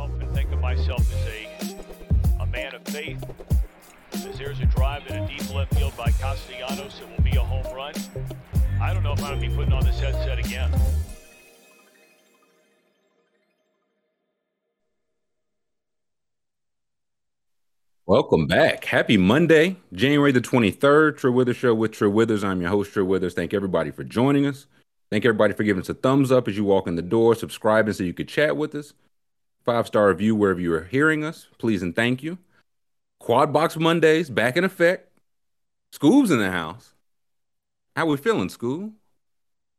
myself and think of myself as a, a man of faith. As there's a drive in a deep left field by Castellanos, it will be a home run. I don't know if I'm going to be putting on this headset again. Welcome back. Happy Monday, January the 23rd. True Withers Show with True Withers. I'm your host, True Withers. Thank everybody for joining us. Thank everybody for giving us a thumbs up as you walk in the door, subscribing so you could chat with us. Five star review wherever you are hearing us. Please and thank you. Quad Box Mondays back in effect. Scoob's in the house. How we feeling, Scoob?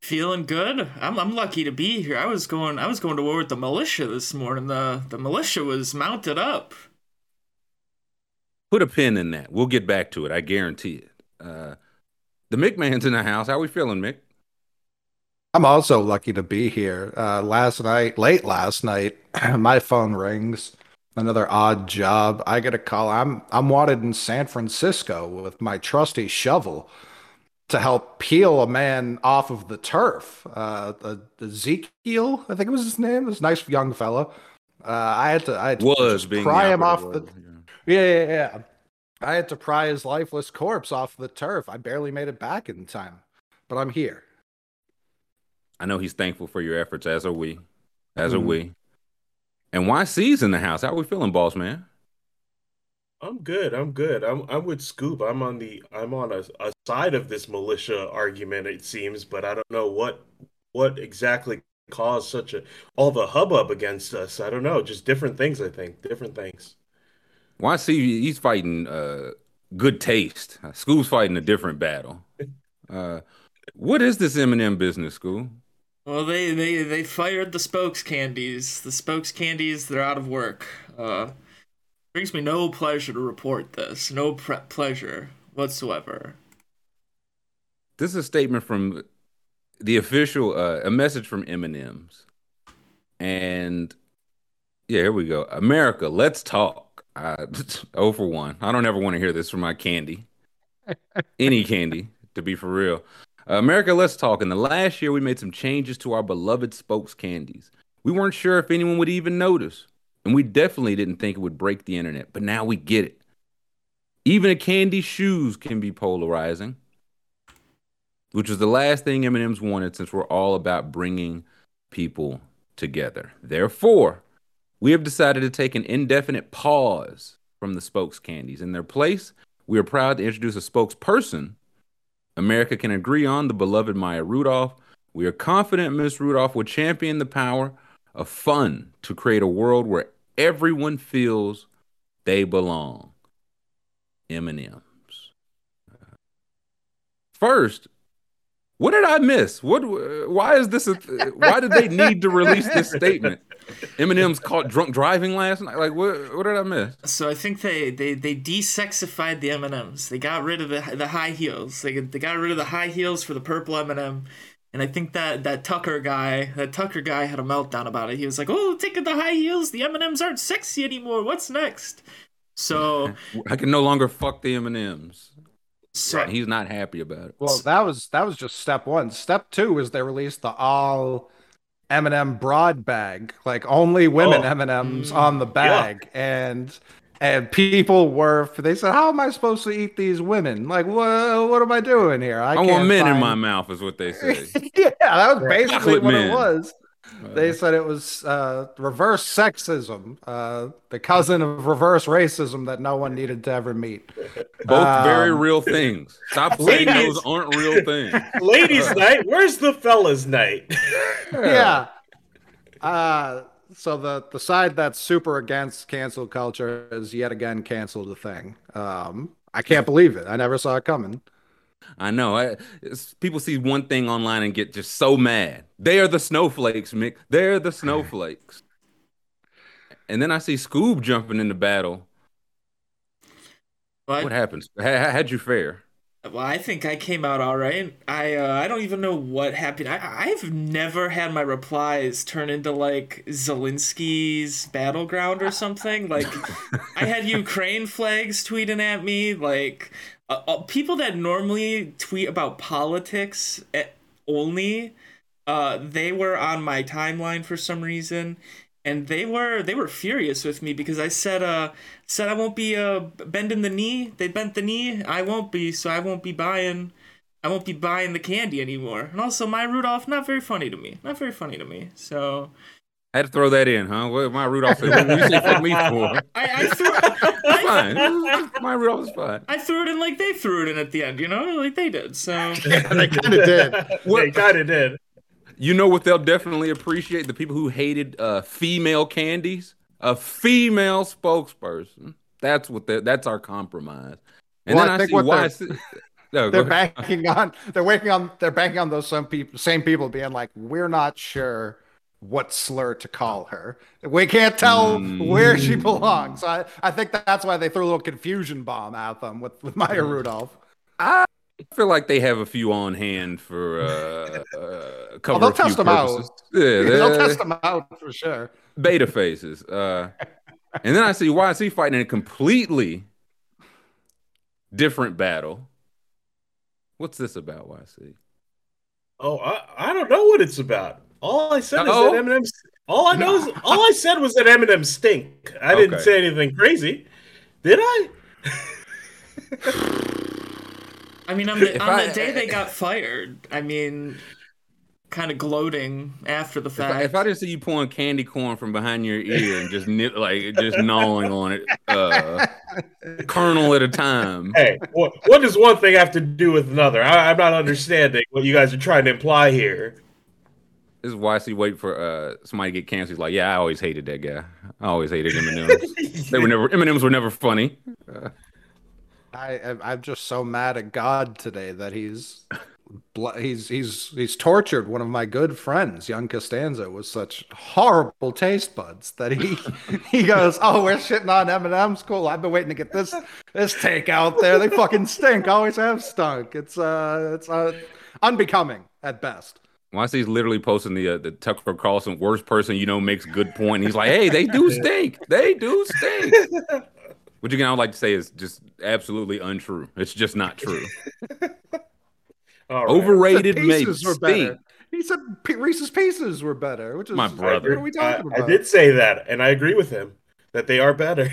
Feeling good. I'm I'm lucky to be here. I was going I was going to war with the militia this morning. The the militia was mounted up. Put a pin in that. We'll get back to it. I guarantee it. Uh, the McMahon's in the house. How we feeling, Mick? I'm also lucky to be here. Uh, last night, late last night, my phone rings. Another odd job. I get a call. I'm I'm wanted in San Francisco with my trusty shovel to help peel a man off of the turf. Uh, Ezekiel, I think it was his name. This nice young fella. Uh, I had to I had to was being pry him off was, the yeah, yeah, yeah. I had to pry his lifeless corpse off the turf. I barely made it back in time, but I'm here. I know he's thankful for your efforts, as are we. As are Mhm. we. And YC's in the house. How are we feeling, boss man? I'm good. I'm good. I'm I'm with Scoob. I'm on the I'm on a, a side of this militia argument, it seems, but I don't know what what exactly caused such a all the hubbub against us. I don't know. Just different things, I think. Different things. YC, he's fighting uh, good taste. Scoob's fighting a different battle. Uh, what is this M&M business, Scoob? Well, they they they fired the spokes candies. The spokes candies they're out of work. Uh, brings me no pleasure to report this. No pre- pleasure whatsoever. This is a statement from the official, uh, a message from M&M's. And yeah, here we go. America, let's talk. Uh, 0 for 1. I don't ever want to hear this from my candy. Any candy, to be for real. Uh, America, let's talk. In the last year, we made some changes to our beloved spokes candies. We weren't sure if anyone would even notice, and we definitely didn't think it would break the internet, but now we get it. Even a candy shoes can be polarizing, which was the last thing M&M's wanted since we're all about bringing people together. Therefore, we have decided to take an indefinite pause from the spokes candies. In their place, we are proud to introduce a spokesperson America can agree on, the beloved Maya Rudolph. We are confident Ms. Rudolph will champion the power of fun to create a world where everyone feels they belong. M&M's. First, what did I miss? What? Why is this? A, why did they need to release this statement? M&M's caught drunk driving last night. Like, what? What did I miss? So I think they they they desexified the M and M's. They got rid of the the high heels. They they got rid of the high heels for the purple M and m And I think that that Tucker guy, that Tucker guy, had a meltdown about it. He was like, "Oh, taking the high heels, the M and M's aren't sexy anymore. What's next?" So I can no longer fuck the M&Ms. So Right, he's not happy about it. Well, that was that was just step one. Step two is they released the all M&M broad bag, like only women Oh. M&Ms Mm. on the bag, and and people were they said, "How am I supposed to eat these women? Like, what what am I doing here? I, can't want men in my mouth, is what they say. yeah, that was basically Chocolate what men. it was. They said it was uh, reverse sexism, uh, the cousin of reverse racism that no one needed to ever meet. both very um, real things. Stop saying Ladies. those aren't real things. Ladies' night. Where's the fellas' night? yeah. Uh, so the the side that's super against cancel culture is yet again canceled the thing. Um, I can't believe it. I never saw it coming. I know. I, people see one thing online and get just so mad. They are the snowflakes, Mick. They're the snowflakes. And then I see Scoob jumping into battle. but What happens? How, how'd you fare? Well, I think I came out all right. I uh, I don't even know what happened. I I've never had my replies turn into like Zelensky's battleground or something. Like I had Ukraine flags tweeting at me. Like uh, uh, people that normally tweet about politics eh, only, uh, they were on my timeline for some reason. and they were they were furious with me because I said uh said I won't be uh bending the knee. They bent the knee. I won't be, so I won't be buying. I won't be buying the candy anymore. And also, Maya Rudolph not very funny to me. Not very funny to me. So I had to throw that in, huh? What Maya Rudolph said, what you say fuck me for? I, I threw I, Fine. Maya Rudolph is fine. I threw it in like they threw it in at the end, you know, like they did. So Yeah, they kind of did. they kind of did. You know what they'll definitely appreciate? The people who hated uh, female candies. A female spokesperson. That's what they that's our compromise. And Well, then I I, think see what why. they're- I see- No, They're ahead. banking on. They're working on. They're banking on those some people, same people being like, we're not sure what slur to call her. We can't tell where she Mm. belongs. I, I think that's why they threw a little confusion bomb at them with, with Maya Mm. Rudolph. I feel like they have a few on hand for uh, uh cover they'll a few test 'em out. Yeah, They'll test them out for sure. beta phases. Uh, and then I see YC fighting in a completely different battle. What's this about, YC? Oh, I, I don't know what it's about. All I said Uh-oh. is that M&M. All I know is all I said was that M&M stink. I didn't Okay. say anything crazy, did I? I mean, on the If on I- the day they got fired, I mean, kind of gloating after the If I, fact. if I didn't see you pulling candy corn from behind your ear and just nip, like just gnawing on it, uh, kernel at a time. Hey, what, what does one thing have to do with another? I, I'm not understanding what you guys are trying to imply here. This is why I see wait for uh somebody to get cancer. He's like, yeah, I always hated that guy. I always hated M&M. they were never M&Ms were never funny. I, I'm- I'm just so mad at God today that he's he's he's he's tortured one of my good friends, young Costanza, with such horrible taste buds that he he goes, "Oh, we're shitting on M&M's cool. I've been waiting to get this this take out there. They fucking stink. Always have stunk. It's uh it's uh unbecoming at best." YC's literally posting the uh, the Tucker Carlson worst person you know makes good point. He's like, hey, they do stink. They do stink. Which again, I would like to say is just absolutely untrue. It's just not true. All right. Overrated, Said maybe pieces were stink. better. He said P- Reese's Pieces were better, which is My brother. What are we talking I- about? I did say that, and I agree with him that they are better.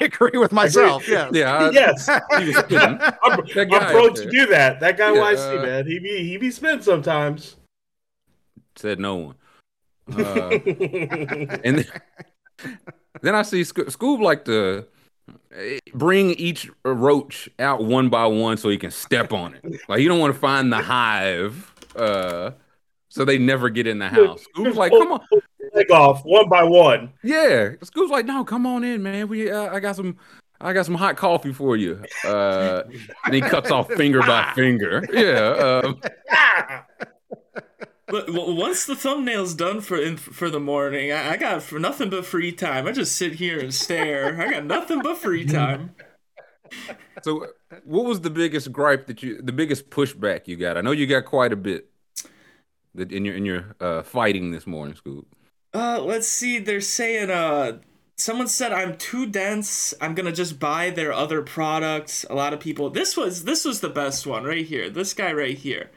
I agree with myself. Yes. Yeah, I- yes, he was kidding. I'm, That I'm guy prone to do that. That guy Yeah, YC uh, man, he be he be spent sometimes. Said no one. Uh, and then, then I see Sco- Scoob like to eh, bring each roach out one by one so he can step on it. Like you don't want to find the hive, uh, so they never get in the house. Scoob's like, come on, Leg off one by one. yeah. Scoob's like, no, come on in, man. We, uh, I got some. I got some hot coffee for you. Uh, and he cuts off finger by finger. Yeah. Um, But once the thumbnail's done for in, for the morning, I, I got for nothing but free time. I just sit here and stare. I got nothing but free time. So, what was the biggest gripe that you, the biggest pushback you got? I know you got quite a bit that in your in your uh, fighting this morning, Scoob. Uh, let's see. They're saying uh, someone said I'm too dense. I'm gonna just buy their other products. A lot of people. This was this was the best one right here. This guy right here.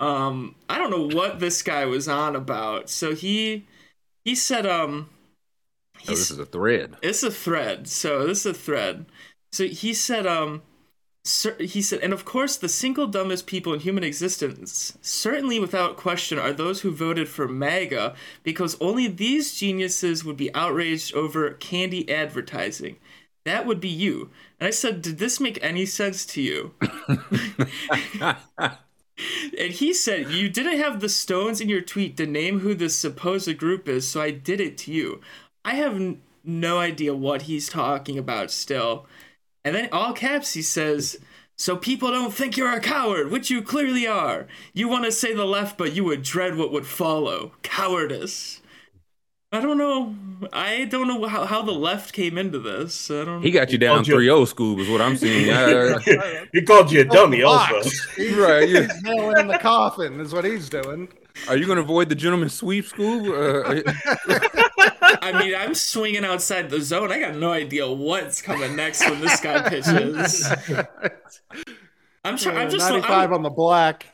Um, I don't know what this guy was on about. So he he said um. Oh, this is a thread. it's a thread. So this is a thread. So he said, um, he said, and of course, the single dumbest people in human existence, certainly without question, are those who voted for MAGA, because only these geniuses would be outraged over candy advertising. That would be you. And I said, did this make any sense to you? And he said, You didn't have the stones in your tweet to name who this supposed group is, so I did it to you. I have n- no idea what he's talking about still. And then, all caps, he says, So people don't think you're a coward, which you clearly are. You want to say the left, but you would dread what would follow cowardice. I don't know. I don't know how, how the left came into this. I don't He got you down called you- 3 0 Scoob, is what I'm seeing. He called you a dummy, also. Box. He's, Right, yeah. he's nailing in the coffin is what he's doing. are you going to avoid the gentleman sweep, Scoob? Uh, I mean, I'm swinging outside the zone. I got no idea what's coming next when this guy pitches. I'm trying. I'm just. 95 I'm, on the black.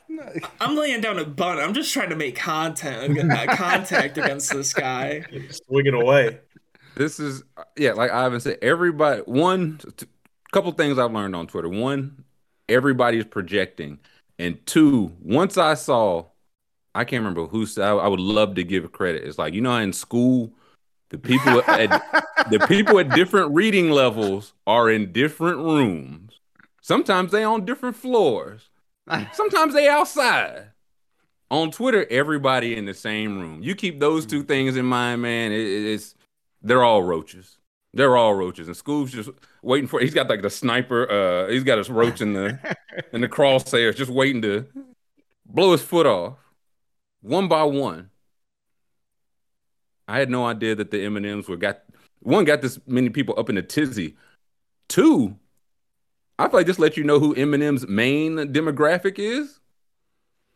I'm laying down a bun. I'm just trying to make content, uh, contact against this guy. Swinging away. This is yeah, like Ivan said, everybody. One, t- couple things I've learned on Twitter. One, everybody's projecting, and two, once I saw, I can't remember who said. I, I would love to give credit. It's like you know, in school, the people at the people at different reading levels are in different rooms. Sometimes they on different floors. Sometimes they outside. On Twitter, everybody in the same room. You keep those two things in mind, man. It, it's they're all roaches. They're all roaches, and Scoob's just waiting for. He's got like the sniper. Uh, he's got his roach in the in the crosshairs, just waiting to blow his foot off, one by one. I had no idea that the M and M's were got one got this many people up in a tizzy. Two, I feel like just let you know who M&M's main demographic is.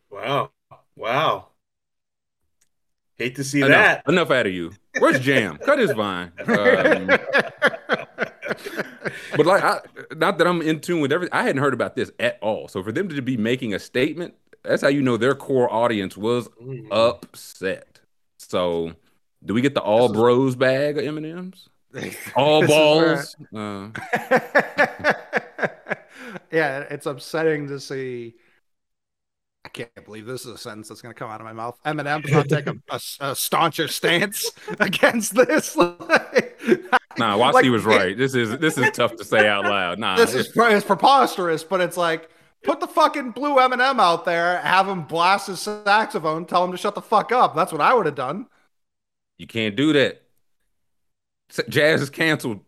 Wow. Wow. Hate to see enough, that. Enough out of you. Where's Jam? Cut his vine. Um, but like, I, not that I'm in tune with everything. I hadn't heard about this at all. So for them to be making a statement, that's how you know their core audience was Mm. upset. So, do we get the all bros bag of M and M's? All This where- balls. Uh, yeah, it's upsetting to see. I can't believe this is a sentence that's going to come out of my mouth. M&M's not take a, a, a stauncher stance against this. nah, Wasi Like, was right. This is this is tough to say out loud. Nah, this is it's- it's preposterous, but it's like put the fucking blue M&M out there, have him blast his saxophone, tell him to shut the fuck up. That's what I would have done. you can't do that. Jazz is canceled.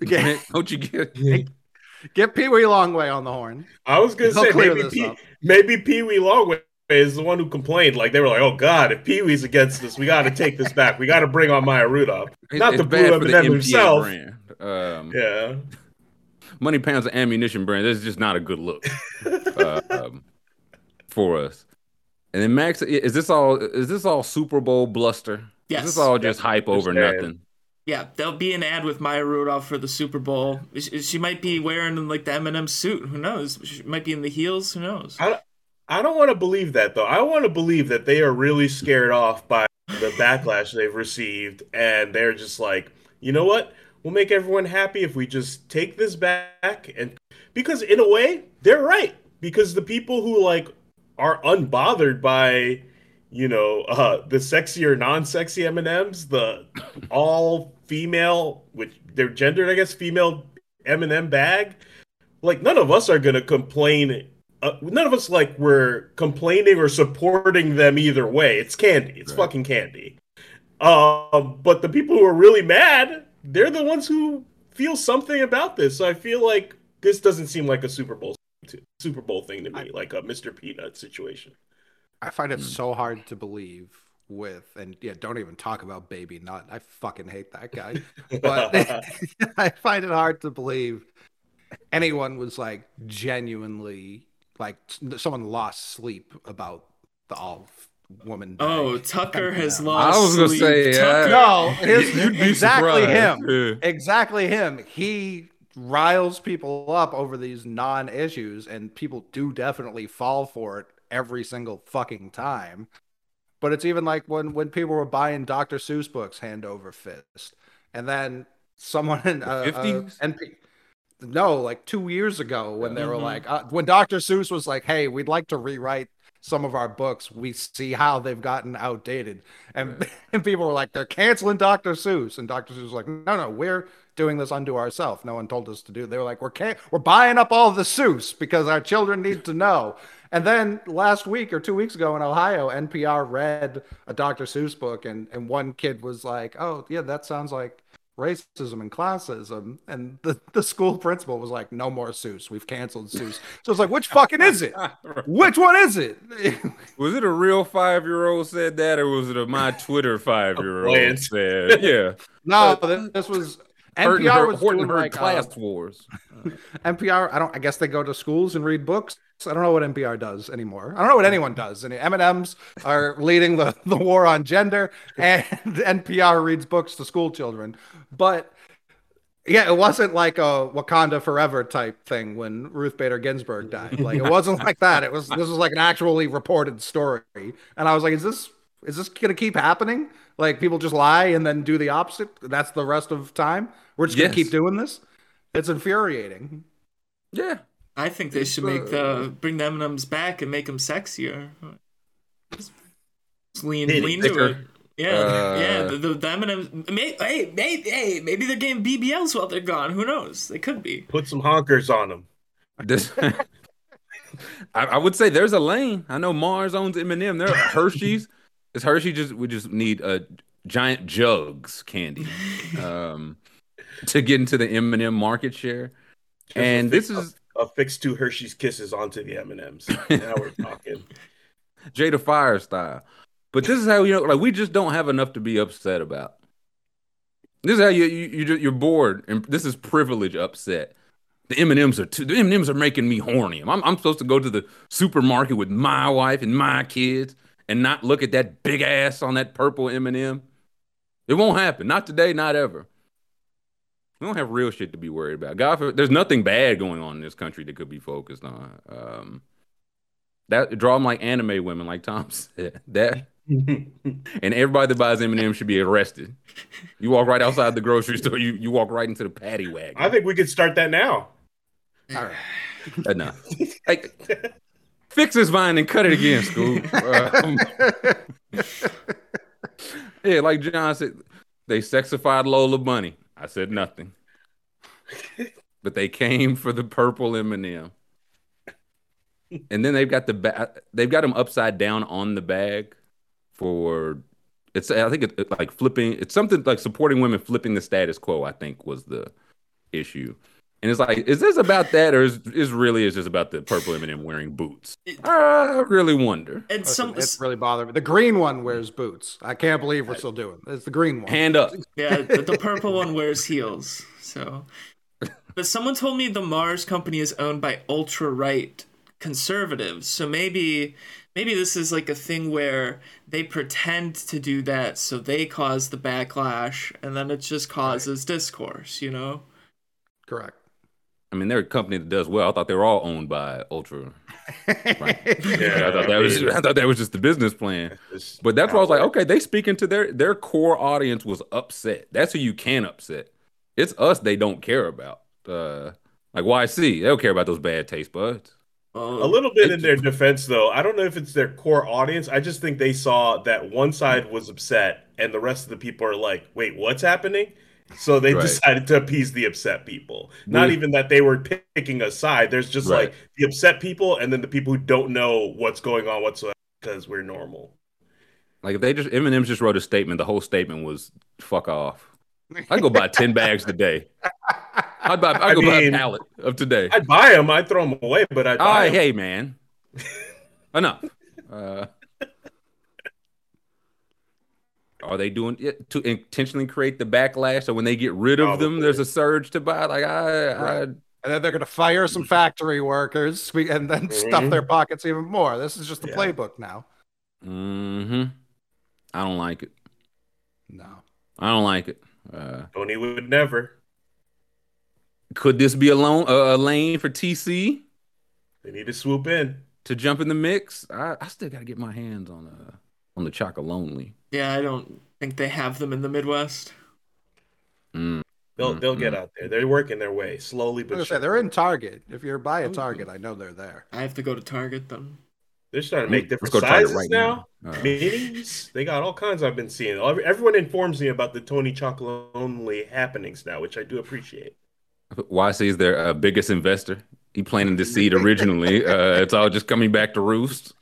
Yeah. Don't you get? Get Pee Wee Longway on the horn. I was gonna He'll say maybe Pee, up. maybe Pee Wee Longway is the one who complained. Like they were like, "Oh God, if Pee Wee's against us, we got to take this back. We got to bring on Maya Rudolph, It's- not it's the bad blue for the M&M himself." brand. Um, Yeah, Money pounds of ammunition brand. This is just not a good look uh, um, for us. And then Max, is this all? Is this all Super Bowl bluster? Yes. Is this all just Yes, hype over nothing? Yeah, there'll be an ad with Maya Rudolph for the Super Bowl. She, she might be wearing like the M&M suit. Who knows? She might be in the heels. Who knows? I, I don't want to believe that though. I want to believe that they are really scared off by the backlash they've received, and they're just like, you know what? We'll make everyone happy if we just take this back, and because in a way they're right. Because the people who like are unbothered by, you know, uh, the sexy or non-sexy M and M's, the all female, which they're gendered, I guess, female M and m bag. Like none of us are gonna complain uh, none of us like we're complaining or supporting them either way. It's candy. It's Right. fucking candy. Um, but the people who are really mad, they're the ones who feel something about this. So I feel like this doesn't seem like a Super Bowl Super Bowl thing to me, like a Mr. Peanut situation. I find it hmm. so hard to believe with, and yeah, don't even talk about Baby Nut. I fucking hate that guy. But I find it hard to believe anyone was like genuinely like someone lost sleep about the all woman. Oh, bag. Tucker has I lost. I was gonna sleep. say, Tucker- No, his, You'd be exactly surprised. him. Yeah. Exactly him. He riles people up over these non-issues, and people do definitely fall for it every single fucking time. But it's even like when when people were buying Dr. Seuss books hand over fist, and then someone in uh, uh, 50s? NP. No, like two years ago when they were Mhm. like, uh, when Dr. Seuss was like, "Hey, we'd like to rewrite some of our books. We see how they've gotten outdated," and and people were like, "They're canceling Dr. Seuss," and Dr. Seuss was like, "No, no, we're doing this unto ourselves. No one told us to do." They were like, "We're can- we're buying up all the Seuss because our children need to know." And then last week or two weeks ago in Ohio, NPR read a Dr. Seuss book, and and one kid was like, "Oh, yeah, that sounds like." racism and classism and the, the school principal was like no more Seuss we've canceled Seuss so it's like which fucking is it which one is it Was it a real five year old said that, or was it a my Twitter five year old Plant. said? Yeah, no uh, this, this was Horton NPR was Horton doing heard like uh, class wars. NPR I don't I guess they go to schools and read books I don't know what NPR does anymore I don't know what anyone does and M&Ms are leading the, the war on gender and NPR reads books to school children but Yeah, it wasn't like a Wakanda Forever type thing when Ruth Bader Ginsburg died. Like it wasn't like that. It was this was like an actually reported story, and I was like, is this is this gonna keep happening? Like people just lie and then do the opposite. That's the rest of time. We're just gonna Yes. keep doing this. It's infuriating. Yeah. I think they should make the bring the M&Ms back and make them sexier. Just lean, Titty. lean to it. Yeah, Uh, yeah. The, the, the M&Ms. May, hey, may, hey, maybe they're getting BBLs while they're gone. Who knows? They could be. Put some honkers on them. This, I, I would say there's a lane. I know Mars owns M&M. There are Hershey's. It's Hershey just we just need a giant jugs candy um, to get into the M&M market share. Just And affix- this is affix two Hershey's Kisses onto the M and M's. Now we're talking. Jada Fire style. But this is how you know, like we just don't have enough to be upset about. This is how you you, you just, you're bored, and this is privilege upset. The M and M's are too. The M and M's are making me horny. I'm I'm supposed to go to the supermarket with my wife and my kids and not look at that big ass on that purple M and m It won't happen. Not today. Not ever. We don't have real shit to be worried about. God, for, there's nothing bad going on in this country that could be focused on. Um, that draw them like anime women, like Tom said. That and everybody that buys M&M should be arrested. You walk right outside the grocery store. You you walk right into the paddy wagon. I think we could start that now. All right. Enough. Like, fix this vine and cut it again, Scoob. Um, yeah, like John said, they sexified Lola Bunny. I said nothing, but they came for the purple M&M. And then they've got the ba- they've got them upside down on the bag for it's I think it's like flipping it's something like supporting women flipping the status quo I think was the issue. And it's like, is this about that, or is, is really is just about the purple M&M wearing boots? I really wonder. And Listen, some, it really bothered me. The green one wears boots. I can't believe we're still doing. it. It's the green one. Hand up. yeah, the, the purple one wears heels. So, but someone told me the Mars company is owned by ultra right conservatives. So maybe, maybe this is like a thing where they pretend to do that, so they cause the backlash, and then it just causes discourse. You know? Correct. I mean, they're a company that does well. I thought they were all owned by Ultra. Right. Yeah, I thought that was I thought that was just the business plan. But that's why I was like, okay, they speaking to their their core audience was upset. That's who you can upset. It's us they don't care about. Uh, like YC, they don't care about those bad taste buds. Well, A little bit in their defense, though, I don't know if it's their core audience. I just think they saw that one side was upset, and the rest of the people are like, "Wait, what's happening?" So they Right. decided to appease the upset people. Not even that they were picking a side. There's just Right. like the upset people, and then the people who don't know what's going on whatsoever because we're normal. Like if they just M&M's just wrote a statement, the whole statement was "fuck off." I go buy ten bags today. I'd buy. I I go buy a pallet of today. I'd buy them. I'd throw them away, but I'd All buy right, 'em. hey man, enough. Uh, are they doing it to intentionally create the backlash? So when they get rid of them, there's a surge to buy. Like I, I And then they're going to fire some factory workers sque- and then stuff Mhm. their pockets even more. This is just the Yeah. playbook now. hmm I don't like it. No. I don't like it. Uh, Tony would never. could this be a, loan, a, a lane for TC They need to swoop in. to jump in the mix? I, I still got to get my hands on uh on the Chocolonely. Yeah, I don't think they have them in the Midwest. Mm. They'll Mm, they'll get mm. out there. They're working their way slowly but gonna say they're in Target. If you're by a Target, I know they're there. I have to go to Target then. They're starting to make different sizes right now. now. Uh, Minis. They got all kinds. I've been seeing. Everyone informs me about the Tony Chocolonely happenings now, which I do appreciate. YC is their uh, biggest investor. He planted the seed originally. Uh, it's all just coming back to roost.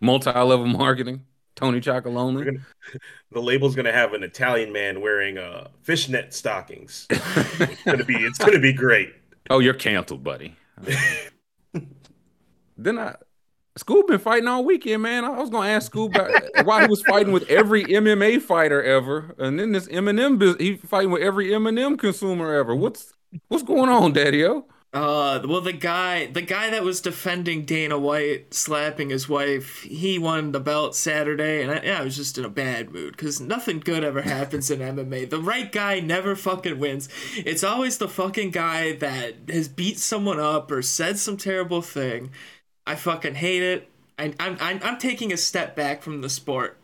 Multi-level marketing. Tony Chocolonely. gonna, the label's gonna have an Italian man wearing uh, fishnet stockings. It's gonna be. It's gonna be great. oh, you're canceled, buddy. then I, Scoob been fighting all weekend, man. I was gonna ask Scoob why he was fighting with every MMA fighter ever, and then this M&M, he fighting with every M&M consumer ever. What's what's going on, Daddy-O? Uh, well, the guy, the guy that was defending Dana White slapping his wife, he won the belt Saturday, and I, yeah, I was just in a bad mood because nothing good ever happens in MMA. The right guy never fucking wins. It's always the fucking guy that has beat someone up or said some terrible thing. I fucking hate it. I, I'm, I'm, I'm taking a step back from the sport.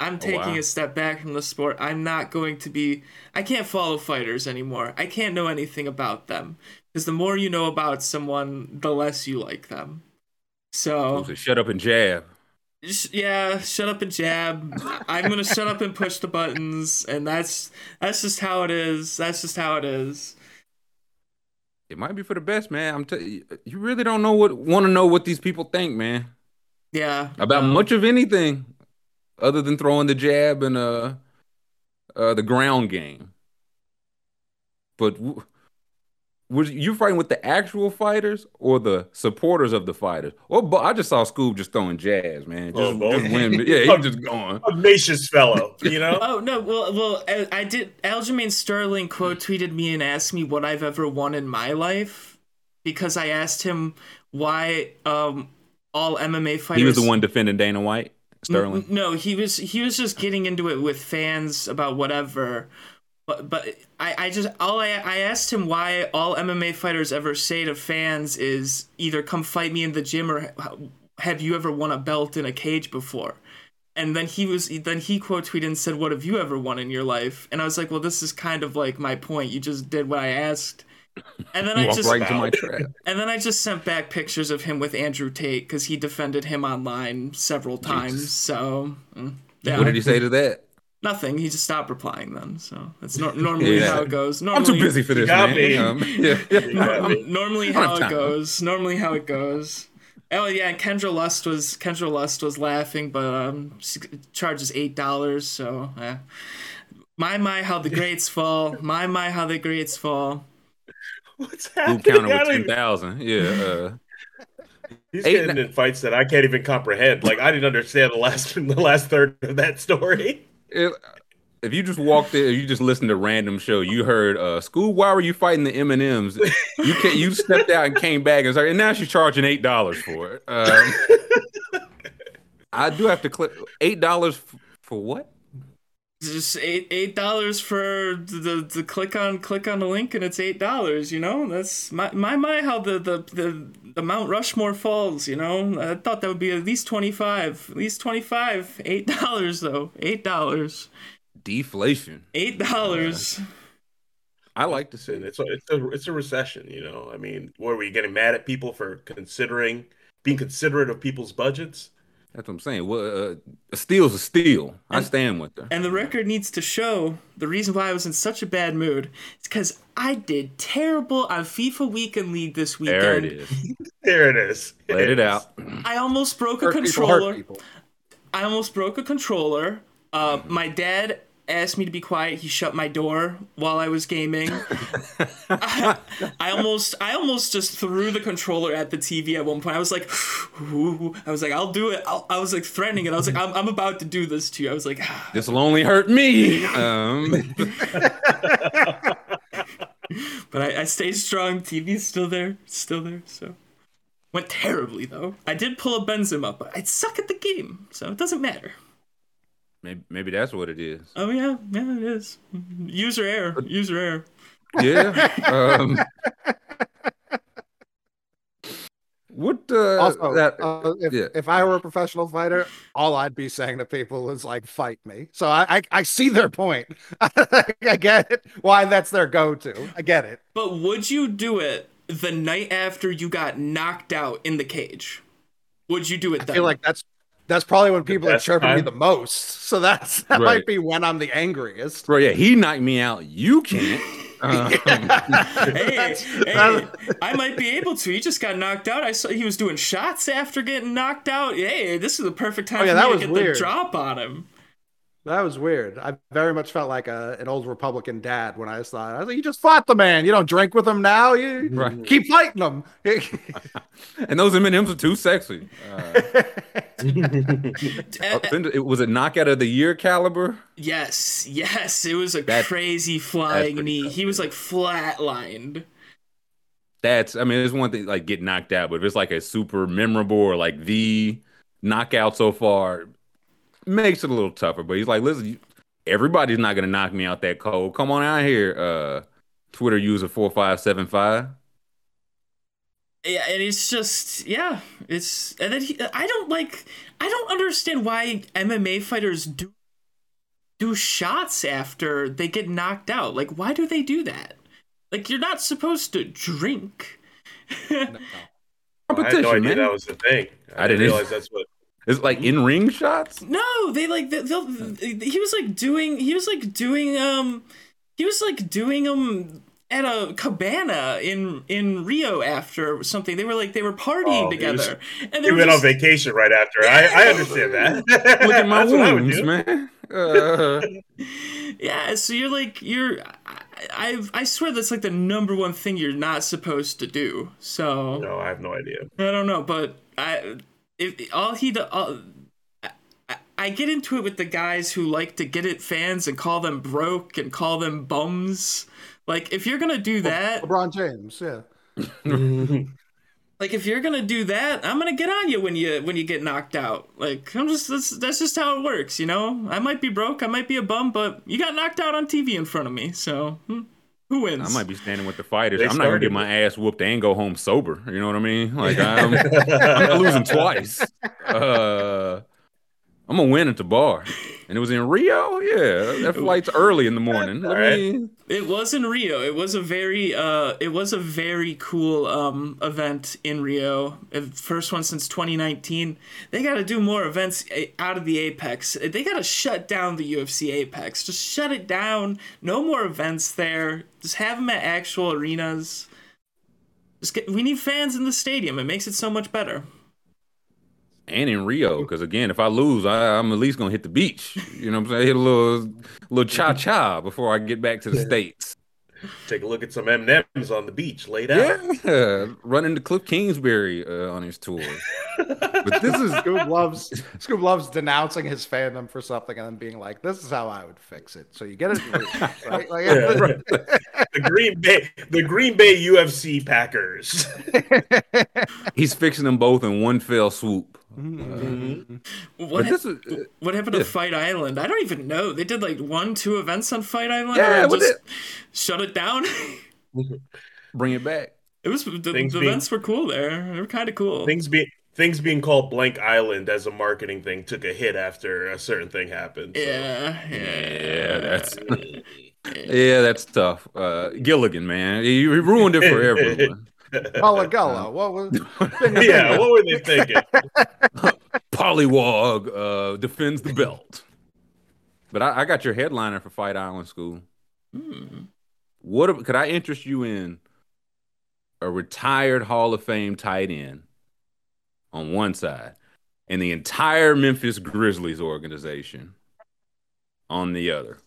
I'm taking wow. a step back from the sport. I'm not going to be. I can't follow fighters anymore. I can't know anything about them because the more you know about someone, the less you like them. So shut up and jab. sh- yeah, shut up and jab. I'm gonna shut up and push the buttons, and that's that's just how it is. That's just how it is. It might be for the best, man. I'm telling you, you really don't know what want to know what these people think, man, Yeah. about um, much of anything, other than throwing the jab and uh, uh the ground game. But w- was you fighting with the actual fighters or the supporters of the fighters? Or bo- I just saw Scoob just throwing jazz, man. Just, Oh, just win. Yeah, he just going. Pugnacious fellow, you know? Oh no! Well, well, I, I did. Aljamain Sterling quote tweeted me and asked me what I've ever won in my life because I asked him why um all MMA fighters. He was the one defending Dana White, Sterling. N- No, he was he was just getting into it with fans about whatever. But but I, I just all I I asked him why all MMA fighters ever say to fans is either come fight me in the gym or have you ever won a belt in a cage before? And then he was then he quote tweeted and said, "What have you ever won in your life?" And I was like, "Well, this is kind of like my point. You just did what I asked." And then I just right and then I just sent back pictures of him with Andrew Tate because he defended him online several times. Jesus. So, mm, yeah, What did he say to that? Nothing. He just stopped replying then. So that's nor- normally Yeah. how it goes. I'm Normally, too busy for this, man. Um, yeah, yeah. got normally how it goes. Normally how it goes. Oh yeah, and Kendra Lust was Kendra Lust was laughing, but um, she charges eight dollars. So, my my how the greats fall. My my how the greats fall. What's Scoop happening? counter I with don't ten even- thousand. Yeah. Uh, He's Eight getting in fights that I can't even comprehend. Like I didn't understand the last the last third of that story. It, if you just walked in, you just listened to random show, you heard uh Scoob, why were you fighting the M&Ms? You can you stepped out and came back and started, and now she's charging eight dollars for it. Um, I do have to click eight dollars for what? Just eight eight dollars for the the click on click on the link and it's eight dollars you know that's my my my how the, the the the mount rushmore falls you know i thought that would be at least 25 at least 25 eight dollars though eight dollars Deflation. eight dollars I like to say it's a, it's a it's a recession, you know. I mean, what were you getting mad at people for considering being considerate of people's budgets? That's what I'm saying. Well, uh, a steal's a steal. I stand with her. and the record needs to show the reason why i was in such a bad mood is because i did terrible on fifa weekend league this weekend There it is. There it is. Let it is. out. i almost broke a Hurt people, controller hurt people. I almost broke a controller. Uh, my dad asked me to be quiet. He shut my door while I was gaming. I, I almost, I almost just threw the controller at the TV at one point. I was like, "Ooh." I was like, I'll do it. I'll, I was like threatening it. I was like, I'm, I'm about to do this to you. I was like, "Ah." This will only hurt me. Um, but I, I stayed strong. TV's still there, it's still there. So went terribly though. I did pull a Benzema, up, but I suck at the game, so it doesn't matter. Maybe, maybe that's what it is. Oh yeah, yeah, it is. User error. User error. Yeah. Um, what? Uh, Also, that, uh, if, yeah. if I were a professional fighter, all I'd be saying to people is like, "Fight me." So I I, I see their point. I get it. Why that's their go-to. I get it. But would you do it the night after you got knocked out in the cage? Would you do it I then? feel like that's that's probably when people are best chirping me the most. So that's that Right. might be when I'm the angriest. Bro, yeah, he knocked me out. You can't. Um, hey, hey, I might be able to. He just got knocked out. I saw he was doing shots after getting knocked out. Hey, this is the perfect time Oh, yeah, for that me was to get weird. the drop on him. That was weird. I very much felt like a, an old Republican dad when I saw it. I was like, "You just fought the man. You don't drink with him now. You Right. keep fighting him." and those M&Ms are too sexy. Uh, Uh, uh, it was a knockout of the year caliber. yes, yes, it was a That- crazy flying knee. tough, He was yeah. like flatlined. that's I mean, it's one thing like get knocked out, but if it's like a super memorable or like the knockout so far, makes it a little tougher. But he's like, listen, you, everybody's not gonna knock me out that cold. Come on out here, uh, Twitter user four five seven five. Yeah, and it's just yeah, it's and then he, I don't like I don't understand why MMA fighters do do shots after they get knocked out. Like why do they do that? Like you're not supposed to drink. I had no idea man. that was the thing. I, I didn't didn't- realize that's what. It's like in ring shots. No, they like they, they'll. He was like doing. He was like doing. Um, he was like doing um at a cabana in in Rio after something. They were like they were partying Oh, he was- together, and they He were went on vacation right after. I, I understand that. Look at my That's what I would wounds, do. man. Uh, yeah. So you're like you're. I, I I swear that's like the number one thing you're not supposed to do. So No, I have no idea. I don't know, but I if all he all, I, I- I get into it with the guys who like to get at fans and call them broke and call them bums. Like if you're gonna do that, LeBron James, yeah. like if you're gonna do that, I'm gonna get on you when you when you get knocked out. Like I'm just that's that's just how it works, you know. I might be broke, I might be a bum, but you got knocked out on TV in front of me, so hmm, who wins? I might be standing with the fighters. They I'm not gonna get my ass whooped and go home sober. You know what I mean? Like I'm, I'm not losing twice. Uh, I'm gonna win at the bar, and it was in Rio. Yeah, that flight's early in the morning. Me. It was in Rio. It was a very uh it was a very cool um event in Rio. Uh, First one since 2019. They got to do more events uh, out of the Apex. They got to shut down the UFC Apex. Just shut it down. No more events there. Just have them at actual arenas. Just get we need fans in the stadium. It makes it so much better. And in Rio, because again, if I lose, I, I'm at least gonna hit the beach. You know what I'm saying? Hit a little, little cha cha before I get back to the states. Take a look at some M Ms on the beach laid out. Yeah, run into Kliff Kingsbury uh, on his tour. But this is Scoob loves Scoob loves denouncing his fandom for something and then being like, "This is how I would fix it." So you get it, right? Like, Yeah. the Green Bay, the Green Bay UFC Packers. he's fixing them both in one fell swoop. Mm-hmm. What But this is what happened to. Fight Island? I don't even know. They did like one, two events on Fight Island, Yeah, or but just it- shut it down. bring it back. It was the, the being- events were cool there. They were kind of cool. things being things being called Blank Island as a marketing thing took a hit after a certain thing happened. so- yeah, yeah, Yeah, that's yeah, that's tough. Uh, Gilligan, man, he he ruined it for everyone. Gullah Gullah. What was? yeah, what were they thinking? Pollywog uh, defends the belt. But I, I got your headliner for Fight Island Scoob. Hmm. What could I interest you in? A retired Hall of Fame tight end on one side, and the entire Memphis Grizzlies organization on the other.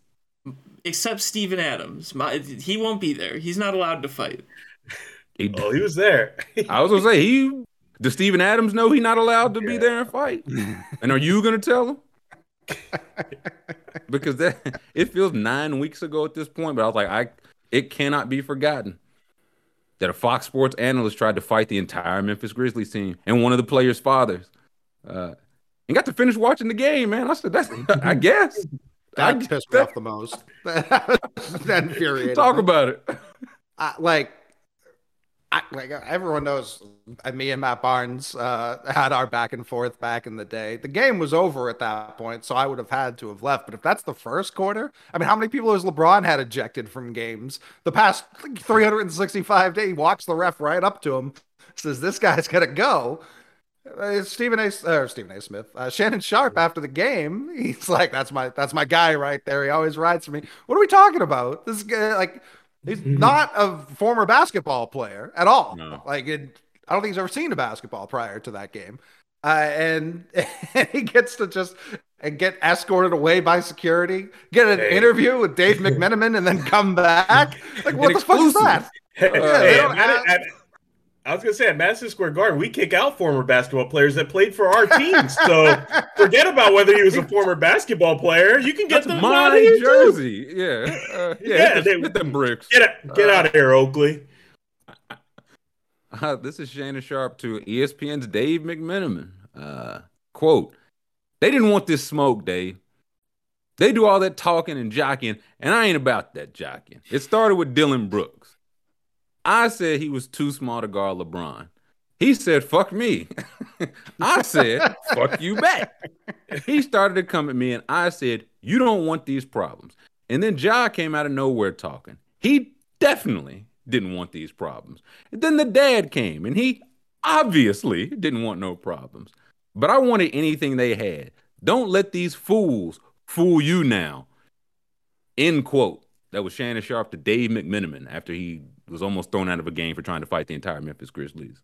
Except Steven Adams. My, he won't be there. He's not allowed to fight. He- Oh, he was there. I was gonna say he. Does Steven Adams know he's not allowed to be there and fight? and are you gonna tell him? because that it feels nine weeks ago at this point, but I was like, I it cannot be forgotten that a Fox Sports analyst tried to fight the entire Memphis Grizzlies team and one of the players' fathers, uh, and got to finish watching the game. Man, I said that's I guess. I That pissed me off the most. that infuriated. Talk about it. I, like, I, like everyone knows, me and Matt Barnes uh, had our back and forth back in the day. The game was over at that point, so I would have had to have left. But if that's the first quarter, I mean, how many people has LeBron had ejected from games the past 365 days? He walks the ref right up to him, says, "This guy's gonna go." Uh, Stephen A. Or Stephen A. Smith, uh, Shannon Sharpe. After the game, he's like, "That's my that's my guy right there. He always rides for me." What are we talking about? This guy, like, he's not a former basketball player at all. No. Like, it, I don't think he's ever seen a basketball prior to that game. Uh, and, and he gets to just and get escorted away by security, get an Hey. interview with Dave McMenamin, and then come back. Like, what the fuck is that? Hey, they hey, don't at- have- at- I was gonna say at Madison Square Garden, we kick out former basketball players that played for our teams. So forget about whether he was a former basketball player. You can get That's them out my of here too. jersey. Yeah, uh, yeah. Yeah, hit, they- hit them bricks. Get out, get out of here, Oakley. Uh, this is Shannon Sharpe to ESPN's Dave McMenamin. Uh, quote, they didn't want this smoke, Dave. They do all that talking and jockeying, and I ain't about that jockeying. It started with Dillon Brooks. I said he was too small to guard LeBron. He said, fuck me. I said, fuck you back. He started to come at me, and I said, you don't want these problems. And then Ja came out of nowhere talking. He definitely didn't want these problems. And then the dad came, and he obviously didn't want no problems. But I wanted anything they had. Don't let these fools fool you now. End quote. That was Shannon Sharpe to Dave McMenamin after he was almost thrown out of a game for trying to fight the entire Memphis Grizzlies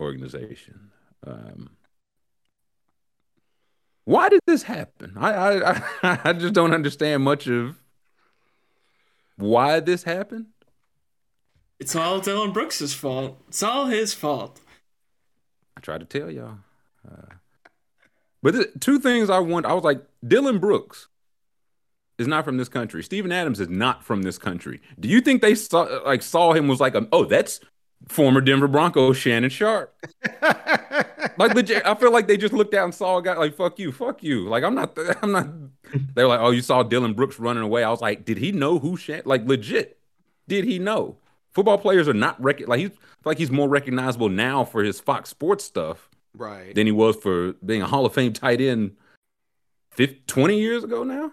organization. Um, why did this happen? I, I I I just don't understand much of why this happened. It's all Dillon Brooks' fault. It's all his fault. I tried to tell y'all. Uh, but th- two things I want. I was like, Dillon Brooks is not from this country. Steven Adams is not from this country. Do you think they saw like saw him was like, oh, that's former Denver Broncos Shannon Sharpe? like legit, I feel like they just looked out and saw a guy like, fuck you, fuck you. Like I'm not, I'm not. They're like, oh, you saw Dillon Brooks running away. I was like, did he know who Shan? Like legit, did he know? Football players are not rec- like he's like he's more recognizable now for his Fox Sports stuff right. than he was for being a Hall of Fame tight end 50, 20 years ago now.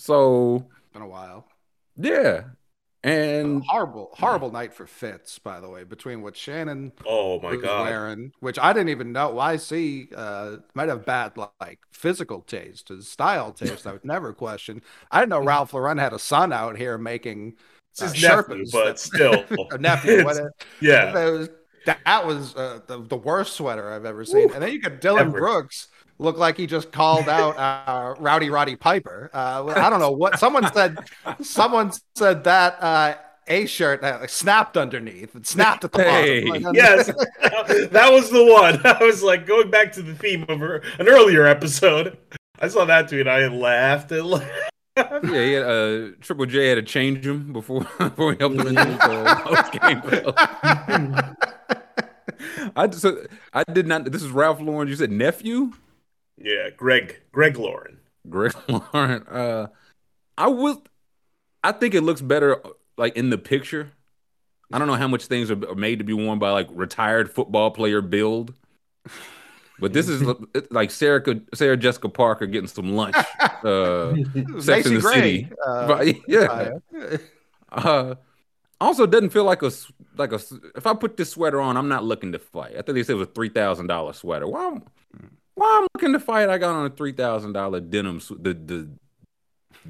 So Been a while. yeah, and horrible, horrible night for Fitz, by the way, between what Shannon Oh my was god. wearing, which I didn't even know. YC uh, might have bad like physical taste, his style taste. I would never question. I didn't know Ralph Lauren had a son out here making It's uh, his nephew, but that- still. a nephew. What It's- yeah. that was, that was uh, the, the worst sweater I've ever seen. And then you got Dillon Ever. Brooks look like he just called out uh, Rowdy Roddy Piper. Uh, I don't know what someone said. Someone said that uh, a shirt uh, snapped underneath. It snapped at the Hey. bottom. Like, Yes, that was the one. I was like going back to the theme of an earlier episode. I saw that tweet. I laughed and laughed. yeah, he had, uh, Triple J had to change him before before he helped him in his uh, post-game. I just, so I did not. This is Ralph Lauren. You said nephew, Yeah, Greg Greg Lauren. Greg Lauren. Uh, I will. I think it looks better like in the picture. I don't know how much things are are made to be worn by like retired football player build, but this is like Sarah Sarah Jessica Parker getting some lunch. Uh, Sex Macy in the Gray, City. uh, But, yeah. uh, also doesn't feel like a s- like a. s- If I put this sweater on, I'm not looking to fight. I think they said it was a three thousand dollar sweater. Why? I'm, why I'm looking to fight? I got on a three thousand dollar denim. s- The the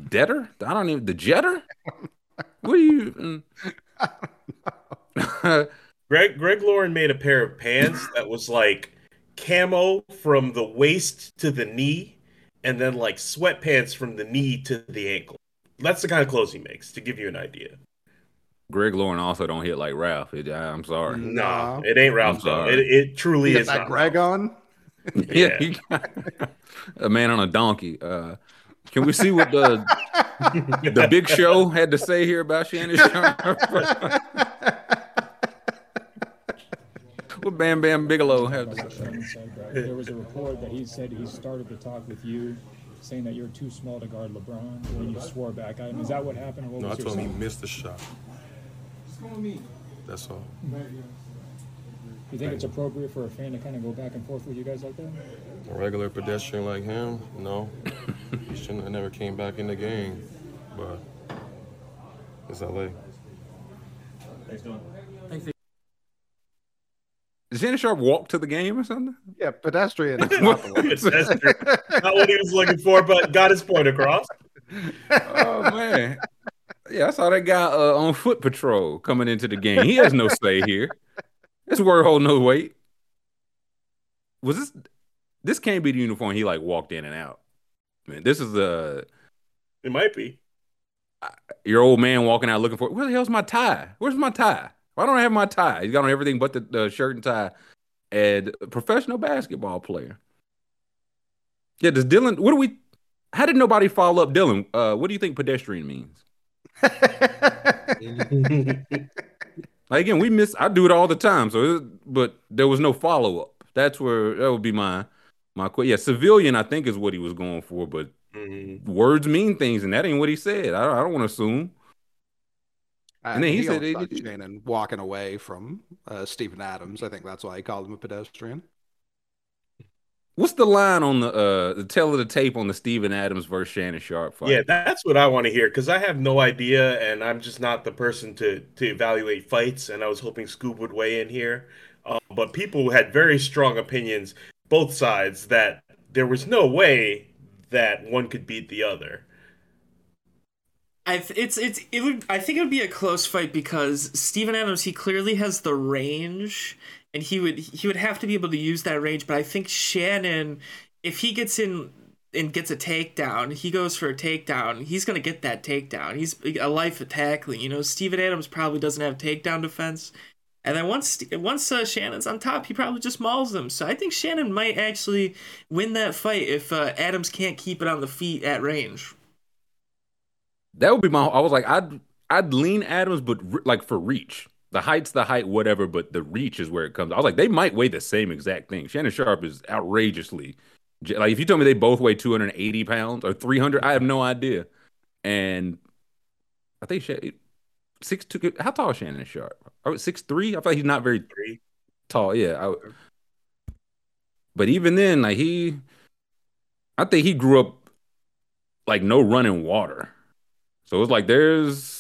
debtor. I don't even the jetter. What do you? mm. Greg Greg Lauren made a pair of pants that was like camo from the waist to the knee, and then like sweatpants from the knee to the ankle. That's the kind of clothes he makes. To give you an idea. Greg Lauren also don't hit like Ralph. It, I'm sorry. No, No. it ain't Ralph I'm sorry. It, it truly is that not Greg Ralph. on. Yeah, he got- a man on a donkey. Uh, can we see what the the Big Show had to say here about Shannon Sharpe? what Bam Bam Bigelow had to say? Shannon said that there was a report that he said he started to talk with you, saying that you're too small to guard LeBron, and you swore back at him. Is that what happened? Or what No, I was your told him he missed the shot. That's all. You think it's appropriate for a fan to kind of go back and forth with you guys like that? A regular pedestrian like him, no. he shouldn't have never came back in the game. But it's LA. Thanks, Don. Thanks. Did Shannon Sharpe walk to the game or something? yeah, pedestrian. not the. That's not what he was looking for, but got his point across. Oh man, yeah, I saw that guy uh, on foot patrol coming into the game. He has no say here. This word hold no weight. Was this? This can't be the uniform he like walked in and out. Man, this is uh It might be. your old man walking out looking for where the hell's my tie? Where's my tie? Why don't I have my tie? He's got on everything but the, the shirt and tie. And professional basketball player. Yeah, does Dillon? What do we? How did nobody follow up Dillon? Uh, what do you think pedestrian means? Like again, we miss. I do it all the time. So, it, but there was no follow up. That's where that would be my my question. Yeah, civilian. I think is what he was going for, but Mm-hmm. words mean things, and that ain't what he said. I don't, I don't want to assume. And then he he said Shannon walking away from uh, Steven Adams. I think that's why he called him a pedestrian. What's the line on the uh the tell of the tape on the Steven Adams versus Shannon Sharpe fight? Yeah, that's what I want to hear because I have no idea, and I'm just not the person to to evaluate fights. And I was hoping Scoob would weigh in here, um, but people had very strong opinions, both sides, that there was no way that one could beat the other. I th- it's it's it would I think it would be a close fight because Steven Adams he clearly has the range and he would he would have to be able to use that range but I think Shannon if he gets in and gets a takedown he goes for a takedown he's to get that takedown. He's a life tackling you know? Steven Adams probably doesn't have takedown defense. And then once once uh, Shannon's on top he probably just mauls him. So I think Shannon might actually win that fight if uh, Adams can't keep it on the feet at range. That would be my. I was like, I'd I'd lean Adams, but re- like for reach, the height's the height, whatever. But the reach is where it comes. I was like, they might weigh the same exact thing. Shannon Sharpe is outrageously like. If you told me they both weigh 280 pounds or 300, I have no idea. And I think six two. How tall is Shannon Sharpe? Oh, six three. I feel like he's not very Three. tall. Yeah. I, but even then, like he, I think he grew up like no running water. So it's like there's,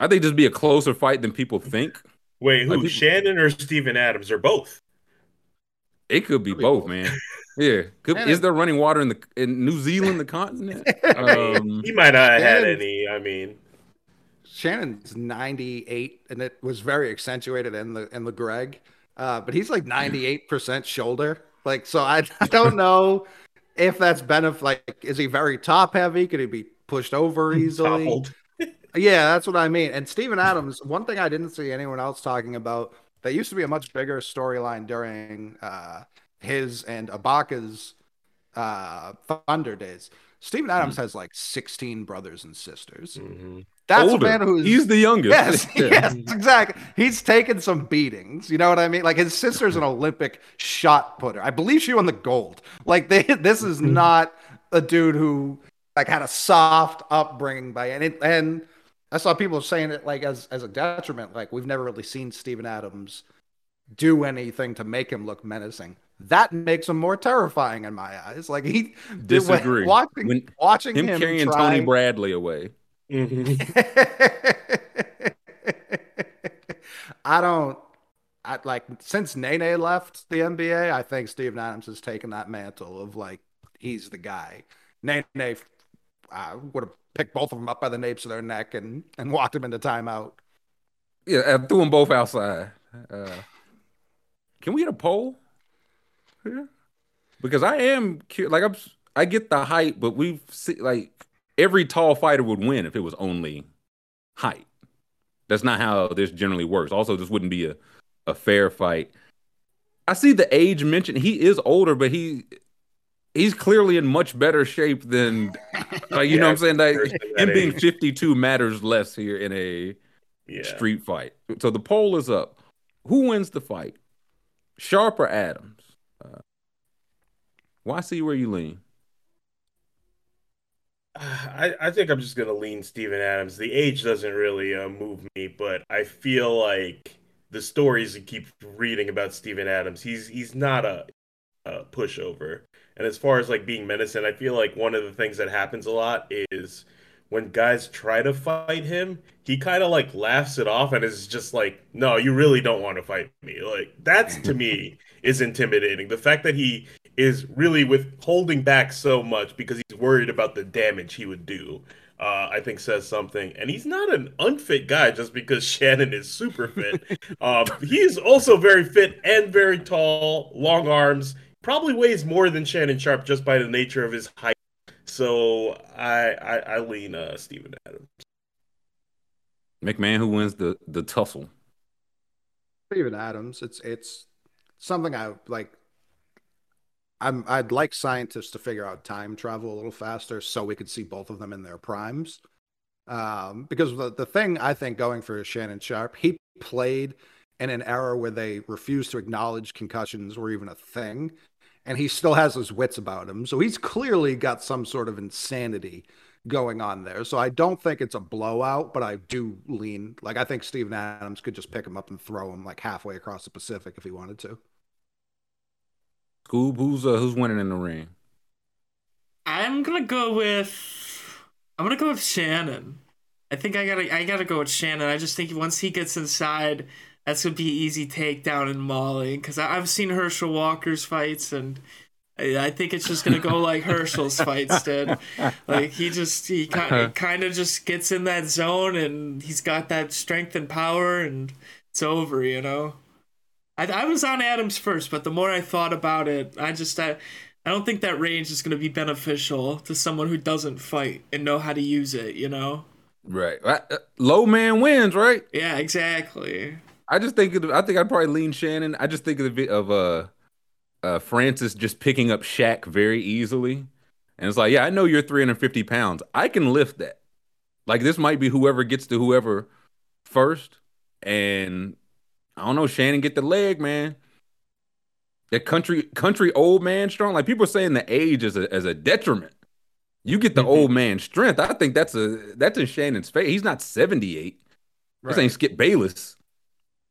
I think this be a closer fight than people think. Wait, who? Like people- Shannon or Steven Adams or both? It could be be both, both. man. Yeah. Could, And is there running water in the in New Zealand, the continent? Um, he might not have had any. I mean, Shannon's 98, and it was very accentuated in the in the Greg. Uh, but he's like 98% shoulder. Like, so I, I don't know if that's benefit. Like, is he very top heavy? Could he be pushed over easily? toppled. Yeah, that's what I mean. And Steven Adams, one thing I didn't see anyone else talking about that used to be a much bigger storyline during uh, his and Ibaka's uh, Thunder days. Steven Adams has like 16 brothers and sisters. Mhm. That's older. a man who's he's the youngest. Yes, Yeah. yes, exactly. He's taken some beatings. You know what I mean? Like his sister's an Olympic shot putter. I believe she won the gold. Like they, this is not a dude who like had a soft upbringing by any and I saw people saying it like as as a detriment. Like we've never really seen Steven Adams do anything to make him look menacing. That makes him more terrifying in my eyes. Like he Disagree. Watching When watching Him him, carrying try, Tony Bradley away. Mhm. I don't. I like since Nene left the NBA. I think Steven Adams has taken that mantle of like he's the guy. Nene uh, would have picked both of them up by the napes of their neck and and walked them into timeout. Yeah, I threw them both outside. Uh, can we get a poll here? Because I am like I'm. I get the height, but we've seen like every tall fighter would win if it was only height. That's not how this generally works. Also, this wouldn't be a, a fair fight. I see the age mentioned. He is older, but he he's clearly in much better shape than like you know what I'm saying. Like that him being 52 matters less here in a Yeah. street fight. So the poll is up. Who wins the fight? Sharp or Adams? Uh, why see where you lean? I, I think I'm just gonna lean Steven Adams. The age doesn't really uh, move me, but I feel like the stories you keep reading about Steven Adams, he's he's not a, a pushover. And as far as like being menacing, I feel like one of the things that happens a lot is when guys try to fight him, he kind of like laughs it off and is just like, "No, you really don't want to fight me." Like that's to me is intimidating. The fact that he is really with holding back so much because he's worried about the damage he would do. Uh, I think says something, and he's not an unfit guy just because Shannon is super fit. um, he is also very fit and very tall, long arms. Probably weighs more than Shannon Sharpe just by the nature of his height. So I I, I lean uh, Steven Adams. McMahon, who wins the the tussle? Steven Adams. It's it's something I like. I'm I'd like scientists to figure out time travel a little faster so we could see both of them in their primes. Um, because the, the thing I think going for Shannon Sharpe, he played in an era where they refused to acknowledge concussions were even a thing. And he still has his wits about him. So he's clearly got some sort of insanity going on there. So I don't think it's a blowout, but I do lean like I think Steven Adams could just pick him up and throw him like halfway across the Pacific if he wanted to. Scoob, who's uh, who's winning in the ring? I'm gonna go with I'm gonna go with Shannon. I think I gotta I gotta go with Shannon. I just think once he gets inside, that's gonna be easy takedown and mauling. Because I've seen Herschel Walker's fights, and I think it's just gonna go like Herschel's fights did. Like he just he kind kind of just gets in that zone, and he's got that strength and power, and it's over. You know. I, I was on Adams first, but the more I thought about it, I just I, I don't think that range is to be beneficial to someone who doesn't fight and know how to use it. You know. Right. Uh, low man wins, right? Yeah, exactly. I just think of, I think I'd probably lean Shannon. I just think of the of uh, uh Francis just picking up Shaq very easily, and it's like, yeah, I know you're 350 pounds. I can lift that. Like this might be whoever gets to whoever first, and I don't know. Shannon get the leg, man. That country country old man strong. Like people are saying the age is a as a detriment. You get the mm-hmm. old man strength. I think that's a that's in Shannon's face. He's not 78. Right. This ain't Skip Bayless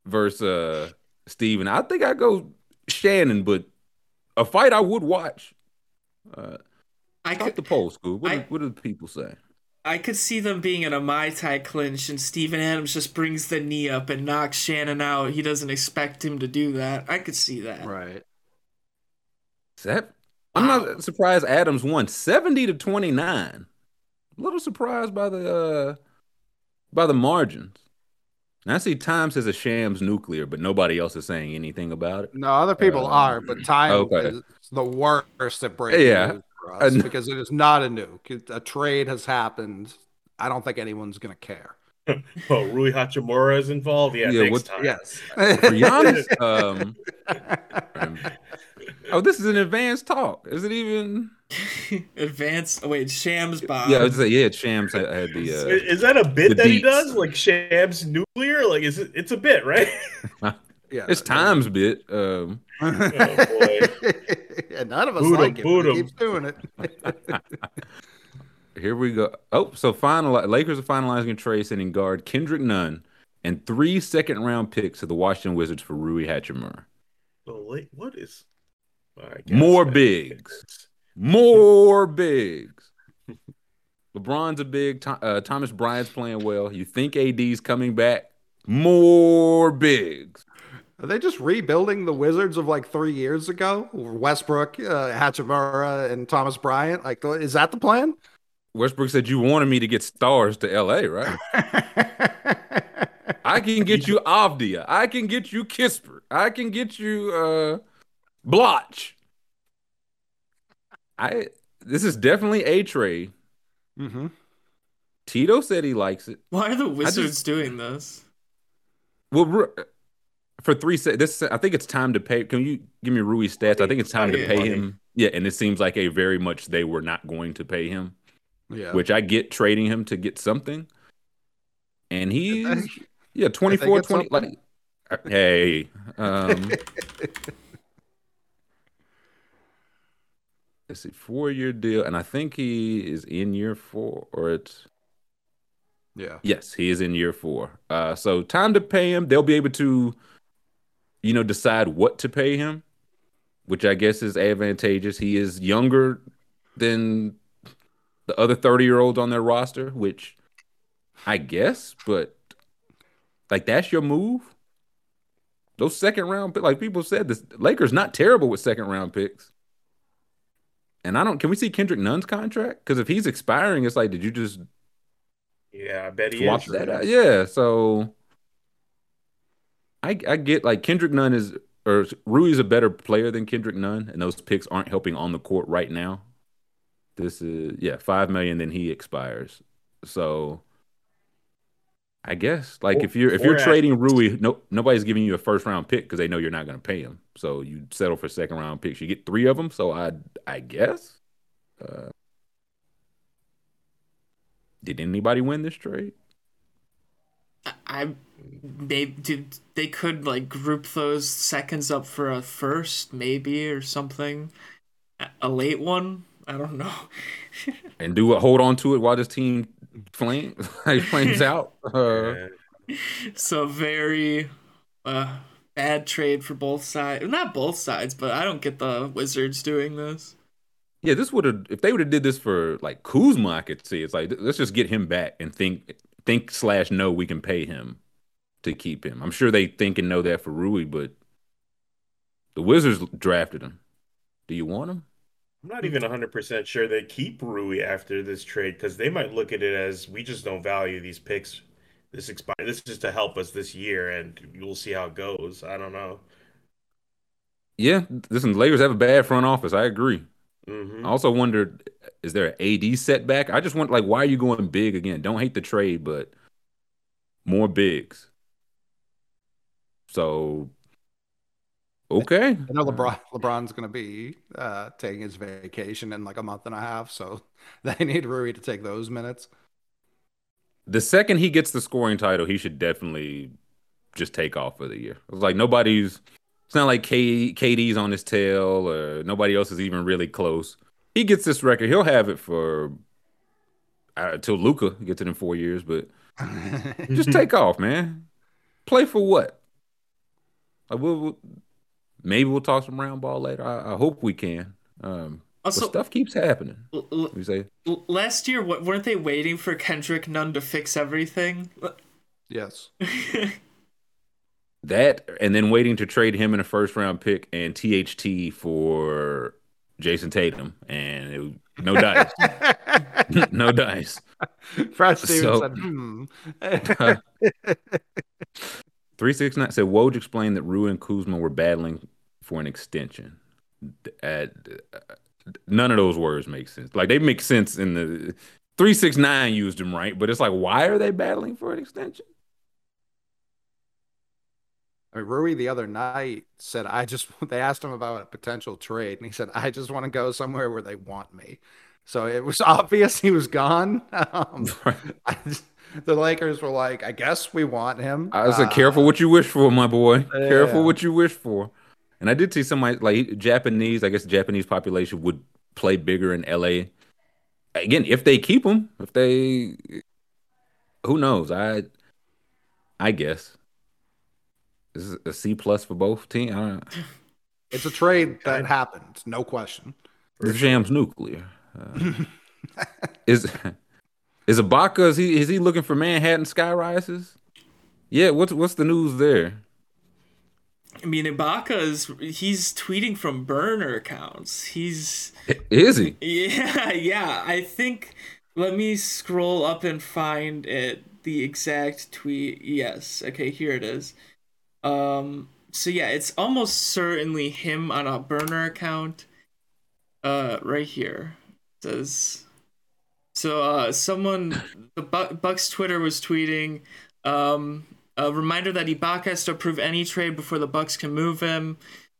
versus uh Steven. I think I go Shannon, but a fight I would watch. Uh I could the poll, Scoob. What, I, do, what do the people say? I could see them being in a Muay Thai clinch and Steven Adams just brings the knee up and knocks Shannon out. He doesn't expect him to do that. I could see that. Right. Is that I'm not surprised Adams won 70 to 29. A little surprised by the uh by the margins. And I see Time says a shams nuclear, but nobody else is saying anything about it. No, other people uh, are, but Time okay. is the worst at breaking yeah. news for us because it is not a nuke. A trade has happened. I don't think anyone's going to care. oh, Rui Hachimura is involved. Yeah, yeah next what, time. Yes. For Giannis, um, Oh, this is an advanced talk. Is it even advanced? Oh, wait, Shams Bob. Yeah, I was say, yeah, Shams had, had the. Uh, is that a bit that deets. he does, like Shams nuclear? Like, is it? It's a bit, right? yeah, it's times bit. Um, oh boy, yeah, none of us boot like him, it. He keeps doing it. Here we go. Oh, so final Lakers are finalizing a trade sending guard Kendrick Nunn and three second round picks to the Washington Wizards for Rui Hachimura. What is more bigs. More bigs. LeBron's a big. Uh, Thomas Bryant's playing well. You think AD's coming back? More bigs. Are they just rebuilding the Wizards of like three years ago? Westbrook, uh, Hachimura, and Thomas Bryant. Like, is that the plan? Westbrook said you wanted me to get stars to LA, right? I can get you Avdija. I can get you Kispert. I can get you uh Blotch. I this is definitely a trade. Mm-hmm. Tito said he likes it. Why are the Wizards just, doing this? Well, for three sets, this I think it's time to pay. Can you give me Rui stats? I think it's time to pay him. Yeah, and it seems like a very much they were not going to pay him. Yeah, which I get trading him to get something, and he's yeah 24, 20. Like, hey, um, let's see, four year deal, and I think he is in year four, or it's yeah, yes, he is in year four. Uh, so time to pay him. They'll be able to, you know, decide what to pay him, which I guess is advantageous. He is younger than the other thirty year olds on their roster, which I guess, but like that's your move. Those second round, like people said, the Lakers not terrible with second round picks. And I don't. Can we see Kendrick Nunn's contract? Because if he's expiring, it's like, did you just? Yeah, I bet he swap is. that out? Yeah. So I I get like Kendrick Nunn is or Rui's a better player than Kendrick Nunn, and those picks aren't helping on the court right now. This is yeah, five million. Then he expires. So I guess like or, if you're if you're trading Rui, no nobody's giving you a first round pick because they know you're not going to pay him. So you settle for second round picks. You get three of them. So I I guess. Uh, Did anybody win this trade? I maybe did they could like group those seconds up for a first maybe or something, A- a late one. I don't know. And do it hold on to it while this team flame flames out? Uh, so very uh bad trade for both sides. Not both sides, but I don't get the Wizards doing this. Yeah, this would have if they would have did this for like Kuzma, I could see. It's like let's just get him back and think think slash know we can pay him to keep him. I'm sure they think and know that for Rui, but the Wizards drafted him. Do you want him? I'm not even 100% sure they keep Rui after this trade because they might look at it as we just don't value these picks. This expire. This is to help us this year, and we'll see how it goes. I don't know. Yeah, listen, Lakers have a bad front office. I agree. hmm I also wondered, is there an AD setback? I just want like, why are you going big again? Don't hate the trade, but more bigs. So, okay. I know LeBron LeBron's gonna be uh, taking his vacation in like a month and a half, so they need Rui to take those minutes. The second he gets the scoring title, he should definitely just take off for the year. It's like nobody's. It's not like K, KD's on his tail or nobody else is even really close. He gets this record. He'll have it for uh, until Luka gets it in four years. But just take off, man. Play for what? Like, we'll, we'll- maybe we'll talk some round ball later. I, I hope we can. Um, but Also, stuff keeps happening. l- l- You say l- last year, wa- weren't they waiting for Kendrick Nunn to fix everything? yes. that, and then waiting to trade him in a first round pick and THT for Jayson Tatum, and it, no dice, no dice. Brad Stevens So- said, hmm. Three six nine said Woj explained that Rui and Kuzma were battling for an extension. Uh, none of those words make sense. Like they make sense in the three six nine used them right, but it's like why are they battling for an extension? I mean, Rui the other night said, I just, they asked him about a potential trade, and he said, I just want to go somewhere where they want me. So it was obvious he was gone. Um, I just- the Lakers were like, I guess we want him. I was like, Uh, careful what you wish for, my boy. Careful what you wish for. And I did see somebody like Japanese. I guess the Japanese population would play bigger in LA. Again, if they keep them, if they, who knows? I, I guess this is a C plus for both teams. I don't, It's a trade that happened, no question. the Shams nuclear. Uh, is is Ibaka? Is he is he looking for Manhattan sky rises? Yeah. What's what's the news there? I mean, Ibaka is he's tweeting from burner accounts. He's Is he? yeah, yeah. I think. Let me scroll up and find it. The exact tweet. Yes. Okay, here it is. Um. So yeah, it's almost certainly him on a burner account. Uh, right here It says. So uh, someone the Bucks Twitter was tweeting. Um, a reminder that Ibaka has to approve any trade before the Bucks can move him.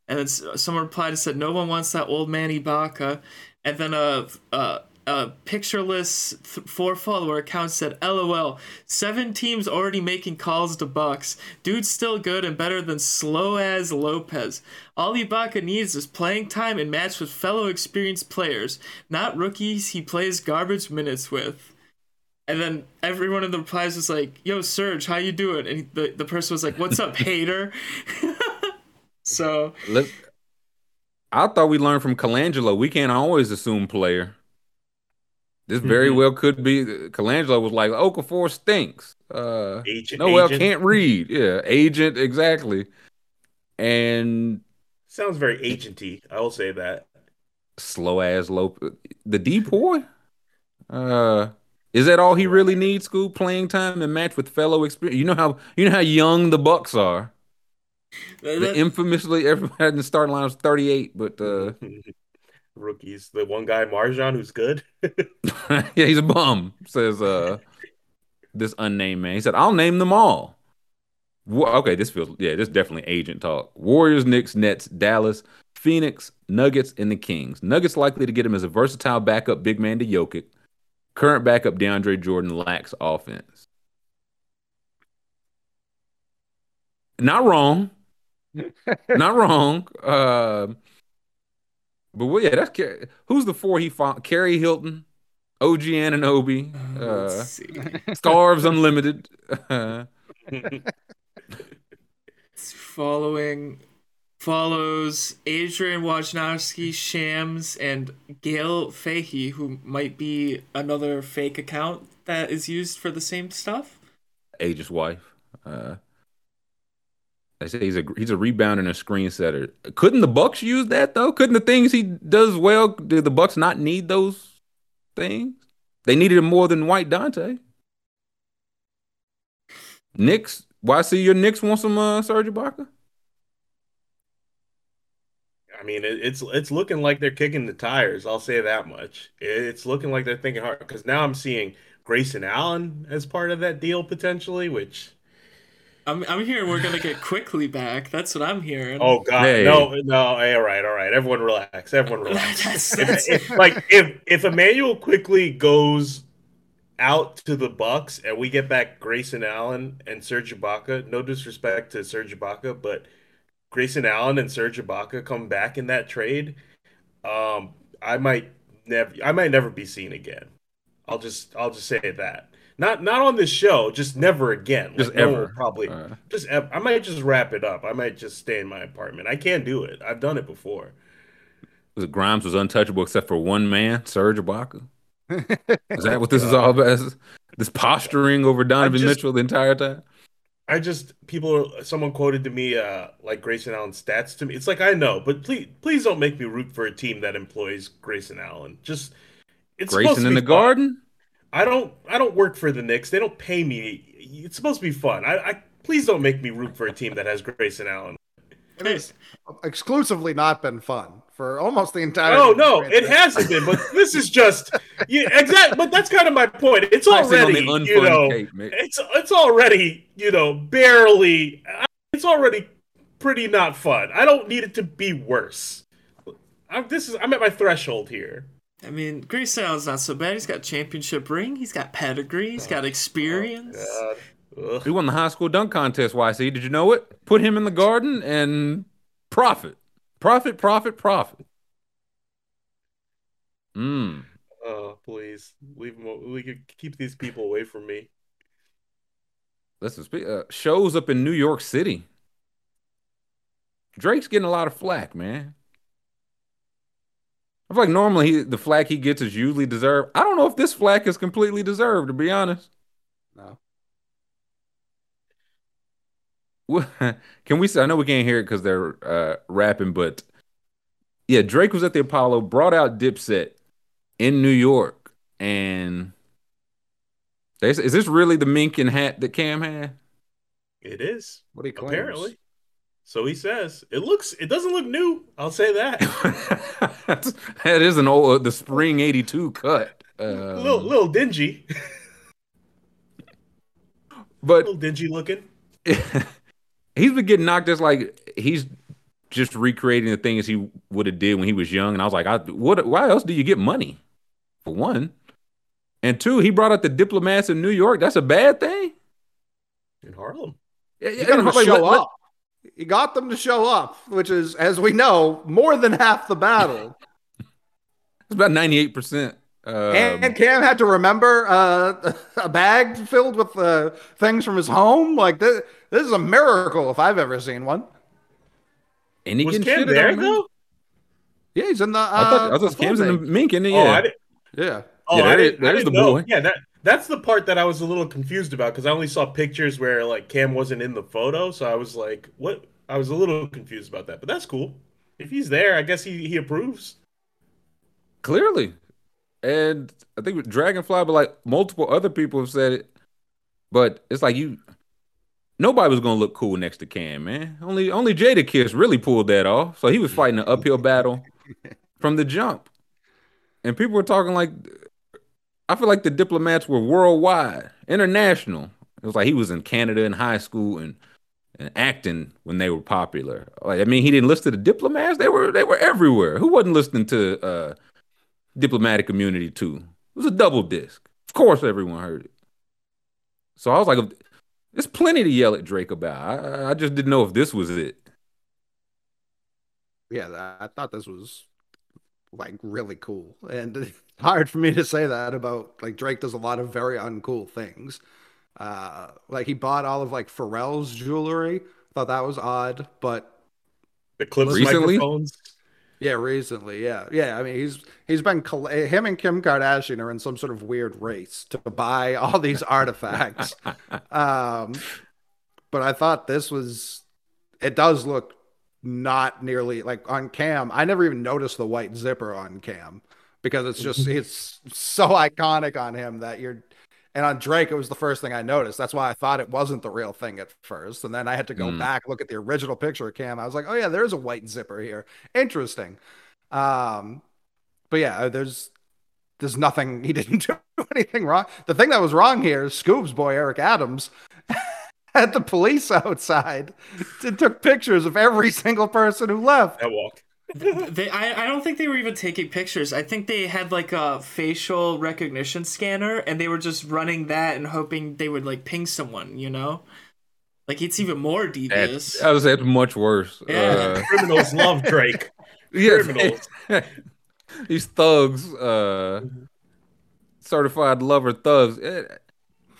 And then someone replied and said, "No one wants that old man Ibaka." And then a a, a pictureless th- four follower account said, "LOL, seven teams already making calls to Bucks. Dude's still good and better than slow as Lopez. All Ibaka needs is playing time and match with fellow experienced players, not rookies he plays garbage minutes with." And then everyone in the replies was like, "Yo, Serge, how you doing?" And the the person was like, "What's up, hater?" so Let I thought we learned from Colangelo. We can't always assume player. This very Mhm. well could be. Colangelo was like, Okafor stinks. Uh, Agent, Noel agent. can't read. Yeah, agent exactly. And Sounds very agenty. I will say that. slow ass low. The D boy. Uh, is that all he really needs? School playing time and match with fellow experience. You know how you know how young the Bucks are. The infamously everybody in the starting line was thirty eight, but uh, Rookies. The one guy, MarJon, who's good. yeah, he's a bum. Says uh, this unnamed man. He said, "I'll name them all." Okay, this feels yeah, this is definitely agent talk. Warriors, Knicks, Nets, Dallas, Phoenix, Nuggets, and the Kings. Nuggets likely to get him as a versatile backup big man to Jokic. Current backup DeAndre Jordan lacks offense. Not wrong. Not wrong. Uh, but well, yeah, that's who's the four he fought? Kerry Hilton, OG Anunoby, uh, Let's. Scarves Unlimited. Uh, Following follows Adrian Wojnarowski, Shams, and Gail Fahey, who might be another fake account that is used for the same stuff. Aegis wife. Uh, they say he's a he's a rebounder and a screen setter. Couldn't the Bucks use that though? Couldn't the things he does well? Did the Bucks not need those things? They needed him more than White Dante. Knicks. Why see your Knicks want some uh, Serge Ibaka? I mean, it, it's it's looking like they're kicking the tires. I'll say that much. It's looking like they're thinking hard because now I'm seeing Grayson Allen as part of that deal potentially, which I'm I'm hearing we're gonna get quickly back. That's what I'm hearing. oh god, Hey. no, no, hey, all right, all right, everyone relax, everyone relax. That's- if, if- like if if Immanuel Quickley goes out to the Bucks and we get back Grayson Allen and Serge Ibaka, no disrespect to Serge Ibaka, but Grayson Allen and Serge Ibaka come back in that trade, um, I might never, I might never be seen again. I'll just, I'll just say that. Not, not on this show, just never again. Just no one ever. will probably, Uh, just, ev- I might just wrap it up. I might just stay in my apartment. I can't do it. I've done it before. was it Grimes was untouchable except for one man, Serge Ibaka. Is that what this is all about? Is This posturing over Donovan just- Mitchell the entire time? I just people someone quoted to me uh like Grayson Allen stats to me. It's like I know, but please please don't make me root for a team that employs Grayson Allen. Just it's Grayson in the fun. Garden. I don't I don't work for the Knicks. They don't pay me. It's supposed to be fun. I, I please don't make me root for a team that has Grayson Allen. It has exclusively not been fun for almost the entire. Oh no, it hasn't been. But this is just yeah, exactly. But that's kind of my point. It's already you know cake, it's it's already you know barely it's already pretty not fun i don't need it to be worse I'm, this is i'm at my threshold here I mean, Grayson Allen's not so bad. He's got championship ring. He's got pedigree. He's got experience. God. Ugh. He won the high school dunk contest. YC, did you know it? Put him in the Garden and profit, profit, profit, profit. Mm. oh please leave them we could keep these people away from me Listen, spe- uh, shows up in New York City. Drake's getting a lot of flack, man. I feel like normally he, the flack he gets is usually deserved. I don't know if this flack is completely deserved, to be honest. No. Can we say? I know we can't hear it because they're uh, rapping, but yeah, Drake was at the Apollo, brought out Dipset in New York, and they is this really the Minkin hat that Cam had? it is What he claims. apparently so he says it looks it doesn't look new i'll say that that is that is an old the spring '82 cut, a um, little little dingy but little dingy looking he's been getting knocked. It's like he's just recreating the things he would have did when he was young. And I was like, I, what? Why else do you get money? For one, and two, he brought out the diplomats in New York. That's a bad thing. in harlem Yeah, yeah, show let- up. He got them to show up, which is, as we know, more than half the battle. It's about ninety eight percent. Um, and Cam had to remember uh, a bag filled with uh, things from his home. Like this, this is a miracle if I've ever seen one. and he was getting Cam shitted there though Yeah, he's in the. Uh, I thought, I thought full Cam's in the thing. mink, and oh yeah, i didn't Yeah. Oh, Yeah, I didn't, I didn't the know. boy. Yeah, that that's the part that I was a little confused about because I only saw pictures where like Cam wasn't in the photo, so I was like, "What?" I was a little confused about that, but that's cool. If he's there, I guess he he approves. clearly. And I think with Dragonfly, but like multiple other people have said it. But it's like you, nobody was gonna look cool next to Cam, man. Only only Jadakiss really pulled that off. So he was fighting an uphill battle from the jump, and people were talking like, I feel like the diplomats were worldwide, international. It was like he was in Canada in high school and and acting when they were popular. Like I mean, he didn't listen to the diplomats. They were they were everywhere. Who wasn't listening to uh, diplomatic immunity too? It was a double disc. Of course, everyone heard it. So I was like, there's plenty to yell at Drake about. I, I just didn't know if this was it. Yeah, I thought this was like really cool. And hard for me to say that about like Drake does a lot of very uncool things. Uh like he bought all of like Pharrell's jewelry. Thought that was odd, but the clips Recently? microphones. yeah, recently, yeah. Yeah, I mean, he's he's been him and Kim Kardashian are in some sort of weird race to buy all these artifacts. um but I thought this was it does look not nearly like on cam. I never even noticed the white zipper on cam because it's just it's so iconic on him that you're and on Drake it was the first thing I noticed. That's why I thought it wasn't the real thing at first. And then I had to go Mm. back look at the original picture of cam. I was like, "Oh yeah, there's a white zipper here. Interesting." Um but yeah, there's there's nothing he didn't do anything wrong. The thing that was wrong here is Scoob's boy Eric Adams had the police outside and took pictures of every single person who left. That walk. They, I, I don't think they were even taking pictures. I think they had like a facial recognition scanner, and they were just running that and hoping they would like ping someone. You know, like it's even more devious. That's, I was that's much worse. Yeah. Criminals love Drake. Uh, yeah, Criminals. these thugs, uh, certified lover thugs. Eh,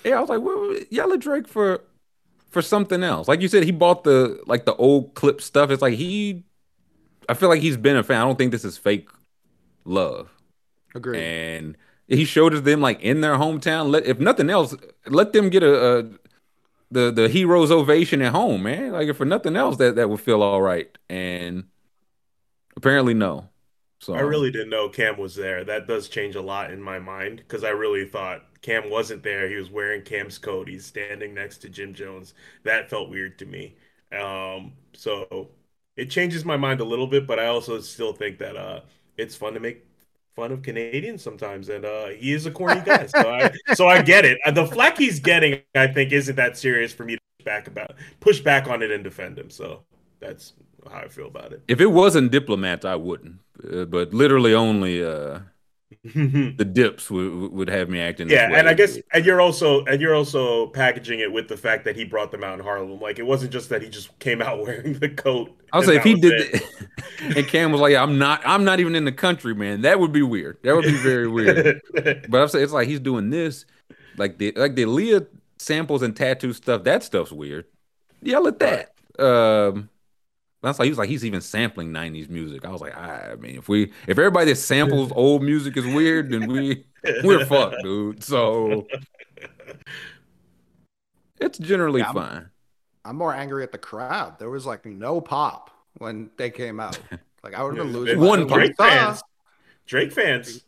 Yeah, I was like, what, yell at Drake for for something else. Like you said, he bought the like the old clip stuff. It's like he, I feel like he's been a fan. I don't think this is fake love. Agree. and he showed it to them like in their hometown. Let if nothing else, let them get a, a the the hero's ovation at home, man. Like if for nothing else, that that would feel all right. And apparently, no. So I really didn't know Cam was there. That does change a lot in my mind because I really thought Cam wasn't there. He was wearing Cam's coat. He's standing next to Jim Jones. That felt weird to me. Um, so it changes my mind a little bit, but I also still think that uh, it's fun to make fun of Canadians sometimes, and uh, he is a corny guy. So I, so I get it. The flack he's getting, I think, isn't that serious for me to push back about, push back on it and defend him. So that's how I feel about it. if it wasn't diplomats, I wouldn't. Uh, but literally, only uh, the dips would would have me acting. Yeah, this way. and I guess and you're also and you're also packaging it with the fact that he brought them out in Harlem. Like it wasn't just that he just came out wearing the coat. I was say if he did, it, and Cam was like, "I'm not, I'm not even in the country, man." That would be weird. That would be very weird. But I'm saying it's like he's doing this, like the like the Leah samples and tattoo stuff. That stuff's weird. Yell at that. Um, that's like he was like he's even sampling '90s music. I was like, I mean, if we if everybody that samples old music is weird, then we we're fucked, dude. So it's generally Yeah, I'm- fine. I'm more angry at the crowd. There was like no pop when they came out. Like I would have been losing One pop. Drake Saw- fans. Drake fans.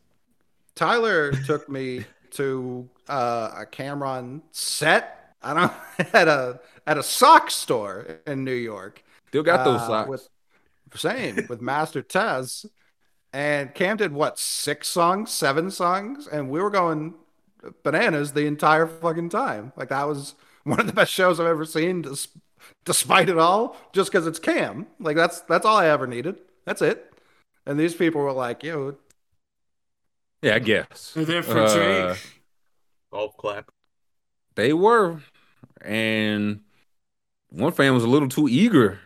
Tyler took me to uh, a Cam'ron set. I don't at a at a sock store in New York. Still got those uh, socks. With, same with Master Tez, and Cam did what six songs, seven songs, and we were going bananas the entire fucking time. Like that was one of the best shows I've ever seen. Des- despite it all, just because it's Cam. Like that's that's all I ever needed. That's it. And these people were like, "Yo, yeah, I guess They're there for Uh, Drake. Golf clap. They were, and one fan was a little too eager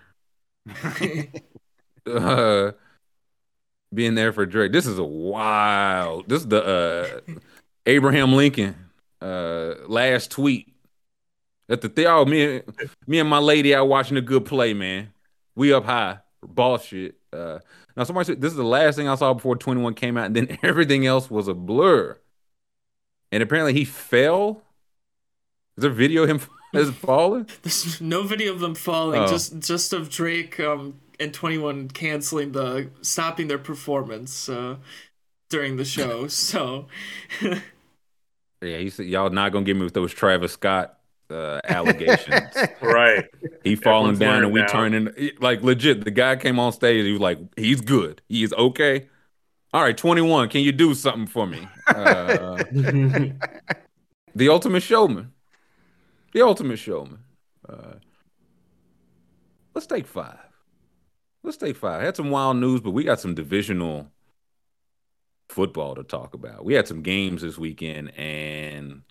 uh, being there for Drake. This is a wild. This is the uh, Abraham Lincoln uh, last tweet. At the th- oh, me, me and my lady out watching a good play, man. We up high, ball shit. Uh, now somebody said this is the last thing I saw before Twenty One came out, and then everything else was a blur. And apparently he fell. Is there video him is falling? There's no video of them falling, Oh. just just of Drake um, and Twenty One canceling the stopping their performance uh, during the show. So Yeah, he said y'all not gonna get me with those Travis Scott uh, allegations. Right. he falling Everyone's down and we learned turning like legit. The guy came on stage. He was like, "He's good. He is okay." All right, twenty one. Can you do something for me? Uh, the ultimate showman. The ultimate showman. Uh, let's take five. Let's take five. Had some wild news, but we got some divisional football to talk about. We had some games this weekend, and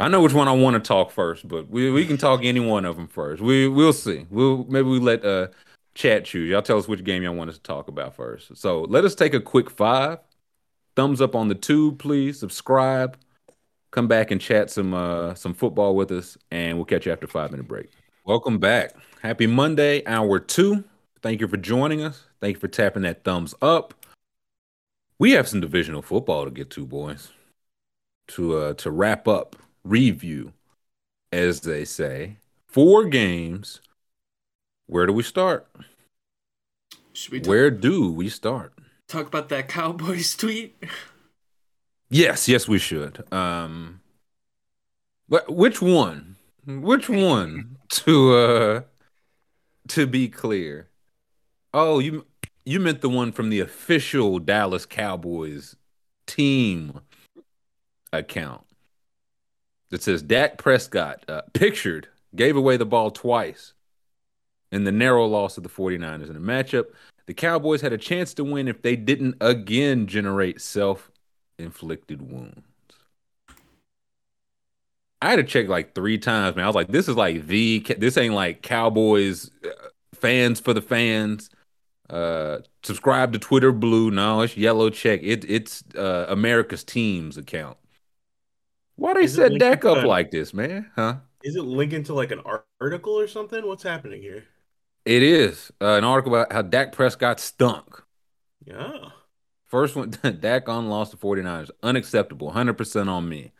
I know which one I want to talk first, but we, we can talk any one of them first. We we'll see. We'll maybe we let uh chat choose. Y'all tell us which game y'all want us to talk about first. So let us take a quick five. Thumbs up on the tube, please. Subscribe. Come back and chat some uh some football with us, and we'll catch you after five minute break. Welcome back. Happy Monday, hour two. Thank you for joining us. Thank you for tapping that thumbs up. We have some divisional football to get to, boys. To uh to wrap up, review, as they say. Four games. Where do we start? Should we talk, Where do we start? talk about that Cowboys tweet? Yes, yes, we should. Um, but which one? Which one? To uh, to be clear. Oh, you you meant the one from the official Dallas Cowboys team account that says Dak Prescott uh, pictured gave away the ball twice in the narrow loss of the 49ers in a matchup. The Cowboys had a chance to win if they didn't again generate self inflicted wounds. I had to check like three times, man. I was like, this is like the, this ain't like Cowboys uh, fans for the fans. Uh, subscribe to Twitter Blue. No, it's yellow check. It, it's uh, America's Teams account. Why they Is set Dak up the- like this, man? Huh? Is it linking to like an article or something? What's happening here? It is uh, an article about how Dak Prescott stunk. Yeah. First one, Dak on lost to 49ers. Unacceptable. 100% on me.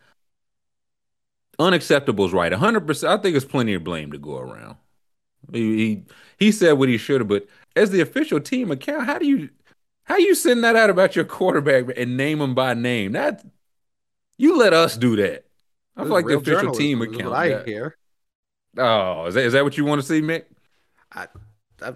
Unacceptable is right. 100%. I think there's plenty of blame to go around. He he, he said what he should have, but as the official team account, how do you how you send that out about your quarterback and name him by name? That you let us do that. I feel like the official team journalism, account. I hear. Oh, is that, is that what you want to see, Mick? Uh,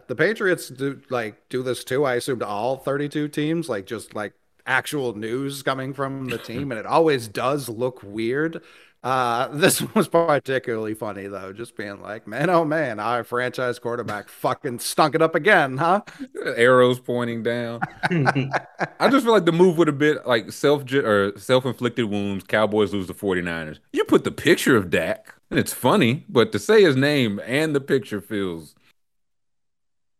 The Patriots do like do this too. I assume to all 32 teams, like just like actual news coming from the team, and it always does look weird. Uh, this was particularly funny though, just being like, man, oh man, our franchise quarterback fucking stunk it up again, huh? Arrows pointing down. I just feel like the move would have been like self or self inflicted wounds. Cowboys lose the 49ers. You put the picture of Dak, and it's funny, but to say his name and the picture feels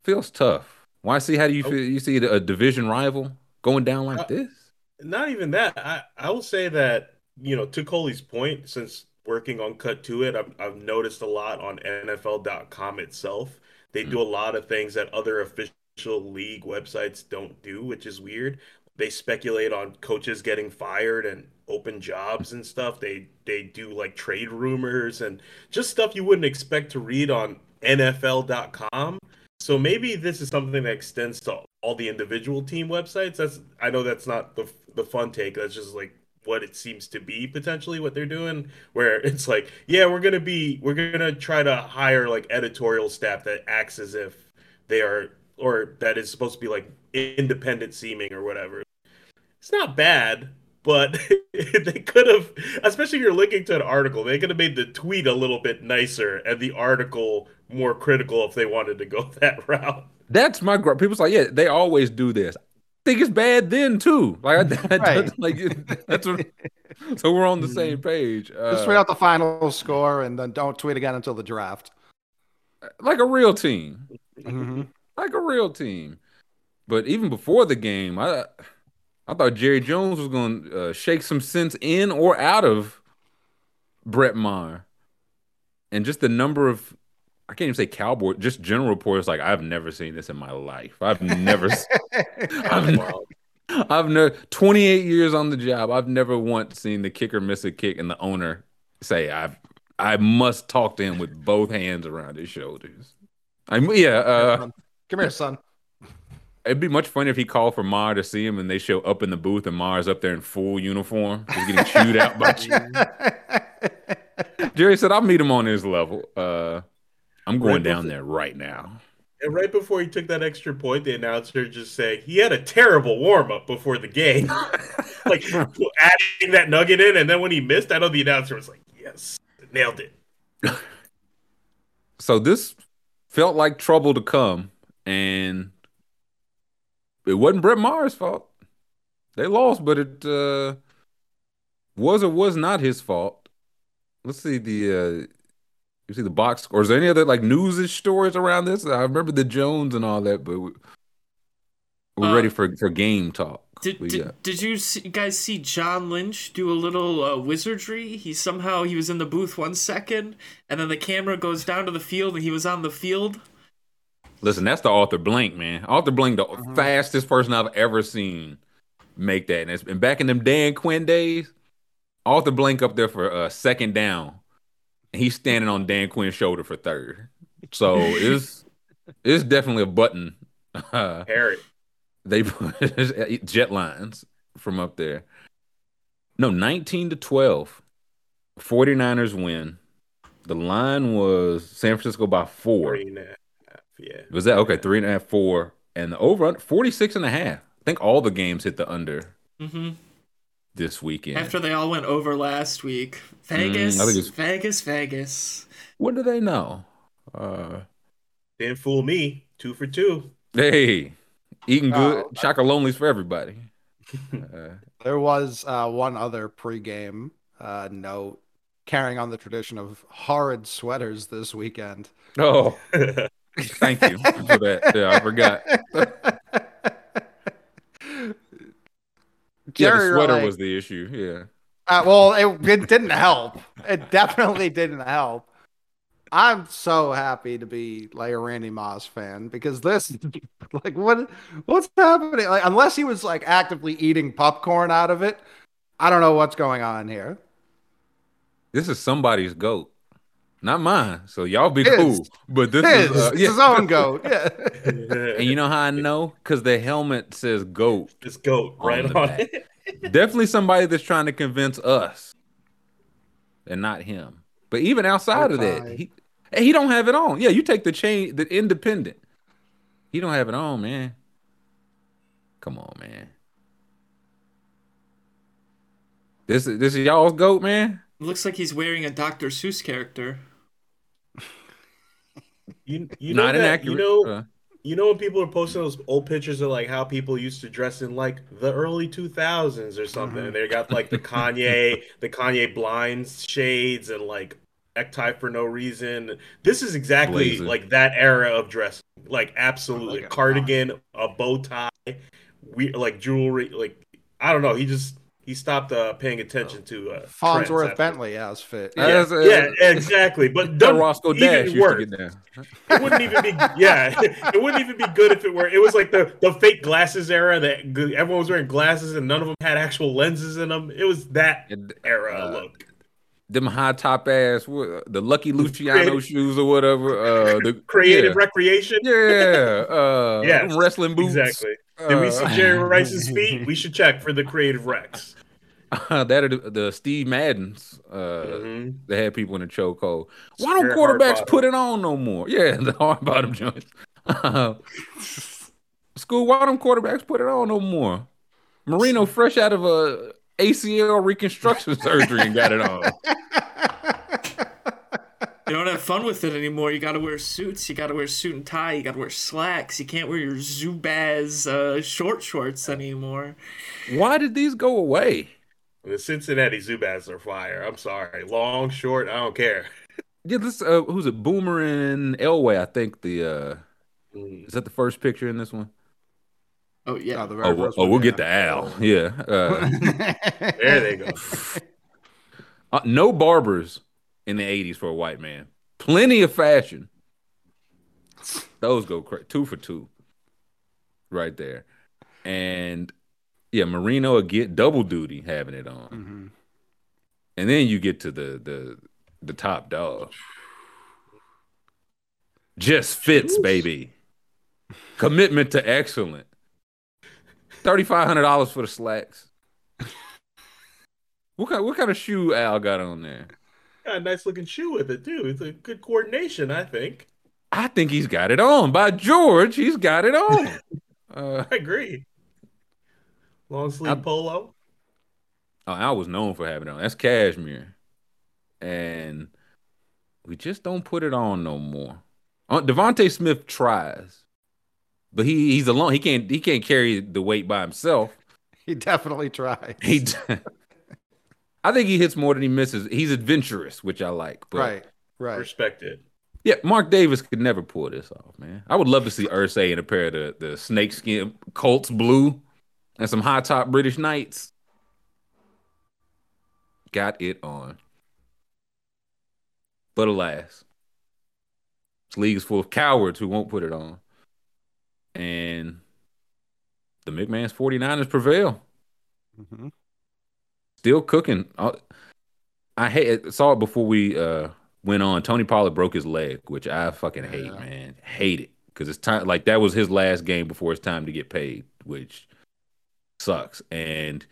feels tough. Why see? How do you Oh. feel? You see a division rival going down like Uh, this? Not even that. I, I will say that, you know, to Coley's point, since working on Cut to It, I've, I've noticed a lot on NFL.com itself. They do a lot of things that other official league websites don't do, which is weird. They speculate on coaches getting fired and open jobs and stuff. They they do like trade rumors and just stuff you wouldn't expect to read on NFL.com. So maybe this is something that extends to all the individual team websites. That's I know that's not the the fun take. That's just like what it seems to be potentially what they're doing where it's like yeah we're gonna be we're gonna try to hire like editorial staff that acts as if they are or that is supposed to be like independent seeming or whatever it's not bad but they could have especially if you're linking to an article they could have made the tweet a little bit nicer and the article more critical if they wanted to go that route That's my gr- people's like, yeah, they always do this. I think it's bad then too. Like, I, Right. like that's what. So we're on the same page. Uh, Just tweet out the final score and then don't tweet again until the draft. like a real team. Mhm. like a real team. But even before the game, I I thought Jerry Jones was going to uh, shake some sense in or out of Brett Maher, and just the number of I can't even say cowboy, just general reports like I've never seen this in my life. I've never, I've, ne- I've never 28 years on the job. I've never once seen the kicker miss a kick and the owner say I've I must talk to him with both hands around his shoulders. I'm yeah. Uh, Come here, son. It'd be much funnier if he called for Mar to see him and they show up in the booth and Mar's up there in full uniform. He's getting chewed out by Jerry said, I'll meet him on his level. Uh, I'm going Right down before- there right now. And right before he took that extra point, the announcer just said he had a terrible warm up before the game. like adding that nugget in, and then when he missed, I know the announcer was like, "Yes, nailed it." So this felt like trouble to come. And it wasn't Brett Maher's fault. They lost, but it uh, was or was not his fault. Let's see the uh, you see the box score. Is there any other like newsish stories around this? I remember the Jones and all that, but we, we're Uh, ready for for game talk. Did, We did, got- did you see, guys see John Lynch do a little uh, wizardry? He somehow he was in the booth one second, and then the camera goes down to the field, and he was on the field. Listen, that's the Arthur Blank, man. Arthur Blank, the fastest person I've ever seen make that. And, it's, and back in them Dan Quinn days, Arthur Blank up there for uh, second down, and he's standing on Dan Quinn's shoulder for third. So it's it's definitely a button. Uh, Harry. they put jet lines from up there. No, 19 to 12. 49ers win. The line was San Francisco by four. Three and a half. Yeah. Was that okay? Three and a half, four, and the over 46 and a half. I think all the games hit the under hmm this weekend. After they all went over last week, Vegas, Mm, I think it's- Vegas, Vegas. what do they know? Uh, Didn't fool me. Two for two. hey, eating good. Oh, Chocolonely's for everybody. Uh, There was uh, one other pregame uh, note carrying on the tradition of horrid sweaters this weekend. oh, thank you for that. Yeah, I forgot. Yeah, the sweater was the issue. Yeah. Uh, well, it, it didn't help. It definitely didn't help. I'm so happy to be like a Randy Moss fan because this, like, what, what's happening? Like, unless he was like actively eating popcorn out of it, I don't know what's going on here. This is somebody's goat, not mine. So y'all be His. cool. But this His, is uh, it's yeah. his own goat. Yeah. And you know how I know? Because the helmet says goat. Just goat right the on it. Definitely somebody that's trying to convince us, and not him. But even outside of that, he he don't have it on. Yeah, you take the chain, the independent. He don't have it on, man. Come on, man. This is this is y'all's goat, man. Looks like he's wearing a Dr. Seuss character. You, you know not that, inaccurate. You know, Uh, you know when people are posting those old pictures of like how people used to dress in like the early 2000s or something, Mm-hmm. and they got like the Kanye, the Kanye blinds shades and like necktie for no reason. This is exactly Blazer. like that era of dressing. Like absolutely Look at cardigan, a bow tie, we like jewelry. Like I don't know. He just he stopped uh, paying attention to uh, Fonzworth Bentley outfit. Yeah, That's, uh, yeah, exactly. But the Roscoe even Dash used worse. to get down. It wouldn't even be yeah. It wouldn't even be good if it were. It was like the the fake glasses era that everyone was wearing glasses and none of them had actual lenses in them. It was that And, era uh, look. Them high top ass, the Lucky Luciano Creative- shoes or whatever. Uh, the Creative yeah. recreation. Yeah, uh, Yes, wrestling boots. Exactly. Did we see Uh, Jerry Rice's feet? We should check for the creative Rex. Uh, that are the, the Steve Madden's. Uh, Mhm. they had people in the chokehold. Why don't Spirit quarterbacks put it on no more? Yeah, the hard bottom joints. Uh, school, why don't quarterbacks put it on no more? Marino, fresh out of a ACL reconstruction surgery, and got it on. You don't have fun with it anymore. You gotta wear suits. You gotta wear suit and tie. You gotta wear slacks. You can't wear your Zubaz uh, short shorts anymore. Why did these go away? The Cincinnati Zubaz are fire. I'm sorry. Long, short, I don't care. Yeah, this uh, who's it? Boomer and Elway. I think the uh, Mm. is that the first picture in this one? Oh yeah. Oh, the very Oh, we'll, first oh, one, we'll yeah. get to Al. Yeah. Uh, There they go. uh, no barbers in the '80s for a white man. Plenty of fashion. Those go cra- two for two, right there. And yeah, Marino again double duty having it on, Mhm. and then you get to the the the top dog. Just fits, baby. Commitment to excellent. Thirty five hundred dollars for the slacks. What kind, what kind of shoe Al got on there? Got a nice looking shoe with it too. It's a good coordination, I think. I think he's got it on. By George, he's got it on. uh, I agree. Long sleeve I- polo. oh, Al was known for having it on. That's cashmere, and we just don't put it on no more. Uh, DeVonta Smith tries, but he he's alone. He can't he can't carry the weight by himself. He definitely tried. He, I think he hits more than he misses. He's adventurous, which I like. But right, right. Respect it. yeah, Mark Davis could never pull this off, man. I would love to see Irsay in a pair of the, the snakeskin Colts blue and some high top British Knights. Got it on. But alas, this league is full of cowards who won't put it on. And the McMahon's 49ers prevail. Mhm. Still cooking. Uh, I hate saw it before we uh went on. Tony Pollard broke his leg, which I fucking hate, Yeah. man. Hate it. Because it's time like that was his last game before it's time to get paid, which sucks. And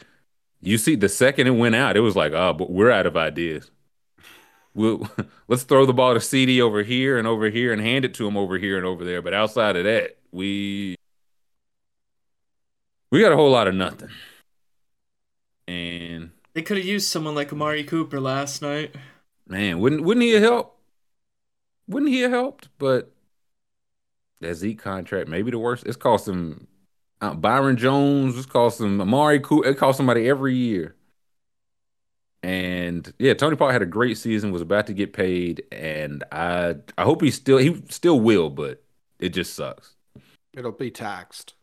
you see the second it went out, it was like, oh, but we're out of ideas. We'll let's throw the ball to CD over here and over here and hand it to him over here and over there. But outside of that, we we got a whole lot of nothing. And They could have used someone like Amari Cooper last night. man, wouldn't wouldn't he have helped? Wouldn't he have helped? But that Zeke contract, maybe the worst. It's cost him uh, Byron Jones. It's cost him Amari Cooper. It costs somebody every year. And yeah, Tony Pollard had a great season. Was about to get paid, and I I hope he still he still will, but it just sucks. It'll be taxed.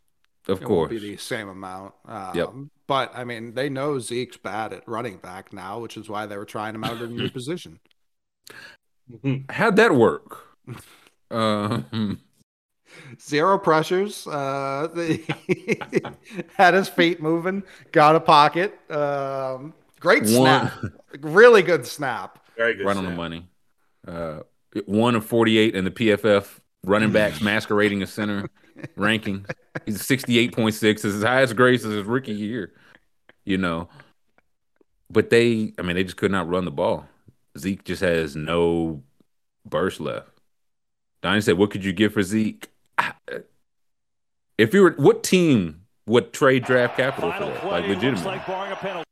Of course. it course, won't be the same amount. Um, Yep. But I mean, they know Zeke's bad at running back now, which is why they were trying him out in a new position. how'd that work? Um, Zero pressures. Uh, they had his feet moving. Got a pocket. Um, great snap. Really good snap. Very good. right on the money. Uh, one of 48 in the PFF running backs masquerading as center ranking. He's 68.6. It's his highest grade since his rookie year, you know. But they, I mean, they just could not run the ball. Zeke just has no burst left. Donnie said, What could you give for Zeke? If you were, what team would trade draft capital for Final that? Like, legitimately. like.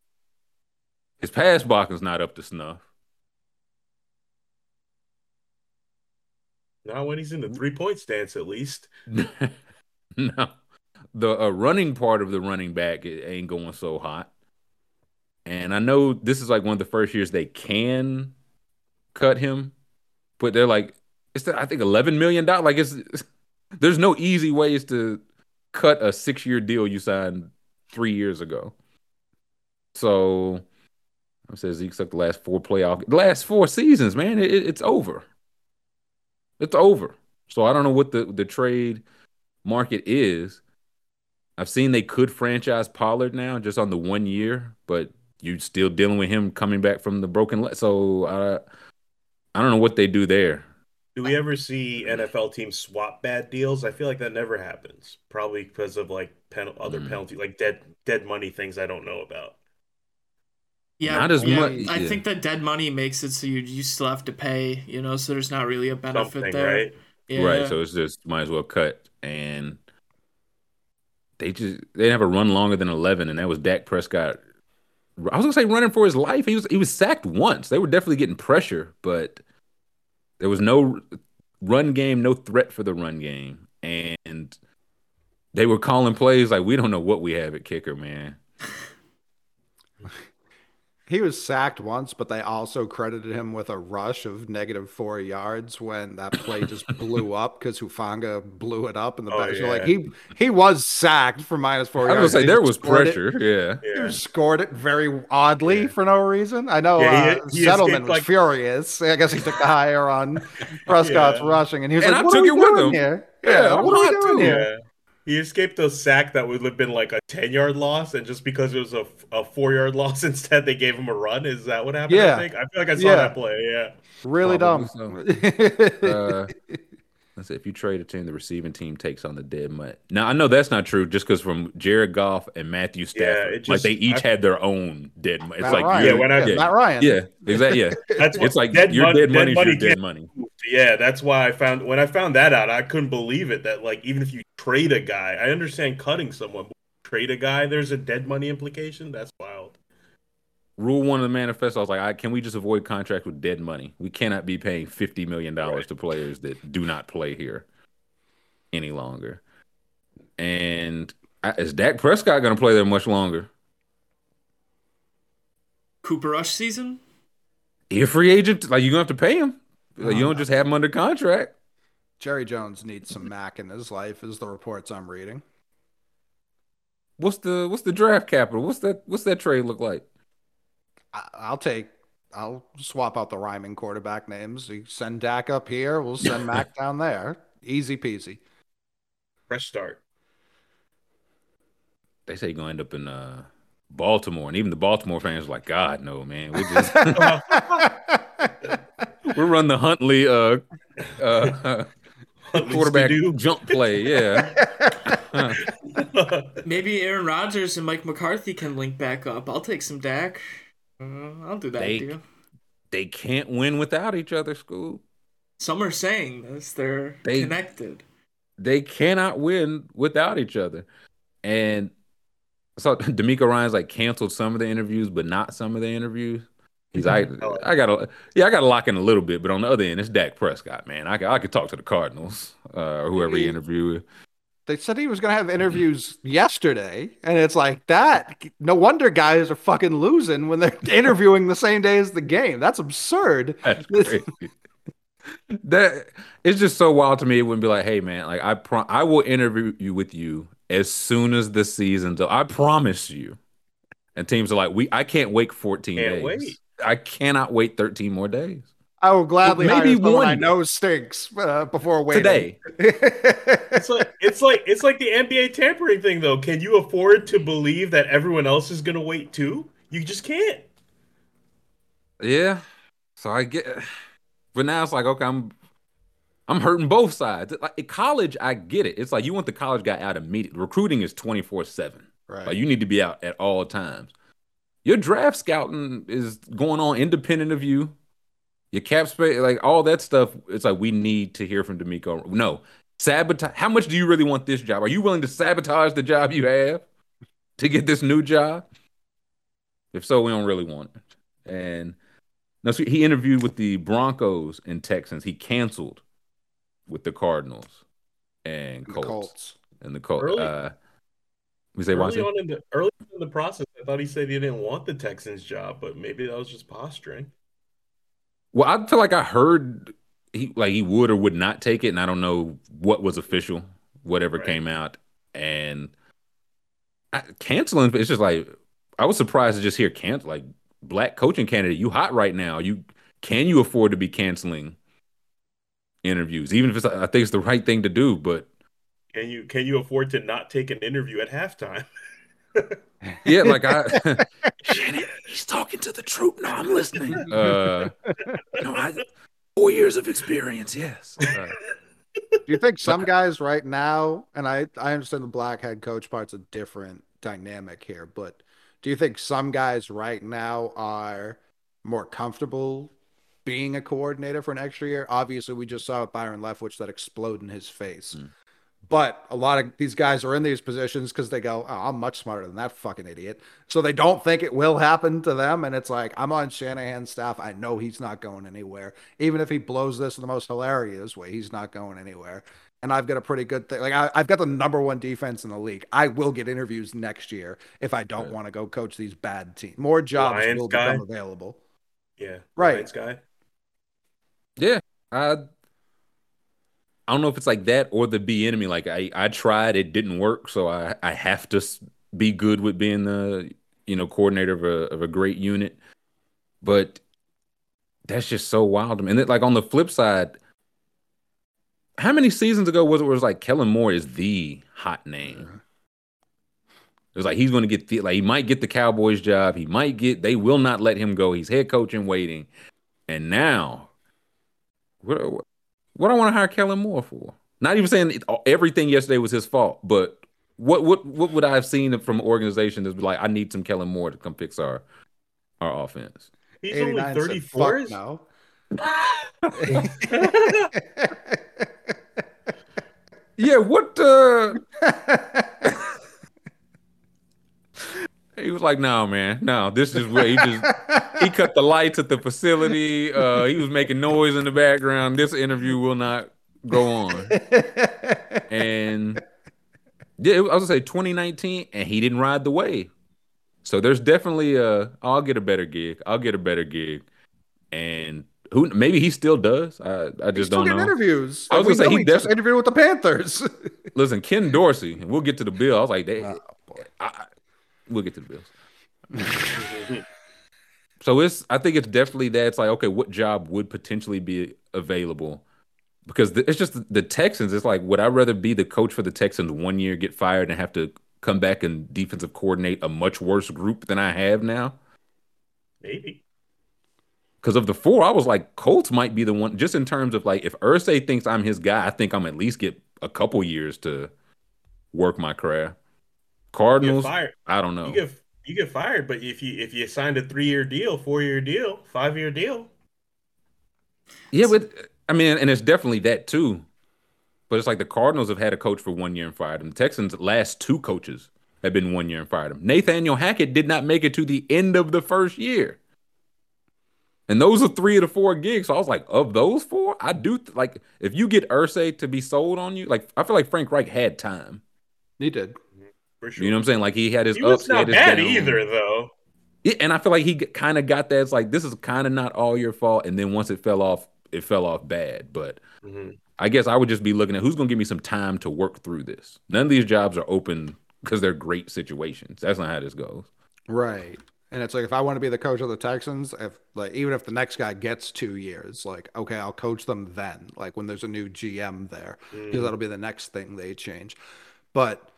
His pass blocking's not up to snuff. Not when he's in the three point stance, at least. no, the uh, running part of the running back it ain't going so hot. And I know this is like one of the first years they can cut him, but they're like, it's the, I think eleven million dollars. Like it's, it's- there's no easy ways to cut a six year deal you signed three years ago. So I said Zeke sucked the last four playoff, the last four seasons, man. It, it- it's over. It's over. So I don't know what the the trade market is. I've seen they could franchise Pollard now just on the one year, but you're still dealing with him coming back from the broken leg. So I I don't know what they do there. Do we ever see NFL teams swap bad deals? I feel like that never happens. Probably because of like pen- other Mm. penalty, like dead dead money things I don't know about. Yeah, Not as yeah, much- I yeah. think that dead money makes it so you you still have to pay, you know, so there's not really a benefit Something, there. right? Yeah. Right. So it's just might as well cut. And they just they didn't have a run longer than eleven, and that was Dak Prescott. I was gonna say running for his life. He was he was sacked once. They were definitely getting pressure, but there was no run game, no threat for the run game. And they were calling plays like we don't know what we have at kicker, man. He was sacked once, but they also credited him with a rush of negative four yards when that play just blew up because Hufanga blew it up in the Oh, back. So like he he was sacked for minus four I was yards. gonna say there was scored it- pressure. Yeah. He Yeah. scored it very oddly Yeah. for no reason. I know Yeah, he- uh, he Settlement was like- furious. I guess he took the higher on Prescott's Yeah. rushing, and he was And like, I "What took are we it with doing him. here? Yeah, Yeah, what are we doing here?" Yeah. He escaped a sack that would have been like a 10 yard loss, and just because it was a, a four yard loss instead, they gave him a run. Is that what happened? Yeah. I think. I feel like I saw Yeah. that play. Yeah. Really dumb. Probably uh, let's say if you trade a team, the receiving team takes on the dead money. Now I know that's not true, just because from Jared Goff and Matthew Stafford, it like they each I- had their own dead money. It's Matt like Ryan. Yeah, when I- yeah, Matt Ryan. yeah, exactly. Yeah, That's it's like dead your mon- dead dead money is your dead money. Yeah, that's why I found when I found that out, I couldn't believe it. That like even if you trade a guy, I understand cutting someone, but trade a guy, there's a dead money implication. That's wild. Rule one of the manifesto. I was like, I, can we just avoid contracts with dead money? We cannot be paying fifty million dollars Right. to players that do not play here any longer. And I- is Dak Prescott going to play there much longer? Cooper Rush season? He a free agent? Like you're gonna have to pay him? Like, you Oh, don't just have him under contract. Jerry Jones needs some Mac in his life, is the reports I'm reading. What's the what's the draft capital? What's that what's that trade look like? I, I'll take. I'll swap out the rhyming quarterback names. You send Dak up here, we'll send Mac down there. Easy peasy. Fresh start. They say you're gonna end up in uh Baltimore, and even the Baltimore fans are like, God no, man. We just we run the Huntley uh uh quarterback jump play, yeah. Maybe Aaron Rodgers and Mike McCarthy can link back up. I'll take some Dak. Uh, I'll do that They-. They can't win without each other, school. Some are saying this. They're They- connected. they cannot win without each other. And so DeMeco Ryans like canceled some of the interviews, but not some of the interviews. He's like, I gotta, yeah, I gotta lock in a little bit, but on the other end, it's Dak Prescott, man. I, could- I could talk to the Cardinals uh, or whoever he interviewed. They said he was going to have interviews yesterday, and it's like that. No wonder guys are fucking losing when they're interviewing the same day as the game. That's absurd. That's crazy. that it's just so wild to me. It wouldn't be like, hey man, like I pro- I will interview you with you as soon as the season's up. I promise you. And teams are like, we I can't wait 14 Can't days. wait. I cannot wait 13 more days. I will gladly Well, maybe maybe hire someone I one know stinks uh, before waiting. Today. It's like it's like it's like the NBA tampering thing though. Can you afford to believe that everyone else is gonna wait too? You just can't. Yeah. So I get but now it's like, okay, I'm I'm hurting both sides. Like in college, I get it. It's like you want the college guy out immediately. Recruiting is 24-7. right. Like you need to be out at all times. Your draft scouting is going on independent of you. Your cap space, like all that stuff. It's like we need to hear from DeMeco. No, sabotage. How much do you really want this job? Are you willing to sabotage the job you have to get this new job? If so, we don't really want it. And no, so he interviewed with the Broncos and Texans. He canceled with the Cardinals and The Colts, Colts. and the Colts. Early- Uh, we say why? Early on in the early in the process, I thought he said he didn't want the Texans job, but maybe that was just posturing. Well, I feel like I heard he like he would or would not take it, and I don't know what was official, whatever Right. came out, and I, canceling. It's just like I was surprised to just hear cancel like black coaching candidate. You hot right now? You can you afford to be canceling interviews, even if it's I think it's the right thing to do, but Can you can you afford to not take an interview at halftime? yeah, like I Shannon, he's talking to the troop. No, I'm listening. Uh, no, I four years of experience. Yes. Uh, Do you think some guys right now, and I, I understand the black head coach part's a different dynamic here, but do you think some guys right now are more comfortable being a coordinator for an extra year? Obviously, we just saw with Byron Leftwich that explode in his face. Mm. But a lot of these guys are in these positions because they go, oh, I'm much smarter than that fucking idiot. So they don't think it will happen to them. And it's like, I'm on Shanahan's staff. I know he's not going anywhere. Even if he blows this in the most hilarious way, he's not going anywhere. And I've got a pretty good thing. Like, I, I've got the number one defense in the league. I will get interviews next year if I don't Right. want to go coach these bad teams. More jobs Lions will guy. become available. yeah, Right. Lions guy. Yeah, I I don't know if it's like that or the be enemy. Like I I tried, it didn't work, so I I have to be good with being the you know coordinator of a of a great unit. But that's just so wild. And then, like on the flip side, how many seasons ago was it? Was like Kellen Moore is the hot name. It was like he's going to get the like he might get the Cowboys job. He might get. They will not let him go. He's head coach in waiting. And now, what what I want to hire Kellen Moore for? Not even saying it- everything yesterday was his fault, but what what what would I have seen from an organization that's like, I need some Kellen Moore to come fix our our offense. He's only 89 said, thirty "Fuck four. No. Yeah, what uh he was like, no, man, no, this is where he just he cut the lights at the facility. Uh he was making noise in the background. This interview will not go on. And Yeah, I was gonna say 2019, and he didn't ride the wave. So there's definitely a I'll get a better gig. I'll get a better gig, and who maybe he still does. I I just don't know. interviews. I was We gonna say, he he just interviewed with the Panthers. Listen, Ken Dorsey, and we'll get to the bill. I was like, they, Oh, I- we'll get to the bills. So it's I think it's definitely that. It's like okay, what job would potentially be available? Because the, it's just the, the Texans. It's like would I rather be the coach for the Texans one year, get fired, and have to come back and defensive coordinate a much worse group than I have now? Maybe. Because of the four, I was like Colts might be the one. Just in terms of like if Irsay thinks I'm his guy, I think I'm at least get a couple years to work my craft. You get Cardinals, fired. I don't know. You get you get fired, but if you if you signed a three year deal, four year deal, five year deal, Yeah, but I mean, and it's definitely that too. But it's like the Cardinals have had a coach for one year and fired him. The Texans' last two coaches have been one year and fired him. Nathaniel Hackett did not make it to the end of the first year. And those are three of the four gigs. So I was like, of those four, I do th- like if you get Irsay to be sold on you, like I feel like Frank Reich had time. he did. For sure. You know what I'm saying? Like he had his he ups, was he not had his bad downs. either, though. Yeah, and I feel like he kind of got that. It's like this is kind of not all your fault. And then once it fell off, it fell off bad. But Mhm. I guess I would just be looking at who's going to give me some time to work through this. None of these jobs are open because they're great situations. That's not how this goes. Right. And it's like if I want to be the coach of the Texans, if like even if the next guy gets two years, like okay, I'll coach them then, like when there's a new GM there, because that'll be the next thing they change. But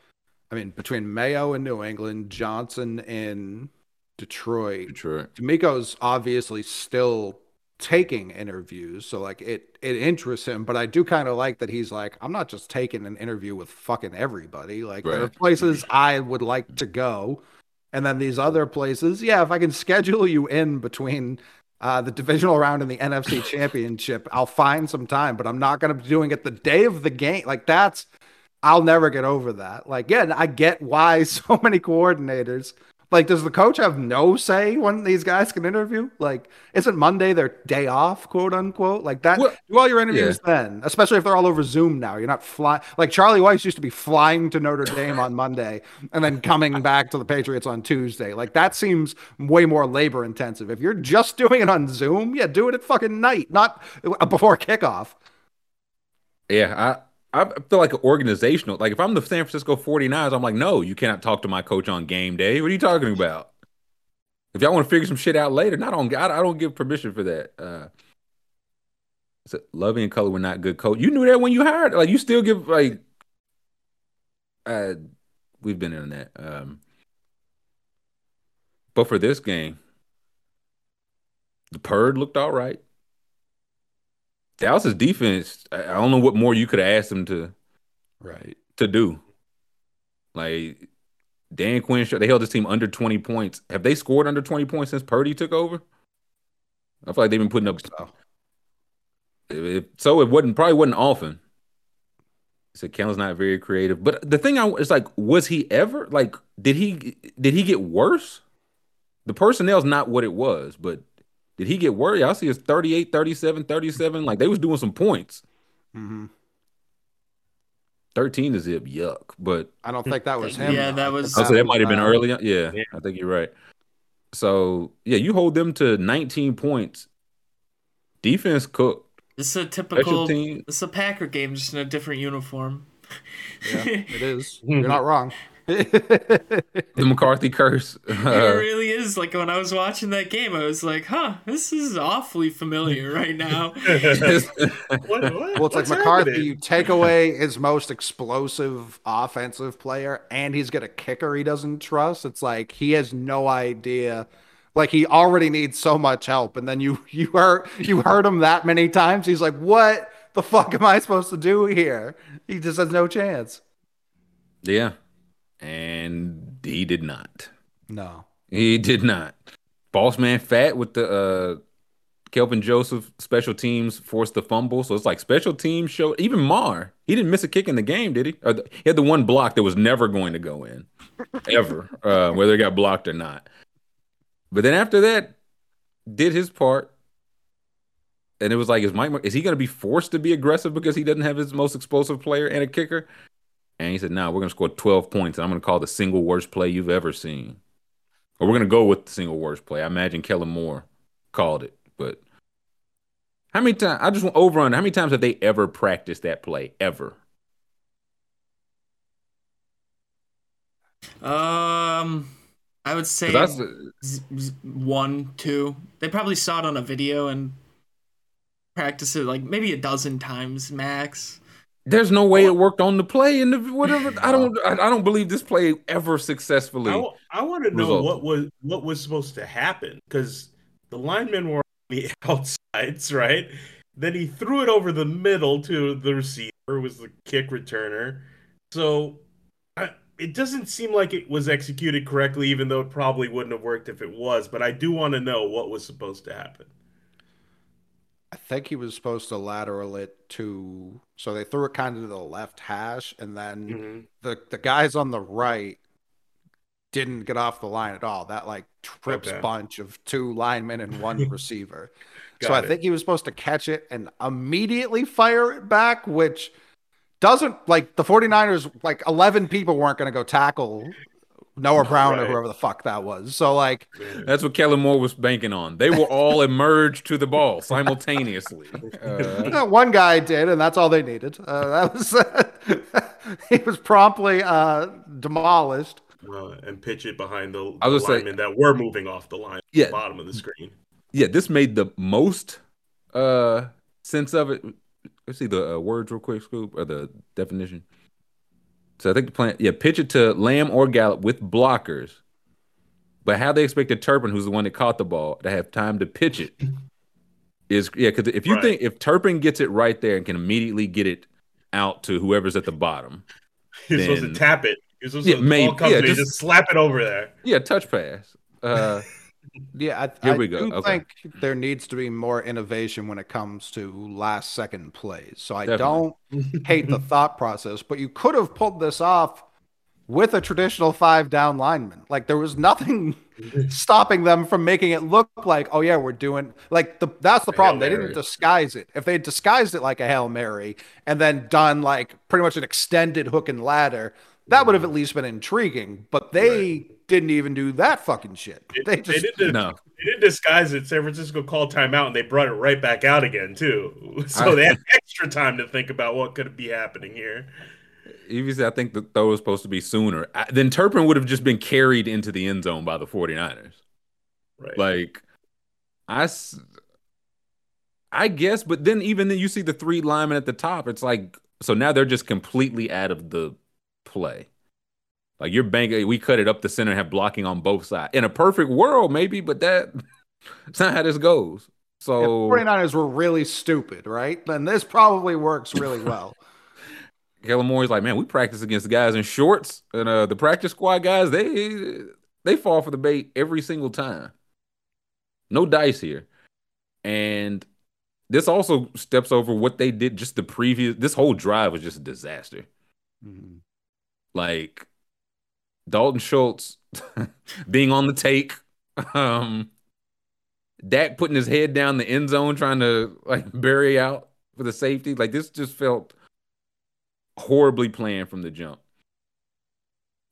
I mean, between Mayo and New England, Johnson in Detroit, Detroit. DeMeco's obviously still taking interviews, so like it it interests him. But I do kind of like that he's like, I'm not just taking an interview with fucking everybody. Like there are places I would like to go, and then these other places, yeah, if I can schedule you in between. Uh, the divisional round and the NFC championship, I'll find some time, but I'm not going to be doing it the day of the game. Like, that's, I'll never get over that. Like, yeah, I get why so many coordinators like, does the coach have no say when these guys can interview? Like, isn't Monday their day off, quote unquote? Like that. Well, do all your interviews then, especially if they're all over Zoom now. You're not flying. Like Charlie Weis used to be flying to Notre Dame on Monday and then coming back to the Patriots on Tuesday. Like that seems way more labor intensive. If you're just doing it on Zoom, yeah, do it at fucking night, not uh, before kickoff. Yeah, I I feel like an organizational. Like if I'm the San Francisco 49ers, I'm like, no, you cannot talk to my coach on game day. What are you talking about? If y'all want to figure some shit out later, not on I, I don't give permission for that. Uh so Lovey and Color were not good coach. You knew that when you hired. Like you still give like uh we've been in that. Um but for this game, the Purd looked all right. Dallas's defense, I don't know what more you could have asked them to Right. to do. Like Dan Quinn, they held this team under 20 points. Have they scored under 20 points since Purdy took over? I feel like they've been putting up. So If, so it wasn't probably wasn't often. So Kellen's not very creative. But the thing I is like, was he ever like? Did he did he get worse? The personnel's not what it was, but did he get worried? I see it's 38, 37, 37. Like they was doing some points. mhm. 13 is zip, yuck. But I don't think that was him. Yeah, that was- think Oh, so that might have been uh, early. Yeah, Yeah. I think you're right. So yeah, you hold them to 19 points. Defense cooked. This is a typical. team. This is a Packer game, just in a different uniform. Yeah, it is. You're not wrong. The McCarthy curse. it Uh, really is. Like when I was watching that game, I was like, "Huh, this is awfully familiar right now." What, what? Well, it's like McCarthy. happening? You take away his most explosive offensive player, and he's got a kicker he doesn't trust. It's like he has no idea. Like he already needs so much help, and then you you heard you heard him that many times. He's like, "What the fuck am I supposed to do here?" He just has no chance. yeah, and he did not. No. He did not. Boss man fat with the uh Kelvin Joseph special teams forced the fumble. So it's like special teams show even Mar. He didn't miss a kick in the game, did he? Or the, he had the one block that was never going to go in. Ever. uh, whether it got blocked or not. But then after that, did his part. And it was like, is Mike is he gonna be forced to be aggressive because he doesn't have his most explosive player and a kicker? And he said, "No, nah, we're gonna score 12 points, and I'm gonna call the single worst play you've ever seen." Or we're gonna go with the single worst play. I imagine Kellen Moore called it, but how many times? I just want over on how many times have they ever practiced that play ever? Um, I would say That's z- z- one, two. They probably saw it on a video and practiced it like maybe a dozen times max. There's no way it worked on the play and the whatever. I don't. I, I don't believe this play ever successfully. I, want to know resulted. what was what was supposed to happen because the linemen were on the outsides, right? Then he threw it over the middle to the receiver, who was the kick returner. So I, it doesn't seem like it was executed correctly, even though it probably wouldn't have worked if it was. But I do want to know what was supposed to happen. I think he was supposed to lateral it to so they threw it kind of to the left hash and then Mhm. the the guys on the right didn't get off the line at all. That like trips Okay. bunch of two linemen and one receiver. so Got I think he was supposed to catch it and immediately fire it back, which doesn't like the 49ers, like 11 people weren't going to go tackle Noah Brown or whoever the fuck that was. So, like, That's what Kellen Moore was banking on. They will all emerge to the ball simultaneously. Uh, No, one guy did, and that's all they needed. Uh, that was he was promptly uh, demolished. Uh, and pitch it behind the, I the was gonna say- linemen that were moving off the line, Yeah. the bottom of the screen. yeah, this made the most uh sense of it. Let's see the uh, words real quick, Scoob, or the definition. So I think the plan, yeah, pitch it to Lamb or Gallup with blockers. But how they expect expected Turpin, who's the one that caught the ball, to have time to pitch it is yeah. Because if you Right. think if Turpin gets it right there and can immediately get it out to whoever's at the bottom, He was supposed to tap it. He was supposed Yeah, to maybe- yeah, just- just slap it over there. yeah, touch pass. Uh, Yeah, I, Here I we go. do Okay. think there needs to be more innovation when it comes to last second plays. So I Definitely. don't hate the thought process, but you could have pulled this off with a traditional five down lineman. Like there was nothing stopping them from making it look like, oh yeah, we're doing like the that's the A problem. They didn't disguise it. If they had disguised it like a Hail Mary and then done like pretty much an extended hook and ladder, that would have at least been intriguing. But they didn't even do that fucking shit. They They, just didn't. no, They didn't disguise it. San Francisco called timeout, and they brought it right back out again too. So I- they had extra time to think about what could be happening here. even said I think the throw was supposed to be sooner. I, then Turpin would have just been carried into the end zone by the 49ers. Right. Like, I guess, but then even then you see the three linemen at the top. It's like so now they're just completely out of the play. Like you're banking, we cut it up the center and have blocking on both sides. In a perfect world, maybe, but that it's not how this goes. Yeah, So 49ers were really stupid, right? Then this probably works really well. Kellen Moore's like, man, we practice against the guys in shorts, and uh, the practice squad guys, they they fall for the bait every single time. No dice here, and this also steps over what they did just the previous. This whole drive was just a disaster. Like Dalton Schultz being on the take, um, Dak putting his head down the end zone trying to like bury out for the safety. Like this just felt horribly planned from the jump.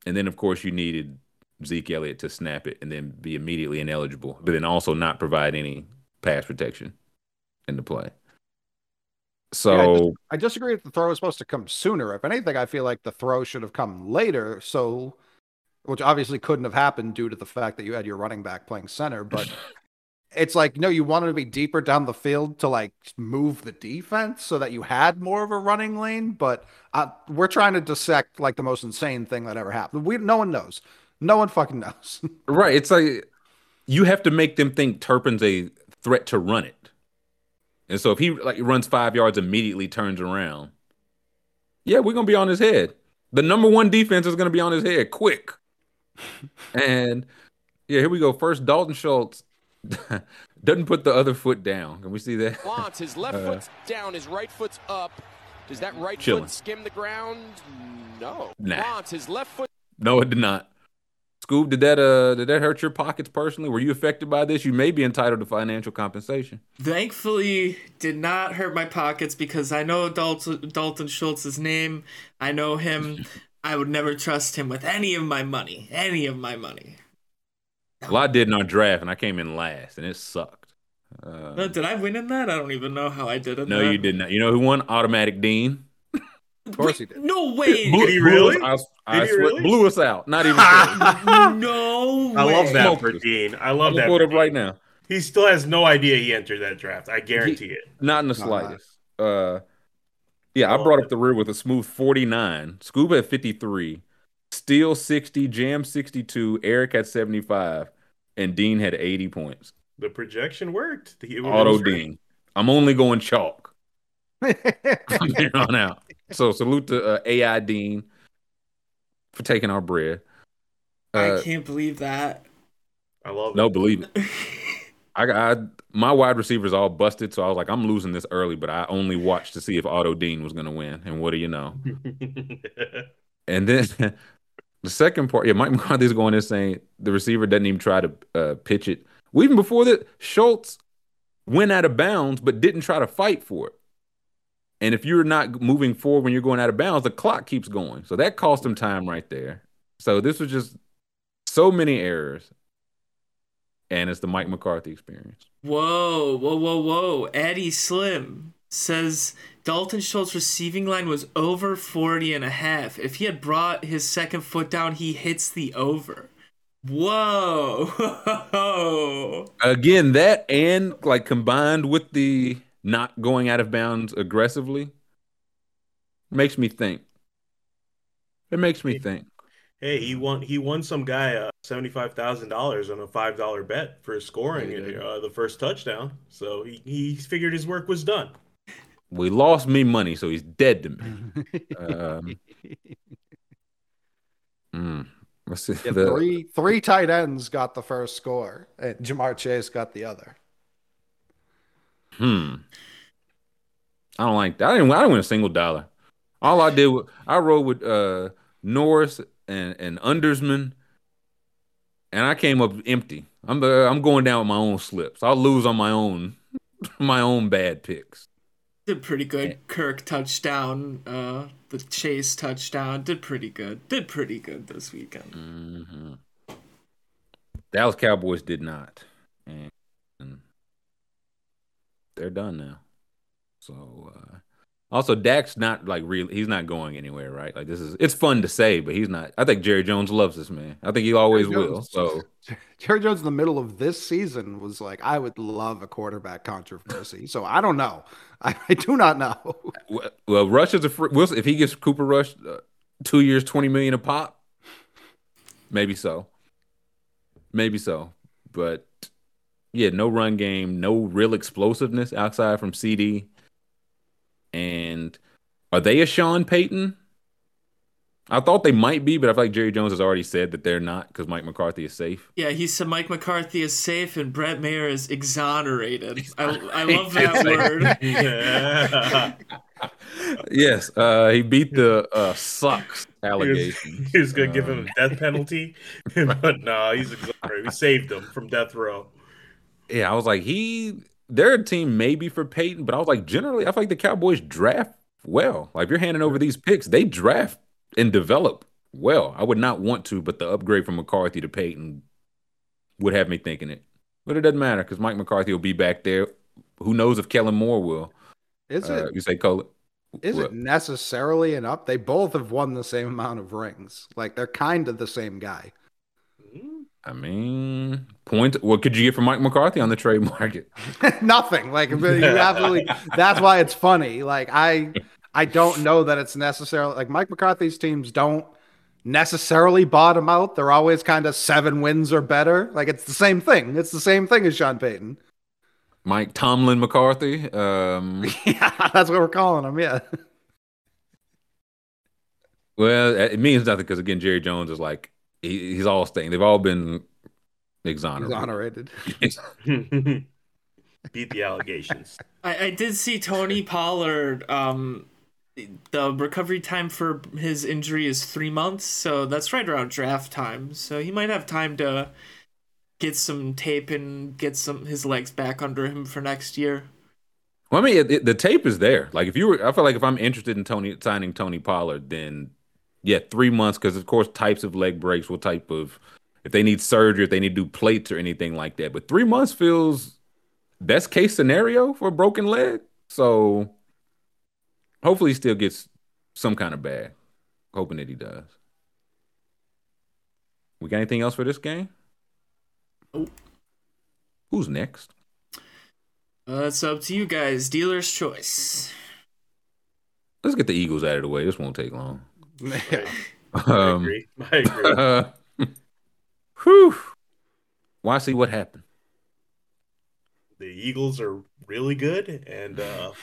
And then, of course, you needed Zeke Elliott to snap it and then be immediately ineligible, but then also not provide any pass protection in the play. So, Yeah, I just- I disagree that the throw was supposed to come sooner. If anything, I feel like the throw should have come later. So, which obviously couldn't have happened due to the fact that you had your running back playing center. But it's like, no, you wanted to be deeper down the field to like move the defense so that you had more of a running lane. But uh, we're trying to dissect like the most insane thing that ever happened. We no one knows. No one fucking knows. right, it's like you have to make them think Turpin's a threat to run it. And so if he like runs five yards immediately turns around, yeah, we're gonna be on his head. The number one defense is gonna be on his head quick. and yeah, here we go. First, Dalton Schultz doesn't put the other foot down. Can we see that? Lance, his left Uh, foot's down, his right foot's up. Does that right Chilling. foot skim the ground? No. Nah. Lance, his left foot No, it did not. Scoob, did that uh did that hurt your pockets personally? Were you affected by this? You may be entitled to financial compensation. Thankfully, did not hurt my pockets because I know Dalton, Dalton Schultz's name. I know him. I would never trust him with any of my money. Any of my money. Well, I did in our draft, and I came in last, and it sucked. Uh, No, did I win in that? I don't even know how I did it. no, that. you did not. You know who won? Automatic Dean. Of course he did. No way. Blew- Did he blew really? us- I, I he swear- really? blew us out. Not even. close. no I love that Smoked for us. Dean. I I'm love gonna that. pull up right now. He still has no idea he entered that draft. I guarantee it. Not in the slightest. Uh, yeah, I Oh, brought up the rear with a smooth 49. Scuba at 53. Steel 60. Jam 62. Eric had 75. And Dean had 80 points. The projection worked. It was- Auto Dean. I'm only going chalk from here on out. So salute to uh, AI Dean for taking our bread. I Uh, can't believe that. I love it. no, believe it. I, I my wide receivers all busted, so I was like, I'm losing this early, but I only watched to see if Otto Dean was going to win. And what do you know? And then the second part, yeah, Mike McCarthy's going in saying the receiver doesn't even try to uh, pitch it. Well, even before that, Schultz went out of bounds, but didn't try to fight for it. And if you're not moving forward when you're going out of bounds, the clock keeps going. So that cost him time right there. So this was just so many errors. And it's the Mike McCarthy experience. Whoa, whoa, whoa, whoa. Eddie Slim says Dalton Schultz receiving line was over 40 and a half. If he had brought his second foot down, he hits the over. Whoa. Again, that and like combined with the not going out of bounds aggressively makes me think. It makes me think. hey, he won. He won some guy uh, seventy five thousand dollars on a five dollar bet for scoring Yeah, yeah. uh, the first touchdown. So he, he figured his work was done. We lost me money, so he's dead to me. Um, mm, let's see. Yeah, the- three three tight ends got the first score, and Ja'Marr Chase got the other. Hmm. I don't like that. I didn't. I didn't win a single dollar. All I did was I rode with uh, Norris and and Undersman, and I came up empty. I'm uh, I'm going down with my own slips. I'll lose on my own my own bad picks. Did pretty good. Kirk touchdown. Uh, the Chase touchdown. Did pretty good. Did pretty good this weekend. Mm-hmm. Dallas Cowboys did not, and they're done now. So, uh, also Dak's not like really. He's not going anywhere, right? Like this is. It's fun to say, but he's not. I think Jerry Jones loves this man. I think he always will. So Jerry Jones in the middle of this season was like, I would love a quarterback controversy. So I don't know. I, I do not know. well, well Rush is a free. We'll, if he gets Cooper Rush uh, two years, twenty million a pop, maybe so. Maybe so, but yeah, no run game, no real explosiveness outside from CD. And are they a Sean Payton? I thought they might be, but I feel like Jerry Jones has already said that they're not because Mike McCarthy is safe. Yeah, he said Mike McCarthy is safe and Brett Maher is exonerated. I, I love that word. Yeah. yes, uh, he beat the uh, sucks He was, allegation. he was gonna give Um, him a death penalty, but no, he's exonerated. We saved him from death row. Yeah, I was like, he they're a team maybe for Payton, but I was like, generally, I feel like the Cowboys draft well. Like if you're handing over these picks, they draft and develop well. I would not want to, but the upgrade from McCarthy to Payton would have me thinking it. But it doesn't matter because Mike McCarthy will be back there. Who knows if Kellen Moore will? Is Uh, it you say Cole? is what? it necessarily an up? They both have won the same amount of rings. Like they're kind of the same guy. I mean, point. What could you get from Mike McCarthy on the trade market? Nothing. Like you absolutely. That's why it's funny. Like I, I don't know that it's necessarily like Mike McCarthy's teams don't necessarily bottom out. They're always kind of seven wins or better. Like it's the same thing. It's the same thing as Sean Payton. Mike Tomlin McCarthy. Um, Yeah, that's what we're calling him. Yeah. Well, it means nothing because again, Jerry Jones is like he, he's all staying. They've all been exonerated. Exonerated. Beat the allegations. I, I did see Tony Pollard um the recovery time for his injury is three months, so that's right around draft time. So he might have time to get some tape and get some his legs back under him for next year. Well, I mean, it, it- the tape is there. Like, if you were, I feel like if I'm interested in Tony signing Tony Pollard, then yeah, three months. Because of course, types of leg breaks, what type of, if they need surgery, if they need to do plates or anything like that. But three months feels best case scenario for a broken leg. So hopefully, he still gets some kind of bag. Hoping that he does. We got anything else for this game? Nope. Who's next? Uh, it's up to you guys. Dealer's choice. Let's get the Eagles out of the way. This won't take long. Yeah. I Um, agree. I agree. Uh, whew. Why see what happened? the Eagles are really good, and uh,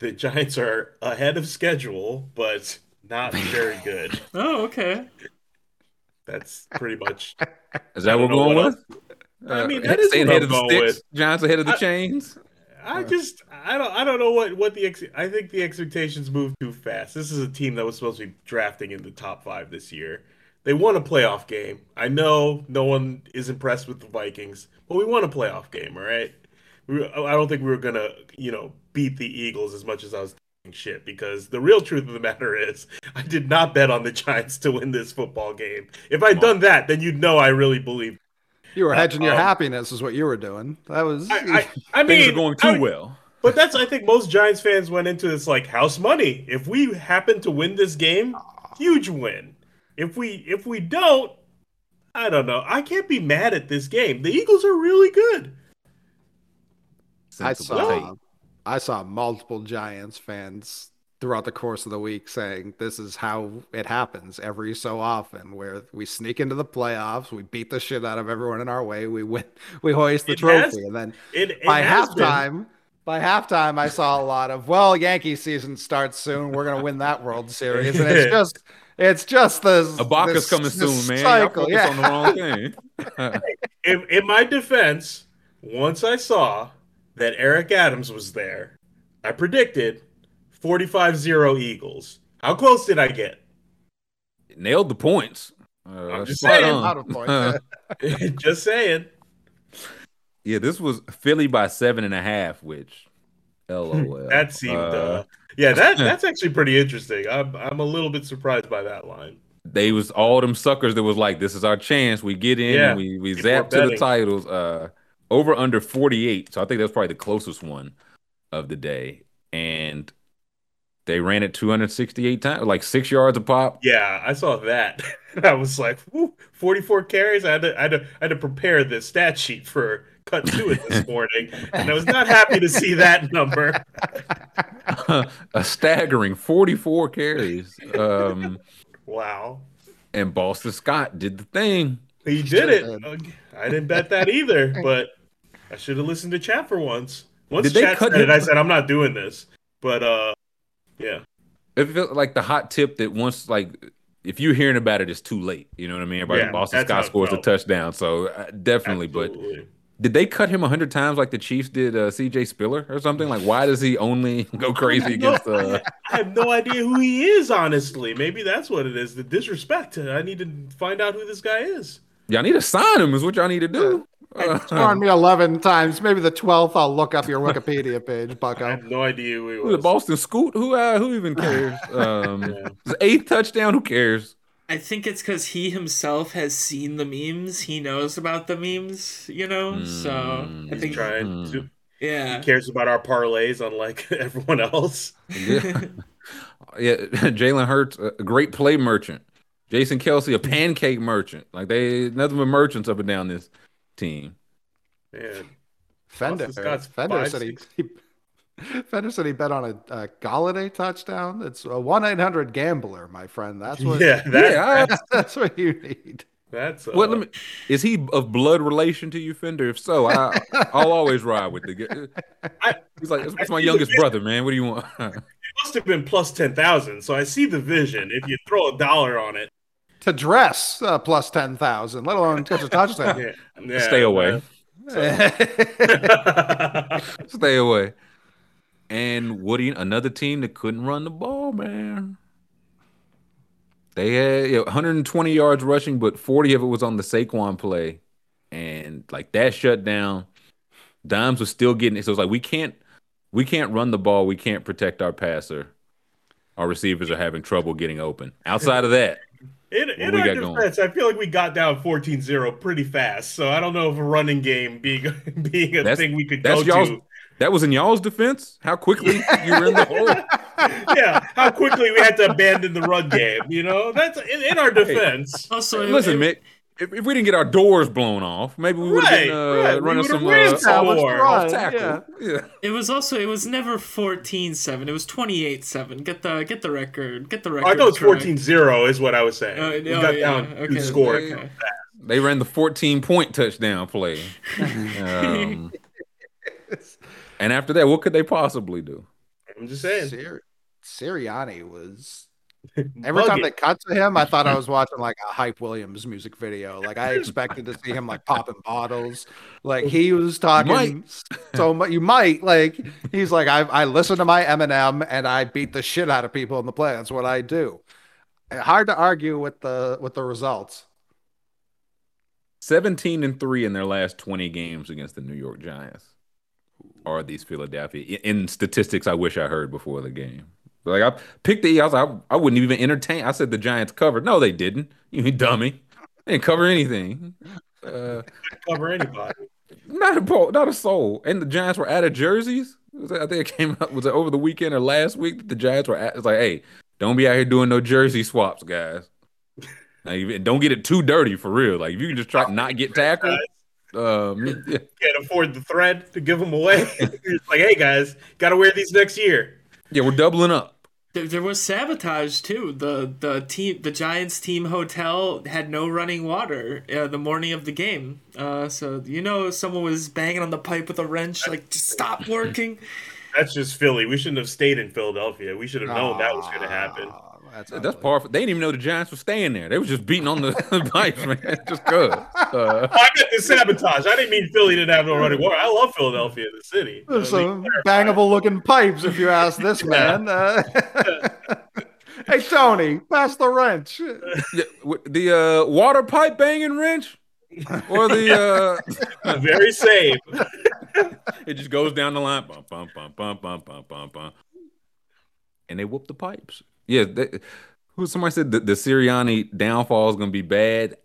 the Giants are ahead of schedule, but not very good. Oh, okay. That's pretty much. Is that what we're going what with? I mean, Uh, that is what ahead I'm of the going sticks. Giants ahead of the I- chains. I just I don't I don't know what what the ex- I think the expectations moved too fast. This is a team that was supposed to be drafting in the top five this year. They won a playoff game. I know no one is impressed with the Vikings, but we won a playoff game. All right. We, I don't think we were gonna you know beat the Eagles as much as I was shit because the real truth of the matter is I did not bet on the Giants to win this football game. If I'd done that, then you'd know I really believe. You were hedging your Um, happiness, is what you were doing. That was. I I, I Things mean are going too I- well. But that's I think most Giants fans went into this like house money. If we happen to win this game, huge win. If we if we don't, I don't know. I can't be mad at this game. The Eagles are really good. I Sensible saw. I saw multiple Giants fans throughout the course of the week saying this is how it happens every so often where we sneak into the playoffs, we beat the shit out of everyone in our way, we win we hoist the It trophy has- and then It, it by has been. halftime by halftime I saw a lot of well Yankee season starts soon, we're going to win that World Series and it's just it's just the Ibaka's this- coming this soon, man. cycle, Y'all focus yeah. on the wrong thing. In, in my defense, once I saw that Eric Adams was there, I predicted 45-0 Eagles. How close did I get? Nailed the points. Uh, I'm just saying. on. Out of points. Just saying. yeah, this was Philly by seven and a half, which LOL. That seemed uh, Uh, yeah, that that's actually pretty interesting. I'm I'm a little bit surprised by that line. they was all them suckers that was like, this is our chance. We get in Yeah, and we, we zap to the titles. Uh over under 48. So I think that's probably the closest one of the day. And they ran it 268 times, like six yards a pop. Yeah, I saw that. I was like, Whew, 44 carries. I had to I had to I had to prepare this stat sheet for cut to it this morning, and I was not happy to see that number. a staggering 44 carries. Um Wow, and Boston Scott did the thing. he did it. I didn't bet that either, but I should have listened to chat for once. Once Did they chat cut said it, him? I said I'm not doing this. But uh, yeah. It felt like the hot tip that once like if you're hearing about it, it's too late. You know what I mean? Everybody, Yeah, Boston Scott scores a touchdown, so uh, definitely. But did they cut him hundred times like the Chiefs did uh, C.J. Spiller or something? Like, why does he only go crazy No, against? Uh, I have no idea who he is, honestly. Maybe that's what it is. The disrespect. I need to find out who this guy is. y'all need to sign him. Is what y'all need to do. Scoring me 11 times. Maybe the 12th, I'll look up your Wikipedia page, Buck. I have no idea who he Who the was. Boston Scoot? Who? Uh, who even cares? Um, Yeah. his eighth touchdown. Who cares? I think it's because he himself has seen the memes. He knows about the memes, you know. So I Mm, think, Trying Hmm. to yeah. he cares about our parlays, unlike everyone else. Yeah, yeah. Jalen Hurts, a a great play merchant. Jason Kelce, a pancake merchant. Like they, nothing but merchants up and down this team. Man, Fender, Fender five, said he, six. he Fender said he bet on a, a Golladay touchdown. It's a one eight hundred gambler, my friend. That's what. yeah, that, Yeah, that's that's what you need. that's uh, Well, let me. Is he of blood relation to you, Fender? If so, I, I'll always ride with the. guy. He's like, it's my youngest brother, man. What do you want? it must have been plus ten thousand. So I see the vision. If you throw a dollar on it, To dress uh, plus ten thousand, let alone catch a touchdown. yeah, yeah, Stay away. man. Stay away. And Woody, another team that couldn't run the ball, man. They had you know, 120 yards rushing, but 40 of it was on the Saquon play. And like that shut down. Dimes was still getting it. So it's like we can't we can't run the ball. We can't protect our passer. Our receivers are having trouble getting open. Outside of that, In, in our got going? defense, I feel like we got down 14-0 pretty fast. So I don't know if a running game being being a That's- thing we could that's go y'all's to. that was in y'all's defense. How quickly you were in the hole. yeah, how quickly we had to abandon the run game. You know, that's in, in our defense. Also, Listen, it, Mick, if, if we didn't get our doors blown off, maybe we would have Right, been uh, right. Running some ran uh, some off, more. off Run, tackle. yeah. Yeah. it was also it was never 14-7. It was 28-7. Get the get the record. Get the record. I thought it was 14-0 is what I was saying. Oh, we oh, got yeah, down two okay, scores. okay. They ran the 14 point touchdown play. Um, and after that, what could they possibly do? I'm just saying. Sir- Sirianni was every time they cut to him, I thought I was watching like a Hype Williams music video. Like I expected to see him like popping bottles. Like he was talking so much. You might like he's like I I listen to my Eminem and I beat the shit out of people in the play. That's what I do. Eh, hard to argue with the with the results. 17 and 3 in their last 20 games against the New York Giants. Are these Philadelphia in statistics I wish I heard before the game. Like I picked the I was like, I, I wouldn't even entertain. I said the Giants covered. No, they didn't. You dummy. They didn't cover anything. Uh, cover anybody. not a ball, not a soul. And the Giants were out of jerseys. Was I think it came up was it over the weekend or last week that the Giants were at. It's like, hey, don't be out here doing no jersey swaps, guys. Like, don't get it too dirty for real. Like if you can just try to not get tackled. Um, yeah. Can't afford the thread to give them away. it's like, hey guys, got to wear these next year. Yeah, we're doubling up. There, there was sabotage too. The the team the Giants team hotel had no running water uh, the morning of the game. Uh, so you know someone was banging on the pipe with a wrench like just stop working. That's just Philly. We shouldn't have stayed in Philadelphia. We should have known that was going to happen. That's, That's ugly. par. For, they didn't even know the Giants were staying there. They was just beating on the pipes, man. Just cuz. Uh, I meant the sabotage. I didn't mean Philly didn't have no running water. I love Philadelphia, the city. There's some bangable looking pipes, if you ask this man. Uh, hey, Tony, pass the wrench. yeah, w- the uh, water pipe banging wrench, or the uh, very safe. it just goes down the line, bum bum bum bum bum bum bum bum, and they whoop the pipes. Yeah, who somebody said the, the Sirianni downfall is gonna be bad.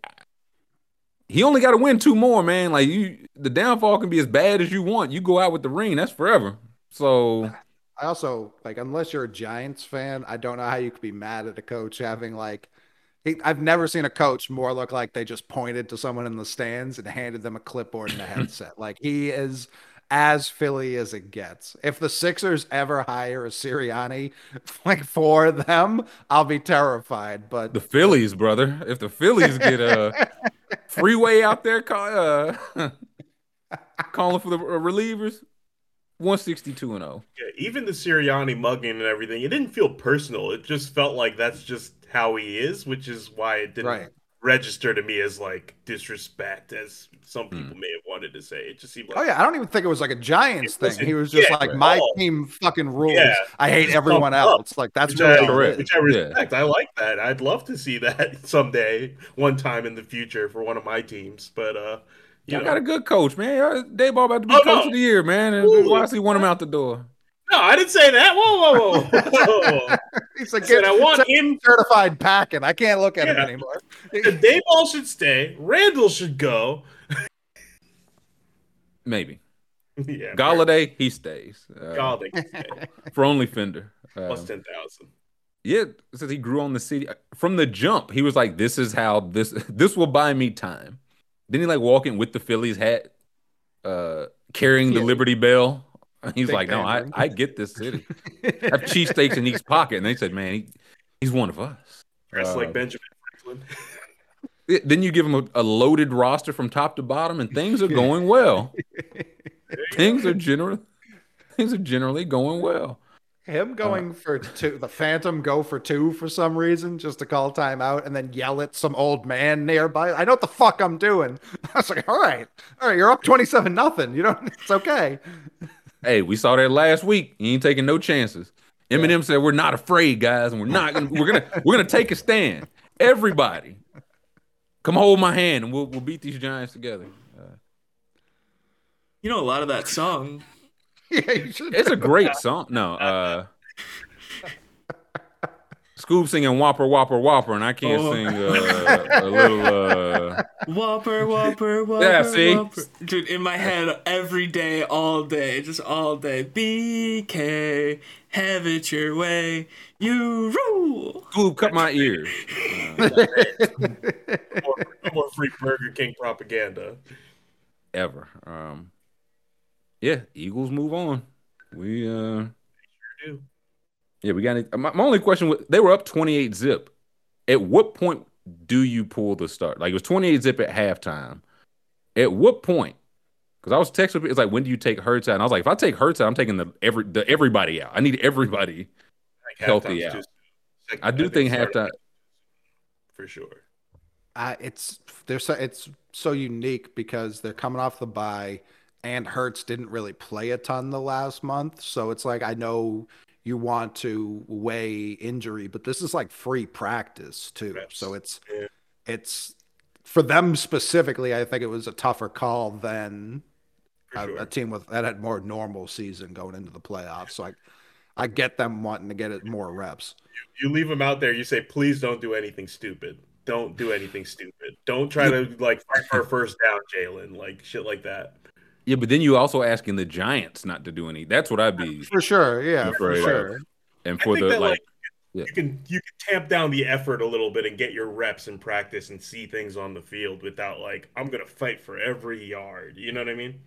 He only got to win two more, man. Like you, the downfall can be as bad as you want. You go out with the ring, that's forever. So I also like, unless you're a Giants fan, I don't know how you could be mad at a coach having like. He, I've never seen a coach more look like they just pointed to someone in the stands and handed them a clipboard and a headset. like he is as Philly as it gets. If the Sixers ever hire a Sirianni like for them, I'll be terrified. But the Phillies, brother. If the Phillies get a freeway out there, call, uh, calling for the uh, relievers, one sixty two and oh. zero. Yeah, even the Sirianni mugging and everything, it didn't feel personal. It just felt like that's just how he is, which is why it didn't Right. Register to me as like disrespect, as some people may have wanted to say. It just seemed like Oh yeah, I don't even think it was like a Giants thing. He was just yeah, like my all. team fucking rules. Yeah. I hate everyone thumbs up. else. Like that's which really I, correct. which I respect. I like that. I'd love to see that someday, one time in the future for one of my teams. But uh, you Y'all know, got a good coach, man. Y'all- Daboll about to be Oh, coach no. of the year, man. And Ooh. why does he want him out the door? no, I didn't say that. Whoa, whoa, whoa! whoa. He's I like, said I want send him. certified packing. I can't look at him Yeah. anymore. Daboll should stay. Randall should go. Maybe. yeah, Golladay, he stays. Uh, Golladay stay. for only Fender. Um, plus ten thousand. Yeah, since he grew on the city from the jump, he was like, "This is how this this will buy me time." Then he like walking with the Phillies hat, uh, carrying the Liberty Bell. He's Big like, "No, I. I get this city. I have cheesesteaks in each pocket." And they said, "Man, he, he's one of us." Dressed Uh, like Benjamin Franklin. Then you give him a, a loaded roster from top to bottom, and things are going well. things are generally things are generally going well. Him going for two, the Phantom go for two for some reason, just to call time out and then yell at some old man nearby. I know what the fuck I'm doing. I was like, all right, all right, you're up twenty-seven nothing. You don't. It's okay. Hey, we saw that last week. He ain't taking no chances. Eminem said we're not afraid, guys, and we're not gonna we're gonna we're gonna take a stand. Everybody, come hold my hand, and we'll we'll beat these giants together. You know a lot of that song. yeah, you should. It's a great song. No, uh, Scoob singing Whopper Whopper Whopper, and I can't Oh. sing uh, a little. Uh, Whopper, Whopper, Whopper. Yeah, see? Whopper. Dude, in my head every day, all day, just all day. BK, have it your way. You rule. Scoob, cut my ears. More, more free Burger King propaganda. Ever. Um, yeah, Eagles move on. We uh, do. Yeah, we got it. My, my only question was they were up twenty eight zip. At what point do you pull the start? Like it was twenty eight zip at halftime. At what point? Because I was texting, it's like when do you take Hurts out? And I was like, if I take Hurts out, I'm taking the every the everybody out. I need everybody. Like, Healthy out. too soon. I do think starting halftime. for sure. Uh, it's they're so it's so unique because they're coming off the bye, and Hurts didn't really play a ton the last month. So it's like I know you want to weigh injury, but this is like free practice too. Reps. So it's Yeah. it's for them specifically. I think it was a tougher call than a, sure. a team with that had more normal season going into the playoffs. So I I get them wanting to get it more reps. you leave them out there. You say, please don't do anything stupid. Don't do anything stupid. Don't try to like fight for a first down, Jalen. Like shit like that. Yeah, but then you also asking the Giants not to do any. That's what I'd be. For sure, yeah, for Afraid of. sure. And I for think the that, like, like, yeah. you can you can tamp down the effort a little bit and get your reps in practice and see things on the field without like I'm gonna fight for every yard. You know what I mean?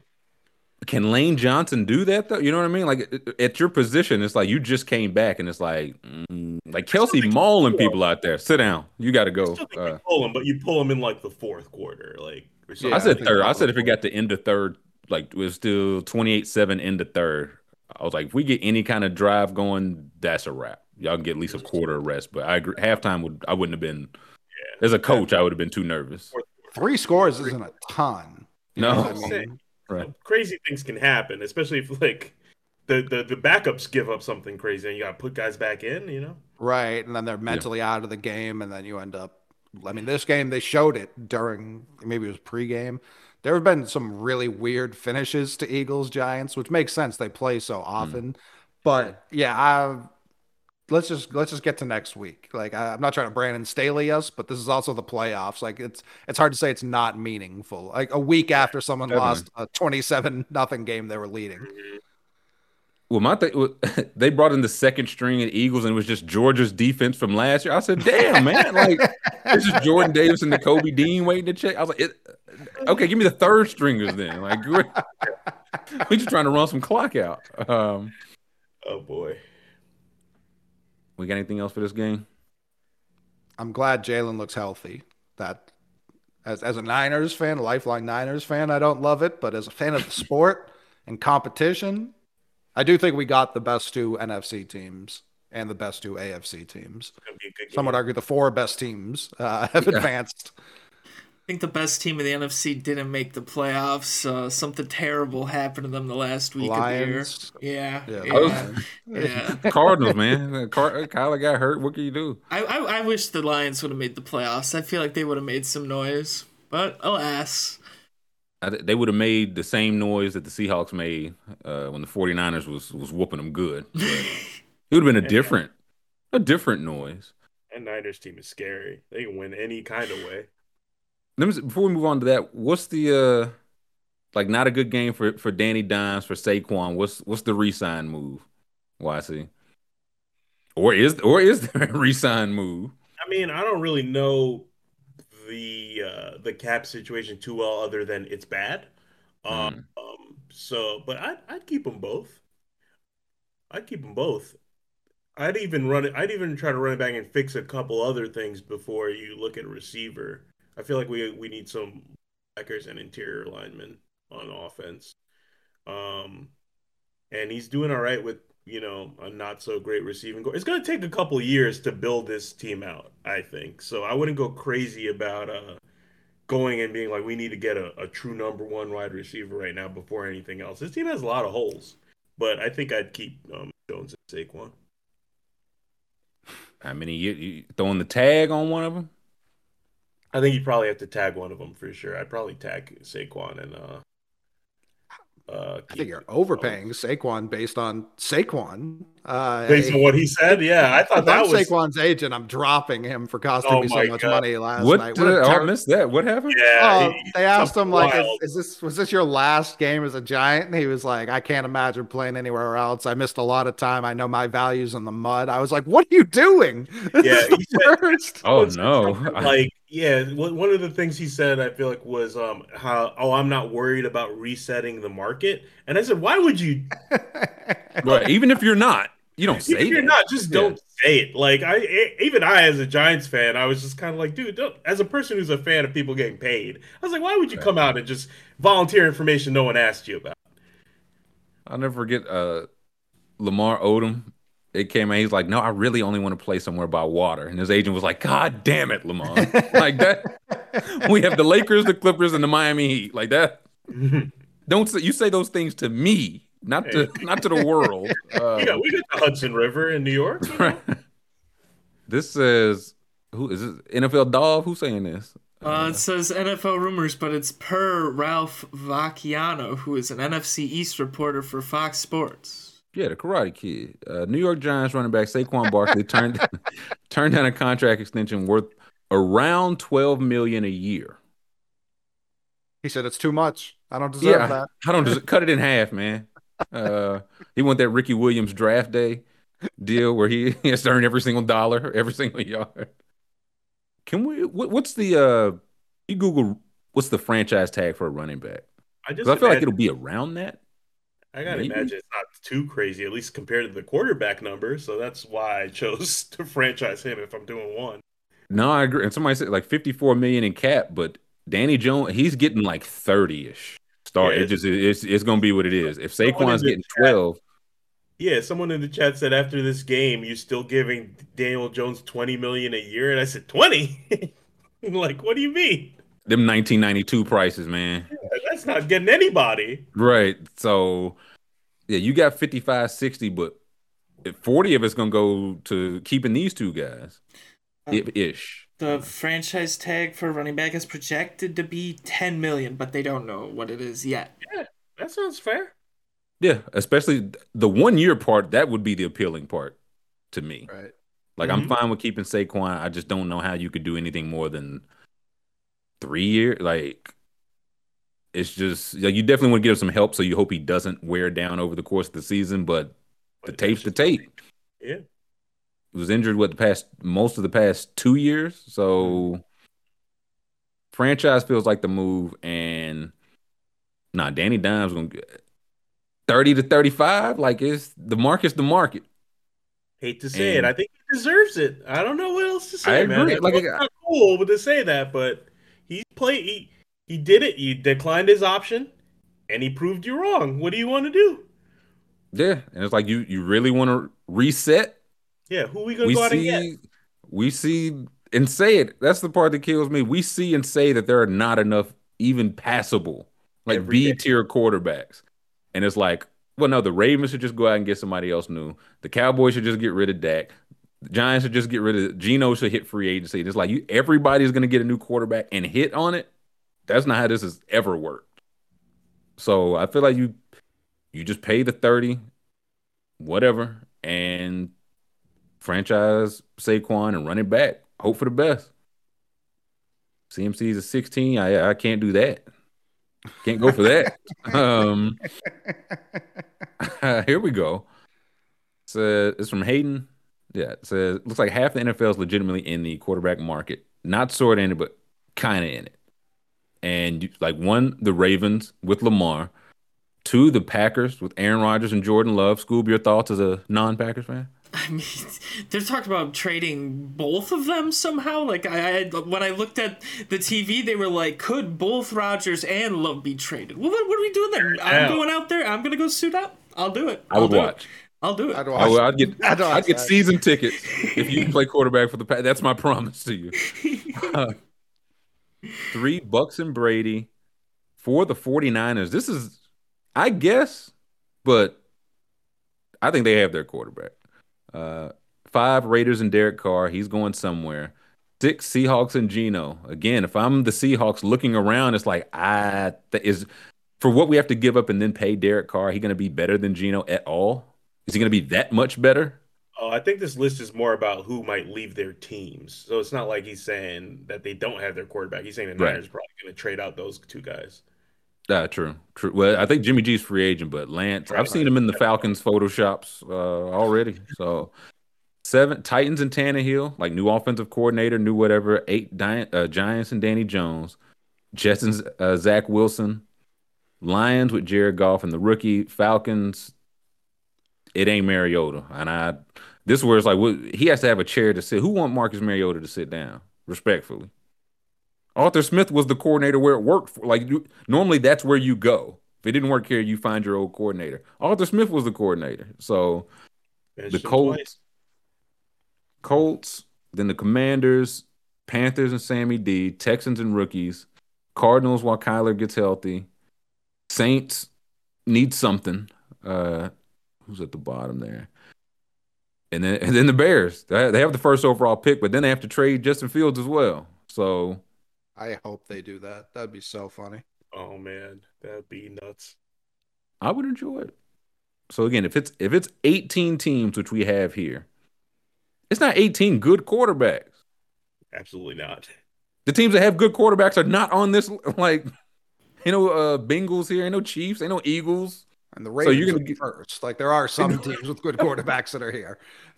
can Lane Johnson do that though? You know what I mean? Like at- at your position, it's like you just came back, and it's like, mm, like Kelce mauling people out there. Sit down. You got to go. Uh, you pull them, but you pull them in like the fourth quarter, like. Yeah, I said think third. I said if it got to end of third, like we're still 28-7 in the third. I was like, if we get any kind of drive going, that's a wrap. Y'all can get at least a quarter of rest. But I agree, halftime would I wouldn't have been. As a coach, I would have been too nervous. Three scores isn't a ton. No. I mean? Right. crazy things can happen, especially if like the, the the backups give up something crazy and you got to put guys back in. You know, Right. And then they're mentally out of the game, and then you end up. I mean, this game, they showed it during maybe it was pregame. There have been some really weird finishes to Eagles Giants, which makes sense. They play so hmm. often. But yeah, I, let's just let's just get to next week. Like I, I'm not trying to Brandon Staley us, but this is also the playoffs. Like it's it's hard to say it's not meaningful. Like a week after someone Definitely. lost a 27 nothing game they were leading. Mm-hmm. Well, my thing, was- they brought in the second string of Eagles, and it was just Georgia's defense from last year. I said, "Damn, man! Like this is Jordan Davis and Nakobe Dean waiting to check." I was like, it, "Okay, give me the third stringers then." Like we're, we just trying to run some clock out. Um, oh boy, we got anything else for this game? I'm glad Jalen looks healthy. That as as a Niners fan, a lifelong Niners fan, I don't love it, but as a fan of the sport and competition, I do think we got the best two NFC teams and the best two AFC teams. It's gonna be a good Some would argue the four best teams uh, have advanced. I think the best team in the NFC didn't make the playoffs. Uh, something terrible happened to them the last week Lions. of the year. Yeah, Yeah, yeah, yeah. Cardinals, man. Car- Kyler got hurt. What can you do? I, I I wish the Lions would have made the playoffs. I feel like they would have made some noise, but alas, I, they would have made the same noise that the Seahawks made uh, when the 49ers was was whooping them good. It would have been a different, a different noise. And Niners team is scary. They can win any kind of way. Let me, before we move on to that, what's the uh like not a good game for for Danny Dimes for Saquon? What's what's the resign move? YC? Or is or is there a resign move? I mean, I don't really know the uh, the cap situation too well, other than it's bad. Um, um so, but I'd I'd keep them both. I'd keep them both. I'd even run it. I'd even try to run it back and fix a couple other things before you look at receiver. I feel like we we need some backers and interior linemen on offense. Um, and he's doing all right with you know a not so great receiving core. It's going to take a couple years to build this team out, I think. So I wouldn't go crazy about uh going and being like we need to get a, a true number one wide receiver right now before anything else. This team has a lot of holes. but I think I'd keep um, Jones and Saquon. How many you, you throwing the tag on one of them? I think you probably have to tag one of them for sure. I'd probably tag Saquon and uh, uh, I think you're overpaying Saquon based on Saquon. Uh, based on what he said, yeah, I thought that I'm was Saquon's agent. I'm dropping him for costing Oh me so much God. money last What? night. A oh, I missed that. What happened? yeah. Oh, he- they asked him like, is, is this was this your last game as a Giant? And he was like, I can't imagine playing anywhere else. I missed a lot of time. I know my values in the mud. I was like, what are you doing? This Yeah, he said- worst. Oh no! like yeah one of the things he said i feel like was um how oh i'm not worried about resetting the market and i said why would you right. Even if you're not, you don't say if you're that. not just Yeah. don't say it like I, even i as a giants fan i was just kind of like dude as a person who's a fan of people getting paid i was like why would you come out and just volunteer information no one asked you about I'll never forget uh Lamar Odom. It came out, he's like, No, I really only want to play somewhere by water. And his agent was like, God damn it, Lamar. like that. We have the Lakers, the Clippers, and the Miami Heat. Like that. Don't say you say those things to me, not to not to the world. Uh, we, got, we got the hudson river in new york you know? this says who is this NFL Dove? Who's saying this? Uh, it says NFL rumors, but it's per Ralph Vacchiano, who is an NFC East reporter for Fox Sports. Yeah, the Karate Kid. Uh, New York Giants running back Saquon Barkley turned turned down a contract extension worth around twelve million a year. He said it's too much. I don't deserve yeah, that. I don't des- cut it in half, man. Uh, he want that Ricky Williams draft day deal where he, he has to earn every single dollar, every single yard. Can we? What, what's the? uh You Google what's the franchise tag for a running back? i just I feel like it'll be around that. I gotta Maybe. imagine it's not too crazy, at least compared to the quarterback number. So that's why I chose to franchise him if I'm doing one. No, I agree. And somebody said like 54 million in cap, but Danny Jones, he's getting like 30-ish. Start. Yeah, it just it's it's gonna be what it is. If Saquon's getting chat- 12, Yeah, someone in the chat said after this game, you're still giving Daniel Jones 20 million a year, and I said 20. like, what do you mean? Them 1992 prices, man. That's not getting anybody. Right. So yeah, you got 55, 60, but 40 of it's gonna go to keeping these two guys. Uh, if ish. The franchise tag for running back is projected to be 10 million, but they don't know what it is yet. That sounds fair. Yeah, especially the one year part, that would be the appealing part to me. Right. Like I'm mm-hmm. fine with keeping Saquon. I just don't know how you could do anything more than three years. Like it's just like you definitely want to give him some help, so you hope he doesn't wear down over the course of the season. But the tape's the tape. Yeah. He was injured what the past most of the past two years. So mm-hmm. franchise feels like the move. And nah, Danny Dimes gonna get 30 to 35. Like it's the market's the market. Hate to say And- it. I think he deserves it. I don't know what else to say, man. agree. It's Like, not cool to say that, but he played. He, he did it. He declined his option, and he proved you wrong. What do you want to do? Yeah. And it's like you you really want to reset. Yeah, who we gonna we go out and get? see we see and say it. That's the part that kills me. We see and say that there are not enough even passable, like B tier quarterbacks. And it's like, well, no, the Ravens should just go out and get somebody else new. The Cowboys should just get rid of Dak. Giants should just get rid of Geno should hit free agency. It's like you everybody's gonna get a new quarterback and hit on it. That's not how this has ever worked. So I feel like you you just pay the 30, whatever, and franchise Saquon and run it back. Hope for the best. CMC's a 16. I I can't do that. Can't go for that. um here we go. It's, uh, it's from Hayden. Yeah, it says looks like half the NFL is legitimately in the quarterback market. Not sort of in it, but kind of in it. And you, like one, the Ravens with Lamar. Two, the Packers with Aaron Rodgers and Jordan Love. Scoob, your thoughts as a non-Packers fan? I mean, they're talking about trading both of them somehow. Like I, I when I looked at the TV, they were like, could both Rodgers and Love be traded? Well, what, what are we doing then? I'm going out there. I'm gonna go suit up. I'll do it. I I'll would do it. Watch. I'll do it. I'd I would, I'd get I'd watch I'd get season tickets if you play quarterback for the Pack. That's my promise to you. Uh, three Bucks and Brady for the 49ers. This is I guess, but I think they have their quarterback. Uh, five Raiders and Derek Carr. He's going somewhere. Six Seahawks and Geno. Again, if I'm the Seahawks looking around, it's like I th- is for what we have to give up and then pay Derek Carr. He going to be better than Geno at all? Is he going to be that much better? Oh, I think this list is more about who might leave their teams. So it's not like he's saying that they don't have their quarterback. He's saying the Right. Niners probably going to trade out those two guys. Uh, true, true. Well, I think Jimmy G's free agent, but Lance, I've seen him in the Falcons photoshops uh, already. So seven Titans and Tannehill, like new offensive coordinator, new whatever. Eight uh, Giants and Danny Jones, Jets and uh, Zach Wilson, Lions with Jared Goff and the rookie Falcons. It ain't Mariota, and I. This is where it's like he has to have a chair to sit. Who want Marcus Mariota to sit down? Respectfully. Arthur Smith was the coordinator where it worked. For, like you, normally, that's where you go. If it didn't work here, you find your old coordinator. Arthur Smith was the coordinator. So the Colts. Colts, then the Commanders, Panthers and Sammy D, Texans and rookies, Cardinals while Kyler gets healthy, Saints need something. Uh, who's at the bottom there? And then and then the Bears. They they have the first overall pick, but then they have to trade Justin Fields as well. So I hope they do that. That'd be so funny. Oh man, that'd be nuts. I would enjoy it. So again, if it's if it's 18 teams, which we have here, it's not 18 good quarterbacks. Absolutely not. The teams that have good quarterbacks are not on this. Like, you know, uh, Bengals here, ain't no Chiefs, ain't no Eagles. And the So you're gonna are get- first. Like there are some teams with good quarterbacks that are here.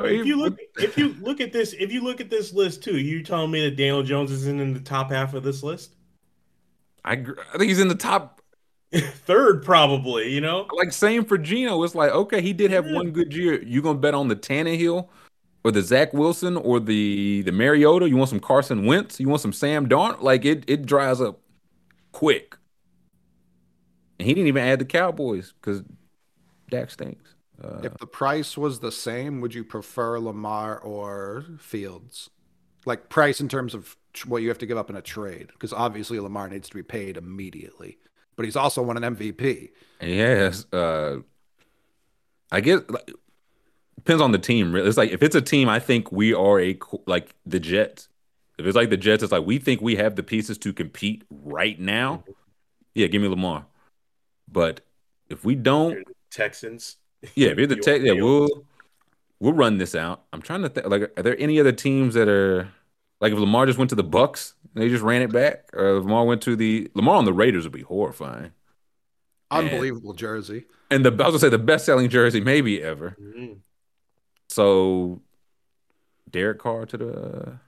If you look, if you look at this, if you look at this list too, you telling me that Daniel Jones isn't in the top half of this list? I, I think he's in the top. Third, probably. You know, Like same for Geno. It's like okay, he did have Yeah. one good year. You gonna bet on the Tannehill or the Zach Wilson or the the Mariota? You want some Carson Wentz? You want some Sam Darnold? Like it it dries up quick. And he didn't even add the Cowboys because Dak stinks. Uh, if the price was the same, would you prefer Lamar or Fields? Like price in terms of what you have to give up in a trade, because obviously Lamar needs to be paid immediately, but he's also won an MVP. Yes, uh, I guess like, depends on the team. Really, it's like if it's a team, I think we are a like the Jets. If it's like the Jets, it's like we think we have the pieces to compete right now. Yeah, give me Lamar. But if we don't, Texans. yeah, if you're the You tech, yeah, we'll we'll run this out. I'm trying to think. Like, are there any other teams that are like if Lamar just went to the Bucks, and they just ran it back, or if Lamar went to the Lamar on the Raiders would be horrifying. And- Unbelievable jersey. And the I was gonna say the best selling jersey maybe ever. Mhm. So Derek Carr to the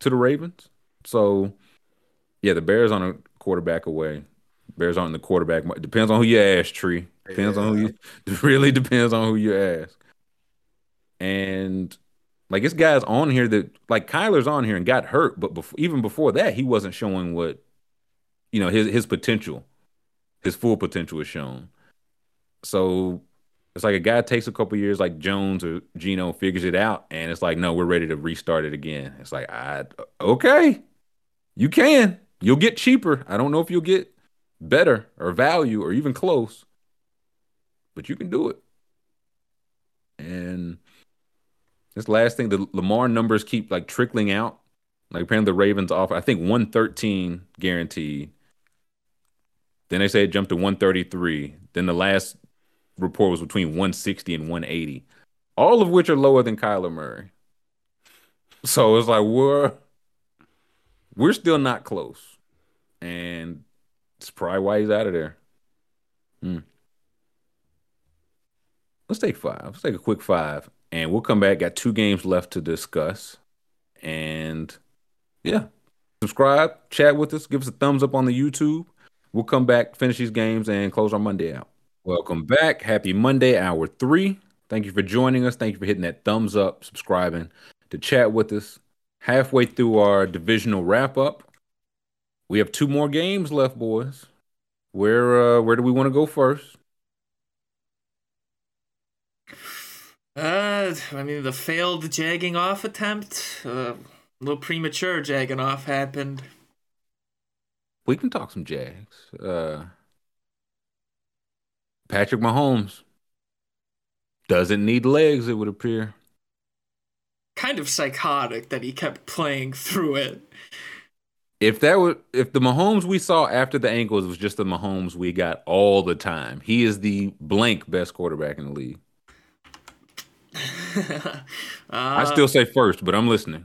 to the Ravens. So yeah, the Bears on a quarterback away. Bears aren't in the quarterback. Depends on who you ask. Tree depends on who you. Really depends on who you ask. And like this guy's on here that like Kyler's on here and got hurt, but before, even before that, he wasn't showing what you know his his potential, his full potential is shown. So it's like a guy takes a couple years, like Jones or Geno, figures it out, and it's like, no, we're ready to restart it again. It's like, I okay, you can, you'll get cheaper. I don't know if you'll get better or value or even close, but you can do it. And this last thing, the Lamar numbers keep like trickling out. Like apparently the Ravens offer, I think 113 guaranteed. Then they say it jumped to 133. Then the last report was between 160 and 180, all of which are lower than Kyler Murray. So it's like we're we're still not close, and it's probably why he's out of there. Hmm. Let's take five. Let's take a quick five, and we'll come back. Got two games left to discuss, and yeah, subscribe, chat with us, give us a thumbs up on the YouTube. We'll come back, finish these games, and close our Monday out. Welcome back. Happy Monday, hour three. Thank you for joining us. Thank you for hitting that thumbs up, subscribing to chat with us. Halfway through our divisional wrap up, we have two more games left, boys. Where uh, where do we want to go first? Uh, I mean, the failed jagging off attempt, uh, a little premature jagging off happened. We can talk some Jags. Uh, Patrick Mahomes doesn't need legs, it would appear. Kind of psychotic that he kept playing through it. If that was if the Mahomes we saw after the ankles was just the Mahomes we got all the time, he is the blank best quarterback in the league. I Uh, still say first, but I'm listening.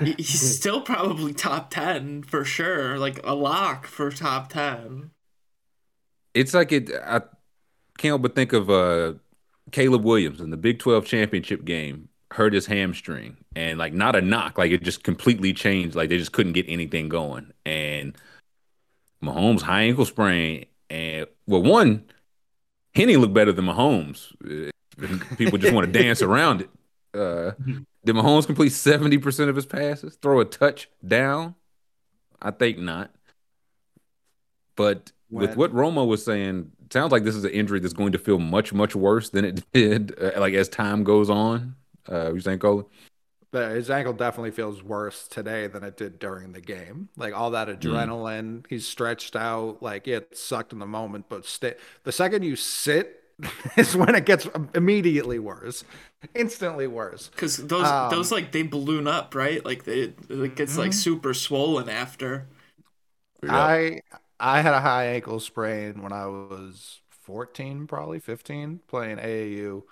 he's still probably top 10 for sure. Like a lock for top 10. It's like it. I can't but think of uh, Caleb Williams in the Big 12 championship game. Hurt his hamstring, and like not a knock, like it just completely changed. Like they just couldn't get anything going. And Mahomes high ankle sprain, and well, one Henne looked better than Mahomes. Uh, People just want to dance around it. Uh, did Mahomes complete 70% of his passes? Throw a touchdown? I think not. But with what Romo was saying, sounds like this is an injury that's going to feel much, much worse than it did, uh, like as time goes on. Uh, you saying, Colin? But his ankle definitely feels worse today than it did during the game. Like all that adrenaline, he's stretched out. Like it sucked in the moment, but stay, the second you sit is when it gets immediately worse, instantly worse. Because those, Um, those like, they balloon up, right? Like, they, it gets like super swollen after. I I had a high ankle sprain when I was 14, probably 15, playing AAU.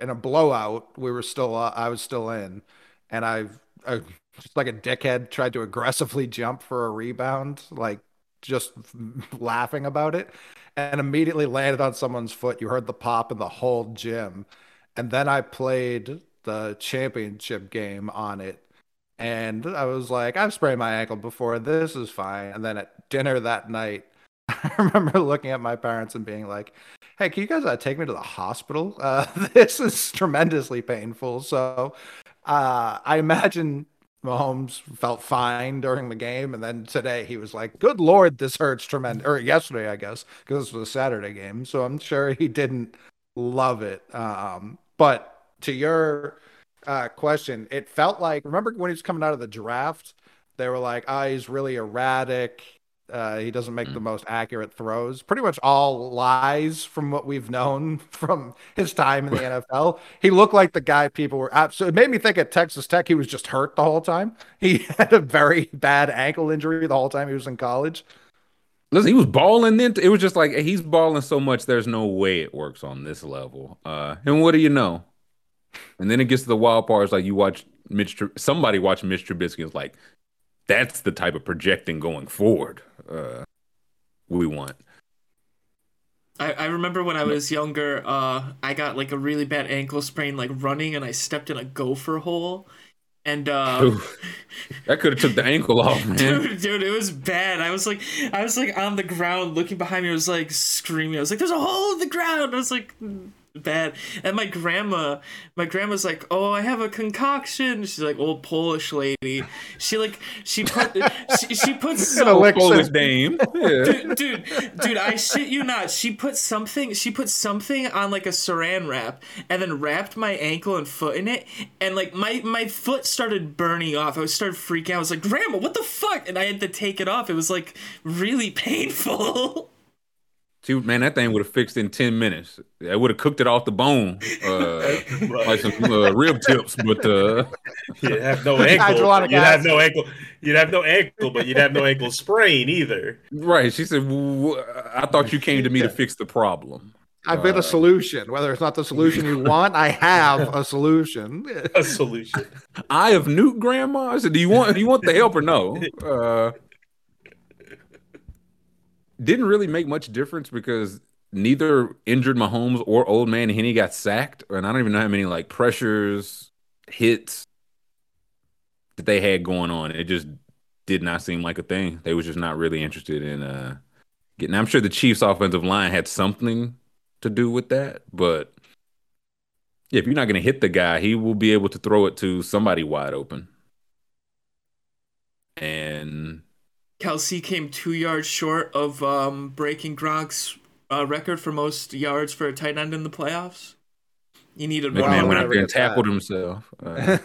In a blowout, we were still uh, I was still in, and I, I just like a dickhead tried to aggressively jump for a rebound, like just laughing about it, and immediately landed on someone's foot. You heard the pop in the whole gym, and then I played the championship game on it and I was like, I've sprained my ankle before. This is fine. And then at dinner that night, I remember looking at my parents and being like, Hey, can you guys uh, take me to the hospital? Uh, this is tremendously painful. So uh, I imagine Mahomes felt fine during the game. And then today he was like, Good Lord, this hurts tremendous. Or yesterday, I guess, because this was a Saturday game. So I'm sure he didn't love it. Um, but to your uh, question, it felt like remember when he was coming out of the draft, they were like, "Ah, he's really erratic. Uh, he doesn't make the most accurate throws." Pretty much all lies from what we've known from his time in the NFL. He looked like the guy people were absolutely. It made me think at Texas Tech he was just hurt the whole time. He had a very bad ankle injury the whole time he was in college. Listen, he was balling then. It was just like he's balling so much. There's no way it works on this level. Uh, and what do you know? And then it gets to the wild part. It's like you watch Mitch. Somebody watch Mitch Trubisky. It's like that's the type of projecting going forward. Uh, we want. I, I remember when I was younger, uh, I got like a really bad ankle sprain, like running, and I stepped in a gopher hole. And uh, that could have took the ankle off, man. dude, dude, it was bad. I was like, I was like on the ground, looking behind me. I was like screaming. I was like, "There's a hole in the ground." I was like, "Mm, bad. And my grandma, my grandma's like, "Oh, I have a concoction." She's like, old Polish lady. She like, she put, she, she puts Gonna some, lick Polish some- dame. Dude, dude, dude, I shit you not. She put something. She put something on like a Saran wrap, and then wrapped my ankle and foot in it, and like my my foot started burning off. I was started freaking out. I was like, "Grandma, what the fuck?" And I had to take it off. It was like really painful. See, man, that thing would have fixed in ten minutes. I would have cooked it off the bone, uh, like some uh, rib tips. But uh, You'd have no ankle. You'd have no ankle. You'd have no ankle, but you'd have no ankle sprain either. right, she said, "I thought you came to me to fix the problem." I've been a solution. Whether it's not the solution you want, I have a solution. A solution. I have nuked grandma. I said, "Do you want? Do you want the help or no?" Uh, didn't really make much difference because neither injured Mahomes or Old Man Henne got sacked, and I don't even know how many like pressures, hits that they had going on. It just did not seem like a thing. They was just not really interested in uh getting. I'm sure the Chiefs' offensive line had something to do with that, but if you're not going to hit the guy, he will be able to throw it to somebody wide open. And Kelce came two yards short of um, breaking Gronk's uh, record for most yards for a tight end in the playoffs. He needed McMahon one. went out there and gets that. tackled himself. Uh,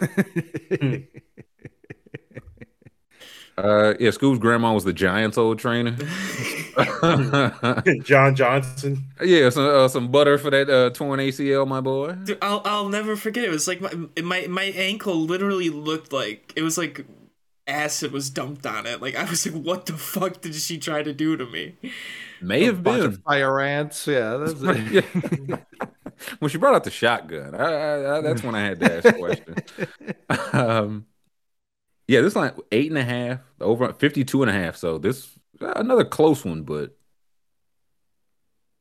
uh, yeah, Scoob's grandma was the Giants' old trainer. John Johnson. yeah, some uh, some butter for that uh, torn ACL, my boy. Dude, I'll I'll never forget. It was like my my my ankle literally looked like it was like acid was dumped on it. Like I was like, what the fuck did she try to do to me? May have bunch been of fire ants. Yeah, that's it. Yeah. when she brought out the shotgun. I, I, I, that's when I had to ask the question. um, yeah, this line eight and a half, over 52 and a half. So this another close one, but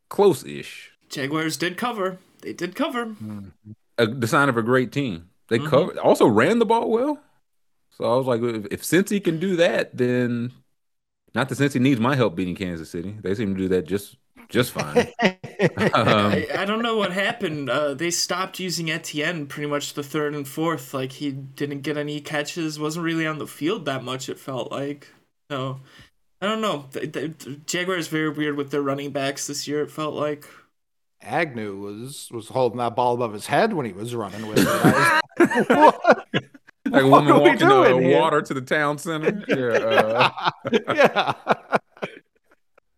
close-ish. Jaguars did cover. They did cover. A, the sign of a great team. They Mhm. covered, also ran the ball well. So I was like, if, if Cincy can do that, then not that Cincy needs my help beating Kansas City. They seem to do that just just fine. Um, I, I don't know what happened. Uh, they stopped using Etienne pretty much the third and fourth. Like he didn't get any catches. wasn't really on the field that much. It felt like. So I don't know. The, the, the Jaguars very weird with their running backs this year. It felt like. Agnew was was holding that ball above his head when he was running with it. I was- what? like a woman walking uh, doing here? water to the town center. Yeah, uh, yeah,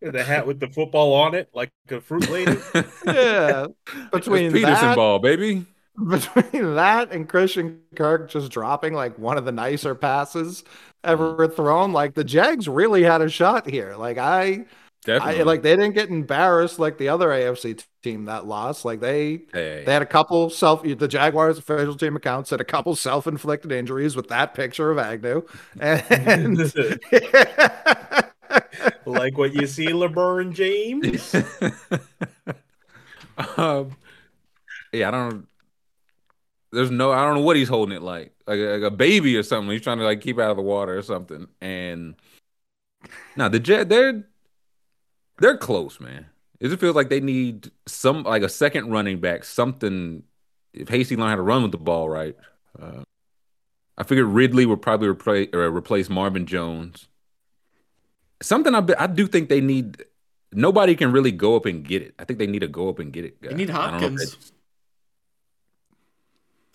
The hat with the football on it, like a fruit lady. yeah. It's Between Peterson that, ball, baby. between that and Christian Kirk just dropping like one of the nicer passes ever thrown, like the Jags really had a shot here. Like I, Definitely. I like they didn't get embarrassed like the other AFC team that lost. Like they Hey. they had a couple self the Jaguars official team account had a couple self inflicted injuries with that picture of Agnew. And like what you see, LeBron James. um, yeah, I don't. There's no, I don't know what he's holding it like, like a, like a baby or something. He's trying to like keep out of the water or something. And now the Jet, they're they're close, man. It just feels like they need some like a second running back, something. If Hasty learned how to run with the ball right, uh, I figured Ridley would probably replace or replace Marvin Jones. Something I be- I do think they need. Nobody can really go up and get it. I think they need to go up and get it. guy. They need I don't know Hopkins.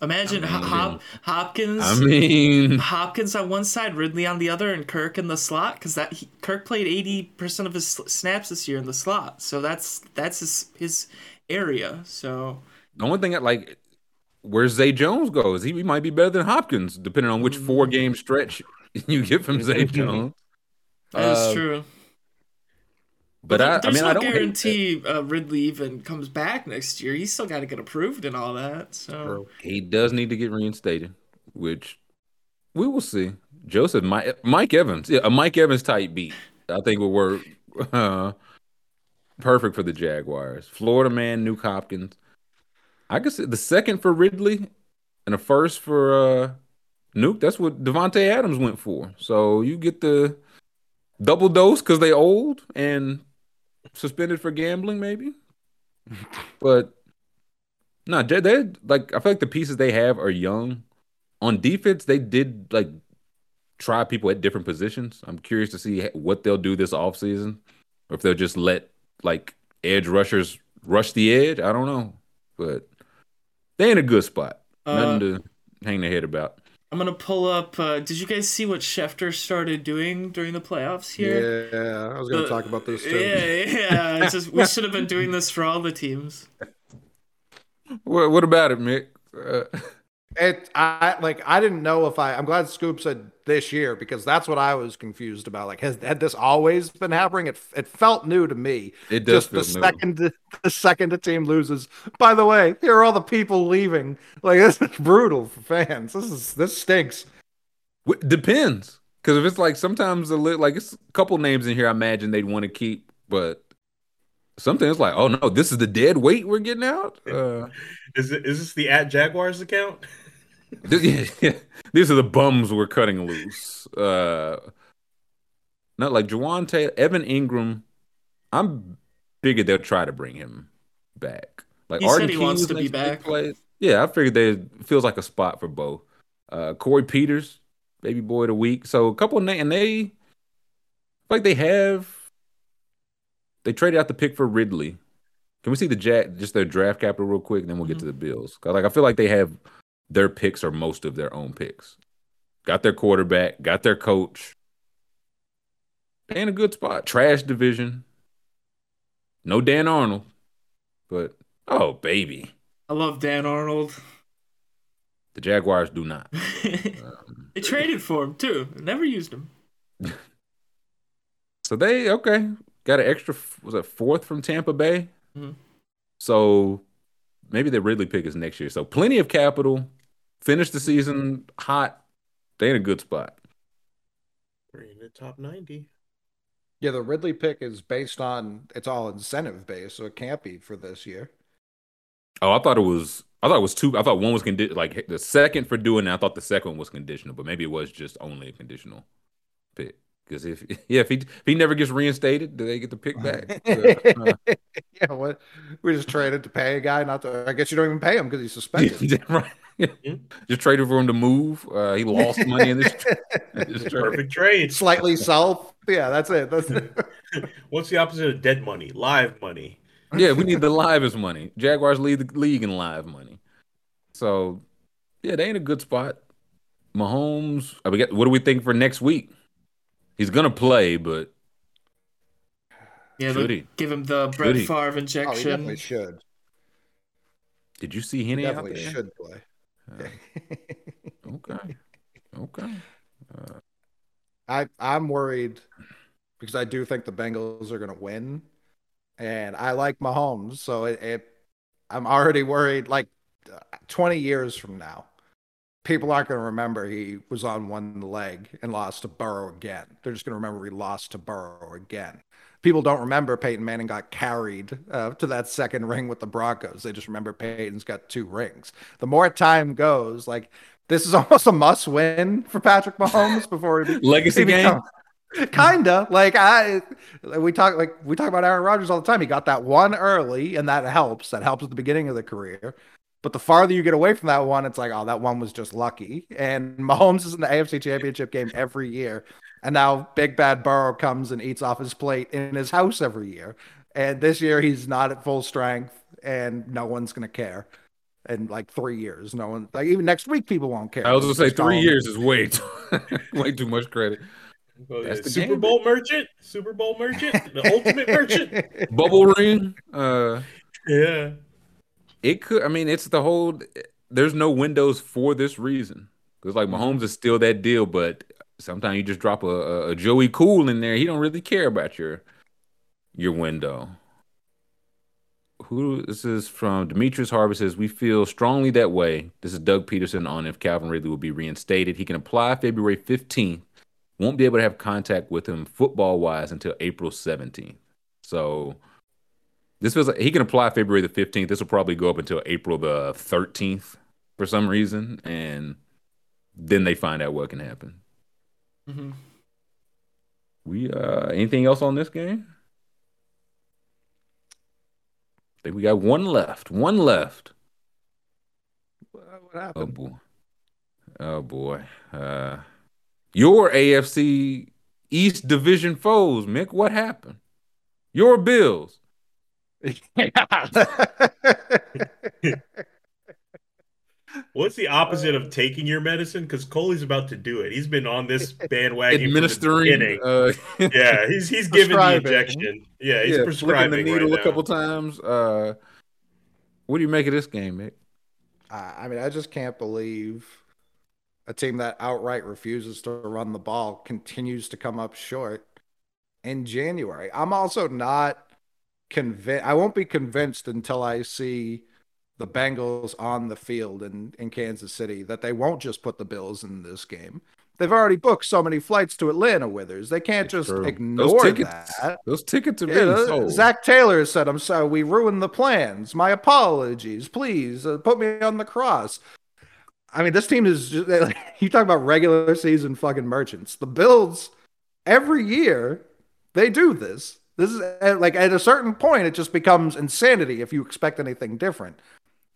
That's- Imagine I mean- Hop- Hopkins. I mean, Hopkins on one side, Ridley on the other, and Kirk in the slot because that he, Kirk played eighty percent of his snaps this year in the slot, so that's that's his his area. So the only thing that like, where Zay Jones goes, he, he might be better than Hopkins, depending on which four game stretch you get from Zay Jones. that is Uh, true. But I, I there's mean, no I don't guarantee uh, Ridley even comes back next year. He's still got to get approved and all that. So He does need to get reinstated, which we will see. Joseph, Mike, Mike Evans, yeah, a Mike Evans type beat, I think will work uh, perfect for the Jaguars. Florida man, Nuke Hopkins. I guess the second for Ridley and a first for uh, Nuke. That's what Davante Adams went for. So you get the double dose because they old and suspended for gambling, maybe. but no, they they like I feel like the pieces they have are young. On defense, they did like try people at different positions. I'm curious to see what they'll do this offseason. Or if they'll just let like edge rushers rush the edge. I don't know. But they in a good spot. Uh, Nothing to hang their head about. I'm gonna pull up. Uh, did you guys see what Schefter started doing during the playoffs here? yeah, I was going to Uh, talk about this too. Yeah, yeah. It's just we should have been doing this for all the teams. What, what about it, Mick? Uh, It I like I didn't know if I I'm glad Scoop said this year because that's what I was confused about. Like has had this always been happening? It it felt new to me. it does Just the new. second the second a team loses. By the way, here are all the people leaving. Like this is brutal for fans. This is this stinks. W- Depends, because if it's like sometimes a li- like it's a couple names in here, I imagine they'd want to keep, but something it's like, oh no, this is the dead weight we're getting out. Uh, Is it is this the at Jaguars account? these are the bums we're cutting loose. Uh, not like Jawaan Taylor, Evan Engram. I'm figured they'll try to bring him back. Like He said he wants to be back. play. Yeah, I figured they feels like a spot for both. Uh, Corey Peters, baby boy of the week. So a couple of and they like they have they traded out the pick for Ridley. Can we see the Jack just their draft capital real quick, and then we'll get to the Bills? 'Cause, like I feel like they have their picks are most of their own picks. Got their quarterback, got their coach. They in a good spot. Trash division. No Dan Arnold, but oh baby, I love Dan Arnold. the Jaguars do not. they traded for him too. Never used him. So they okay got an extra was it fourth from Tampa Bay. Mhm. So maybe the Ridley pick is next year. So plenty of capital. Finish the season hot. They in a good spot. We're in the top 90. Yeah, the Ridley pick is based on it's all incentive based, so it can't be for this year. Oh, I thought it was. I thought it was two. I thought one was condi- like the second for doing that. I thought the second one was conditional, but maybe it was just only a conditional pick. Because if yeah, if he if he never gets reinstated, do they get the pick back? So, uh, yeah, what we just traded to pay a guy not to. I guess you don't even pay him because he's suspended. right. Just traded for him to move. Uh, he lost money in this. this trade. Perfect trade. Slightly self. Yeah, that's it. That's What's the opposite of dead money? Live money. Yeah, we need the livest money. Jaguars lead the league in live money. So, yeah, they ain't a good spot. Mahomes, uh, we what do we think for next week? He's gonna play, but Yeah, Should he? give him the Brett he? Favre oh, he definitely should. did you see He Henne out definitely there? should play. Uh, okay, okay. Uh, I I'm worried because I do think the Bengals are going to win, and I like Mahomes, so it, it I'm already worried. Like 20 years from now, people aren't going to remember he was on one leg and lost to Burrow again. They're just going to remember he lost to Burrow again. People don't remember Peyton Manning got carried uh, to that second ring with the Broncos. They just remember Peyton's got two rings. The more time goes, like this is almost a must win for Patrick Mahomes before he Legacy he game. Kinda like I, we talk like we talk about Aaron Rodgers all the time. He got that one early, and that helps. That helps at the beginning of the career. But the farther you get away from that one, it's like, oh, that one was just lucky. And Mahomes is in the AFC Championship game every year, and now Big Bad Burrow comes and eats off his plate in his house every year. And this year he's not at full strength, and no one's gonna care. In like three years, no one like even next week people won't care. I was gonna say three him- years is way too, way too much credit. Oh, That's yeah. the Super game, Bowl merchant, Super Bowl merchant, the ultimate merchant. Bubble ring. Uh, Yeah. it could. I mean, it's the whole. There's no windows for this reason because like Mahomes is still that deal, but sometimes you just drop a, a, Joey Cool in there. He don't really care about your your window. Who this is from Demetrius Harvey says we feel strongly that way. This is Doug Pederson on if Calvin Ridley will be reinstated. He can apply February 15th. Won't be able to have contact with him football wise until April 17th. So this feels like he can apply February the 15th. This will probably go up until April the 13th for some reason. And then they find out what can happen. Mhm. We uh anything else on this game? I think we got one left. One left. What Oh happened? boy. Oh boy. Uh your AFC East Division foes, Mick. What happened? Your Bills. What's the opposite of taking your medicine? Because Coley's about to do it. He's been on this bandwagon from the Administering uh Yeah, he's he's giving the injection. Yeah, he's yeah, prescribing the needle right a couple times. Uh what do you make of this game, Mick? I I mean, I just can't believe a team that outright refuses to run the ball continues to come up short in January. I'm also not convinced. I won't be convinced until I see the Bengals on the field in, in Kansas City that they won't just put the Bills in this game. They've already booked so many flights to Atlanta Withers. They can't just ignore tickets, that. Those tickets are Yeah, being sold. Zac Taylor said, "I'm sorry, we ruined the plans. My apologies. Please uh, put me on the cross." I mean, this team is just, you talk about regular season fucking merchants. The Bills every year they do this. This is like at a certain point, it just becomes insanity if you expect anything different.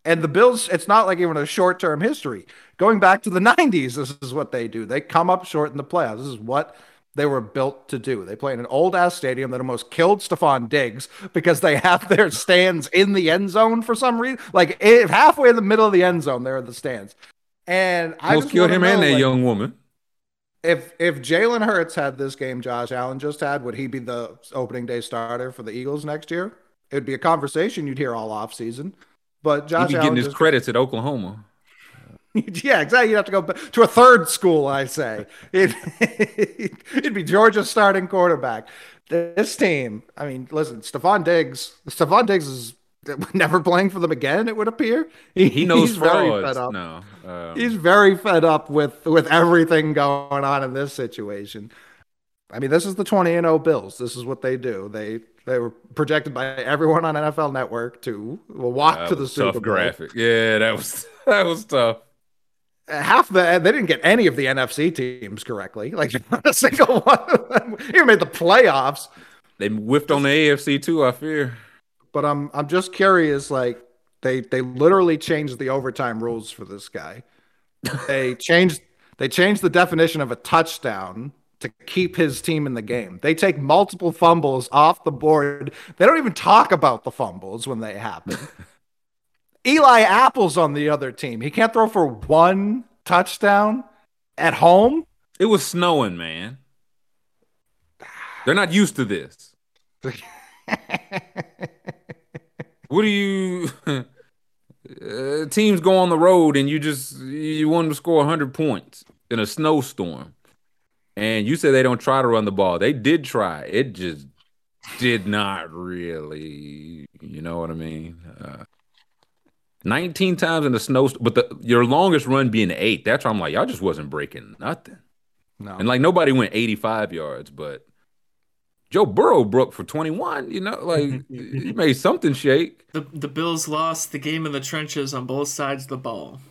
And the Bills, it's not like even a short term history. Going back to the 90s, this is what they do. They come up short in the playoffs. This is what they were built to do. They play in an old ass stadium that almost killed Stefon Diggs because they have their stands in the end zone for some reason. Like if halfway in the middle of the end zone, there are the stands. And I Almost killed him and know, that like, young woman. if if Jalen Hurts had this game Josh Allen just had, would he be the opening day starter for the Eagles next year? it'd be a conversation you'd hear all off season. But He'd be Allen getting his just- credits at Oklahoma. yeah, exactly. You'd have to go to a third school, I say. It, it'd be Georgia's starting quarterback. This team, I mean, listen, Stefon Diggs, Stefon Diggs is never playing for them again, it would appear. He knows he's very fed up. No, um, He's very fed up with with everything going on in this situation. I mean, this is the 20 and 0 Bills. This is what they do. They they were projected by everyone on NFL Network to walk that to the Super tough Bowl. graphic. Yeah, that was that was tough. half the they didn't get any of the NFC teams correctly. Like not a single one of them even made the playoffs. They whiffed on the AFC too. I fear. But I'm I'm just curious. Like they they literally changed the overtime rules for this guy. They changed they changed the definition of a touchdown to keep his team in the game. They take multiple fumbles off the board. They don't even talk about the fumbles when they happen. Eli Apple's on the other team. He can't throw for one touchdown at home. It was snowing, man. They're not used to this. What do you? Uh, teams go on the road and you just you want them to score 100 points in a snowstorm, and you said they don't try to run the ball. They did try. It just did not really. You know what I mean? Uh, 19 times in the snow, but the your longest run being eight. That's why I'm like, y'all just wasn't breaking nothing. No. And like nobody went 85 yards, but Joe Burrow broke for 21. You know, like he made something shake. The the Bills lost the game in the trenches on both sides of the ball.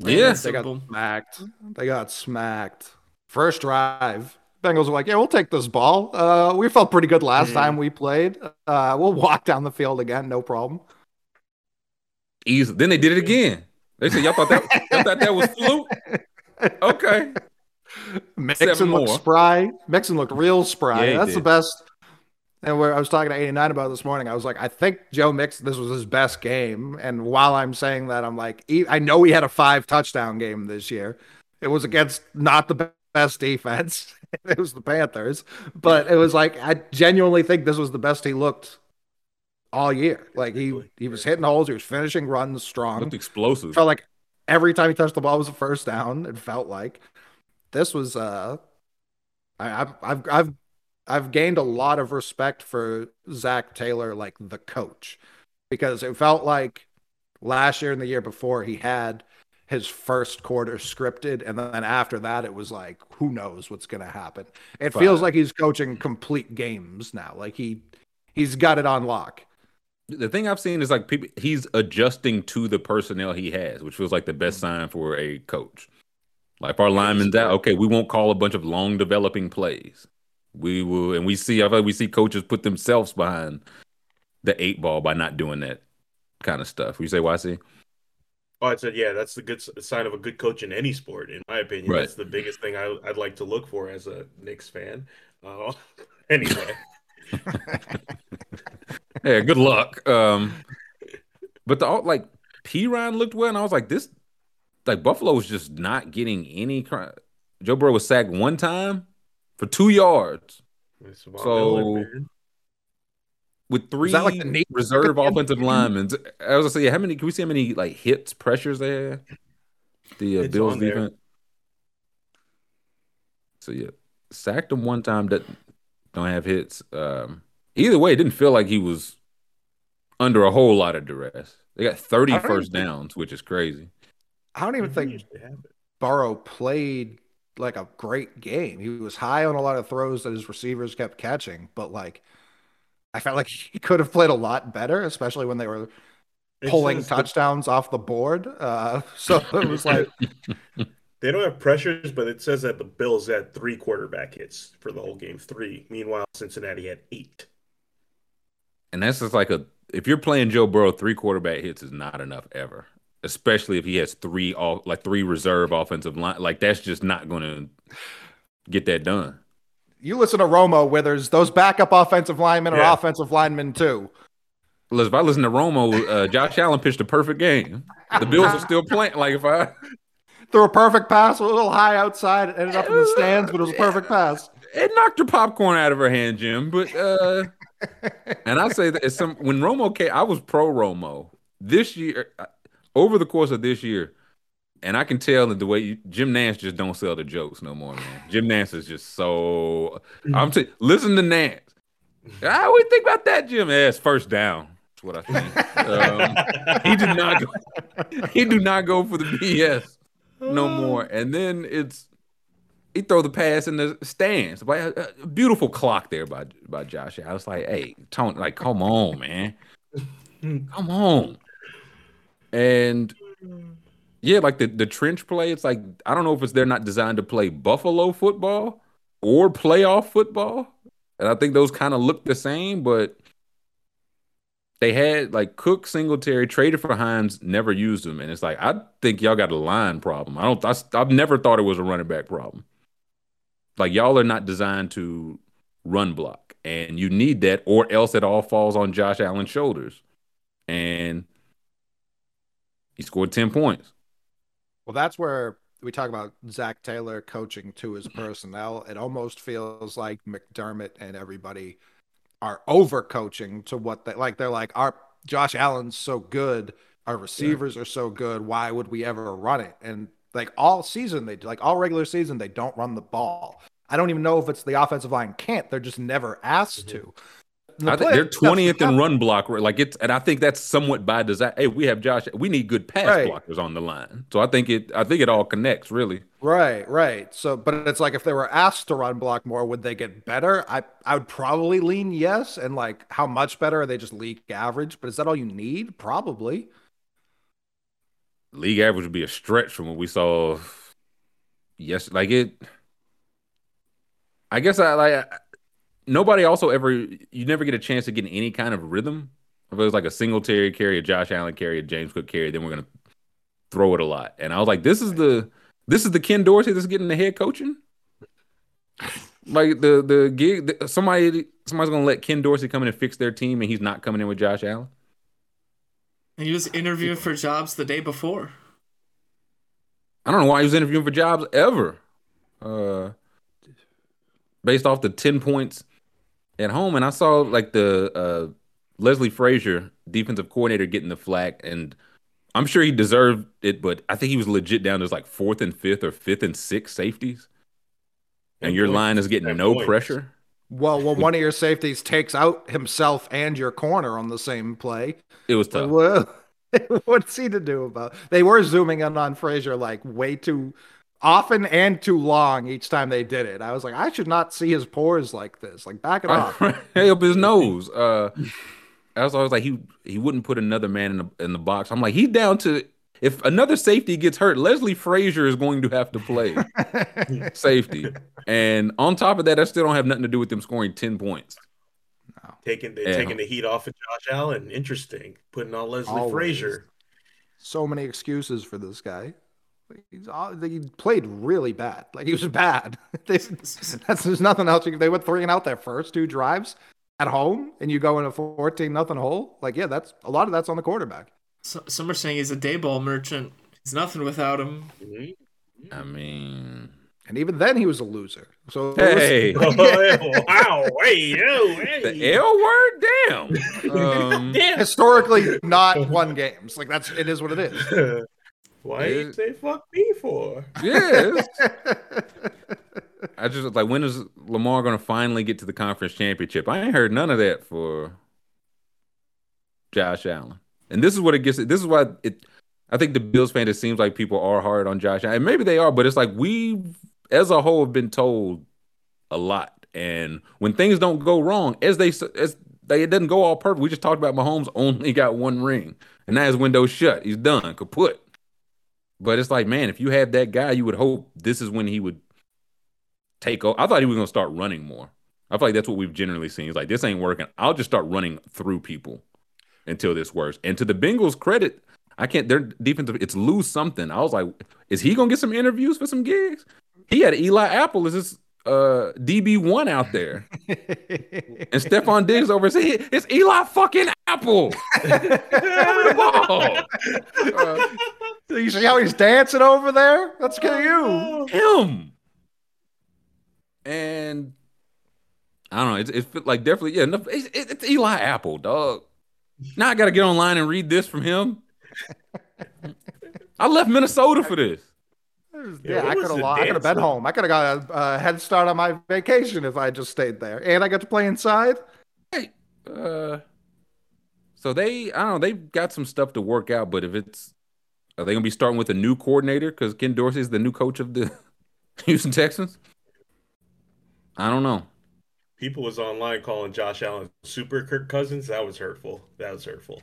Plain Yeah. They got smacked. They got smacked. First drive. Bengals were like, yeah, we'll take this ball. Uh, we felt pretty good last time we played. Uh, we'll walk down the field again, no problem. Easy. Then they did it again. They said, y'all thought that y'all thought that was fluke. Okay. Mixon looked spry. Mixon looked real spry. Yeah, That's the best. And where I was talking to 89 about this morning, I was like, I think Joe Mixon, this was his best game. And while I'm saying that, I'm like, I know he had a five touchdown game this year. It was against not the best defense. it was the Panthers, but it was like, I genuinely think this was the best he looked all year. Like he, he was hitting holes. He was finishing runs strong. Looked explosive. felt like every time he touched the ball was a first down. It felt like this was uh, I, I've I've I've I've gained a lot of respect for Zac Taylor, like the coach, because it felt like last year and the year before he had his first quarter scripted, and then after that it was like who knows what's gonna happen. It feels like he's coaching complete games now. Like he he's got it on lock. the thing I've seen is like people he's adjusting to the personnel he has, which feels like the best mm-hmm. sign for a coach. Like our linemen's out, okay, we won't call a bunch of long developing plays. We will, and we see, I feel like we see coaches put themselves behind the eight ball by not doing that kind of stuff. You say, YC? Oh, I said, yeah, that's the good sign of a good coach in any sport, in my opinion. Right. That's the biggest thing I, I'd like to look for as a Knicks fan. Uh, anyway, Yeah, good luck. Um, but the like P Ryan looked well, and I was like, this, like Buffalo was just not getting any. cr- Joe Burrow was sacked one time for two yards. So-. With three like the knee- reserve at the end? offensive linemen. I was gonna say, how many? Can we see how many like hits, pressures they had? The uh, Bills on there. defense. So yeah, sacked him one time. That don't have hits. Um, either way, it didn't feel like he was under a whole lot of duress. They got 30 first think- downs, which is crazy. I don't even think usually. Burrow played like a great game. He was high on a lot of throws that his receivers kept catching, but like I felt like he could have played a lot better, especially when they were pulling says the- touchdowns off the board. Uh, so it was like, They don't have pressures, but it says that the Bills had three quarterback hits for the whole game. Three. Meanwhile, Cincinnati had eight. And that's just like a if you're playing Joe Burrow, three quarterback hits is not enough ever. Especially if he has three all like three reserve offensive line. Like that's just not gonna get that done. You listen to Romo, Withers, those backup offensive linemen are Yeah. offensive linemen too. If I listen to Romo, uh, Josh Allen pitched a perfect game. The Bills are still playing. Like if I Threw a perfect pass, a little high outside, it ended up in the stands, but it was a perfect pass. it knocked her popcorn out of her hand, Jim. But uh and I say that it's some when Romo came, I was pro Romo this year. uh, Over the course of this year, and I can tell that the way you, Jim Nantz just don't sell the jokes no more, man. Jim Nantz is just so. I'm t- listen to Nantz. I you think about that, Jim? Yeah, first down. That's what I think. um, he did not go. He do not go for the BS no more. And then it's he throw the pass in the stands. A, a beautiful clock there by by Josh. I was like, hey, Tony, like, come on, man, come on. And yeah, like the the trench play. It's like I don't know if it's they're not designed to play Buffalo football or playoff football. And I think those kind of look the same, but they had like Cook, Singletary traded for Hines, never used them, and it's like I think y'all got a line problem. I don't. I, I've never thought it was a running back problem. Like y'all are not designed to run block, and you need that, or else it all falls on Josh Allen's shoulders. And he scored ten points. Well, that's where we talk about Zac Taylor coaching to his personnel. It almost feels like McDermott and everybody are over coaching to what they like. They're like, our Josh Allen's so good, our receivers are so good. Why would we ever run it? And like all season, they like all regular season, they don't run the ball. I don't even know if it's the offensive line can't. They're just never asked mm-hmm. to. The I think they're twentieth in run block. Like it's, and I think that's somewhat by design. Hey, we have Josh. We need good pass Right. blockers on the line. So I think it. I think it all connects really. Right, right. So, but it's like if they were asked to run block more, would they get better? I, I would probably lean yes. And like, how much better are they? Just league average? But is that all you need? Probably. league average would be a stretch from what we saw. Yes, like it. I guess I like. Nobody also ever. You never get a chance to get in any kind of rhythm. If it was like a Singletary carry, a Josh Allen carry, a James Cook carry, then we're gonna throw it a lot. And I was like, this is the this is the Ken Dorsey that's getting the head coaching. Like the the gig, the, somebody somebody's gonna let Ken Dorsey come in and fix their team, and he's not coming in with Josh Allen. And he was interviewing for jobs the day before. I don't know why he was interviewing for jobs ever. Uh, based off the 10 points at home. And I saw like the uh, Leslie Frazier, defensive coordinator, getting the flack. And I'm sure he deserved it, but I think he was legit down as like fourth and fifth or fifth and sixth safeties. And Ten your points. line is getting Ten no points. pressure. Well, well, one of your safeties takes out himself and your corner on the same play. It was tough. Well, what's he to do about? They were zooming in on Frazier like way too often and too long each time they did it. I was like, I should not see his pores like this. Like, back it off. hey up his nose. Uh, I was always like he he wouldn't put another man in the in the box. I'm like he's down to if another safety gets hurt, Leslie Frazier is going to have to play safety. And on top of that, I still don't have nothing to do with them scoring ten points. Taking they're Yeah. taking the heat off of Josh Allen. Interesting. Putting on Leslie Always. Frazier. so many excuses for this guy. He's all, he played really bad. Like he was bad. They- that's there's nothing else. you- They went three and out their first two drives at home, and you go in a fourteen nothing hole. Like yeah, that's a lot of that's on the quarterback. So, some are saying he's a Daboll merchant. He's nothing without him. Mhm. I mean, And even then, he was a loser. So it was- hey, Oh, wow. Hey, yo, hey. the L word, damn. Um, Damn. historically not won games. Like that's it is what it is. Why It- you say fuck me for? yeah, I just like, when is Lamar going to finally get to the conference championship? I ain't heard none of that for Josh Allen. And this is what it gets. This is why it. I think the Bills fan. It seems like people are hard on Josh Allen. And maybe they are, but it's like we, as a whole, have been told a lot. And when things don't go wrong, as they as they it doesn't go all perfect. We just talked about Mahomes only got one ring, and now his window's shut. He's done, kaput. But it's like, man, if you have that guy, you would hope this is when he would take over. I thought he was going to start running more. I feel like that's what we've generally seen. He's like, this ain't working. I'll just start running through people until this works. And to the Bengals' credit, I can't. Their defensive, it's lose something. I was like, is he to get some interviews for some gigs? He had Eli Apple as his uh, DB one out there, and Stefon Diggs over. Say, it's Eli fucking Apple. Give me the ball. Uh, you see how he's dancing over there? That's good of you. him. And I don't know. It's, it's like definitely yeah. It's, it's Eli Apple, dog. Now I got to get online and read this from him. I left Minnesota for this. Yeah, I could have. I could have been home. I could have got a, a head start on my vacation if I just stayed there, and I got to play inside. Hey, uh, so they, I don't know, they've got some stuff to work out, but if it's, are they gonna be starting with a new coordinator because Ken Dorsey is the new coach of the Houston Texans? I don't know. People was online calling Josh Allen Super Kirk Cousins. That was hurtful. That was hurtful.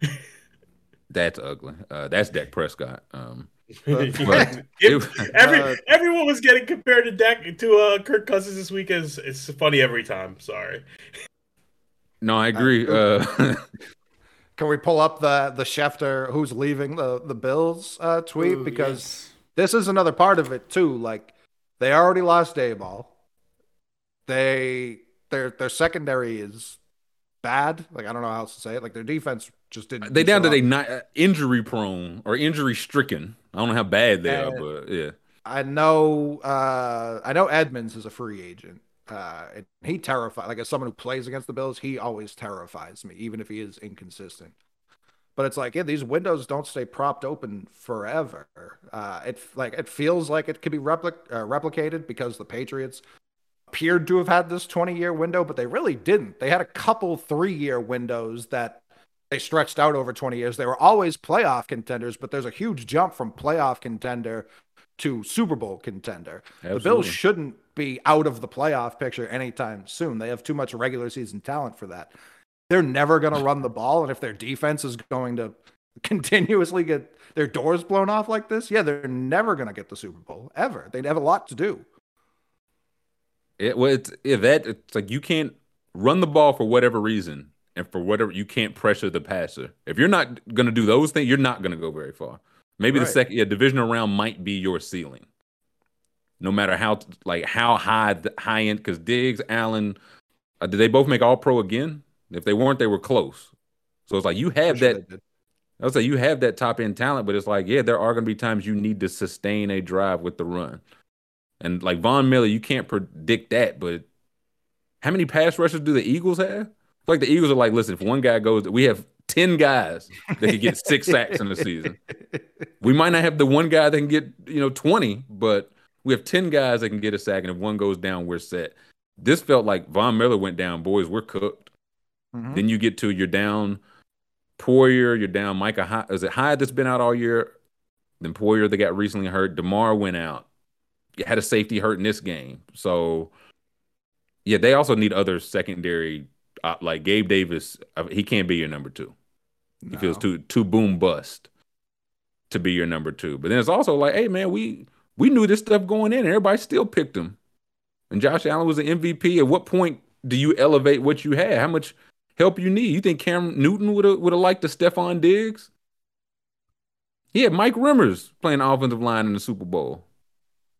That's ugly. Uh, that's Dak Prescott. Um, Yeah. but It- it- every uh, everyone was getting compared to Dak to uh, Kirk Cousins this week. Is it's funny every time. Sorry. no, I agree. Uh, Can we pull up the the Schefter who's leaving the the Bills uh, tweet Ooh, because yes. this is another part of it too. Like they already lost Daboll. They their their secondary is bad. Like I don't know how else to say it. Like their defense just didn't. they down to show they not uh, injury prone or injury stricken. I don't know how bad they are, Uh, but yeah. I know. Uh, I know Edmunds is a free agent. Uh, and he terrifies Like as someone who plays against the Bills, he always terrifies me, even if he is inconsistent. But it's like, yeah, these windows don't stay propped open forever. Uh, it like it feels like it could be replic- uh, replicated because the Patriots appeared to have had this 20 year window, but they really didn't. They had a couple three year windows that they stretched out over 20 years. They were always playoff contenders, but there's a huge jump from playoff contender to Super Bowl contender. The Bills shouldn't be out of the playoff picture anytime soon. They have too much regular season talent for that. They're never going to run the ball. And if their defense is going to continuously get their doors blown off like this, yeah, they're never going to get the Super Bowl ever. They'd have a lot to do. It, well, it's yeah, that it's like you can't run the ball for whatever reason, and for whatever you can't pressure the passer. If you're not going to do those things, you're not going to go very far. Maybe the second yeah, divisional round might be your ceiling. No matter how like how high the high end, because Diggs, Allen, uh, did they both make All Pro again? If they weren't, they were close. So it's like you have sure that. I would say you have that top end talent, but it's like, yeah, there are going to be times you need to sustain a drive with the run. And like Von Miller, you can't predict that. But how many pass rushers do the Eagles have? Like the Eagles are like, listen, if one guy goes, we have 10 guys that can get six sacks in the season. We might not have the one guy that can get, you know, 20, but we have 10 guys that can get a sack. And if one goes down, we're set. This felt like Von Miller went down, boys, we're cooked. Mhm. Then you get to you're down Poyer, you're down Micah. Is it Hyde that's been out all year? Then Poyer that got recently hurt. Damar went out. You had a safety hurt in this game, so yeah, they also need other secondary. Uh, like Gabe Davis, he can't be your number two. He feels too too boom bust to be your number two. But then it's also like, hey man, we we knew this stuff going in, and everybody still picked him. And Josh Allen was an MVP. At what point do you elevate what you had? How much help you need? You think Cam Newton would have would have liked the Stefon Diggs? He had Mike Remmers playing offensive line in the Super Bowl.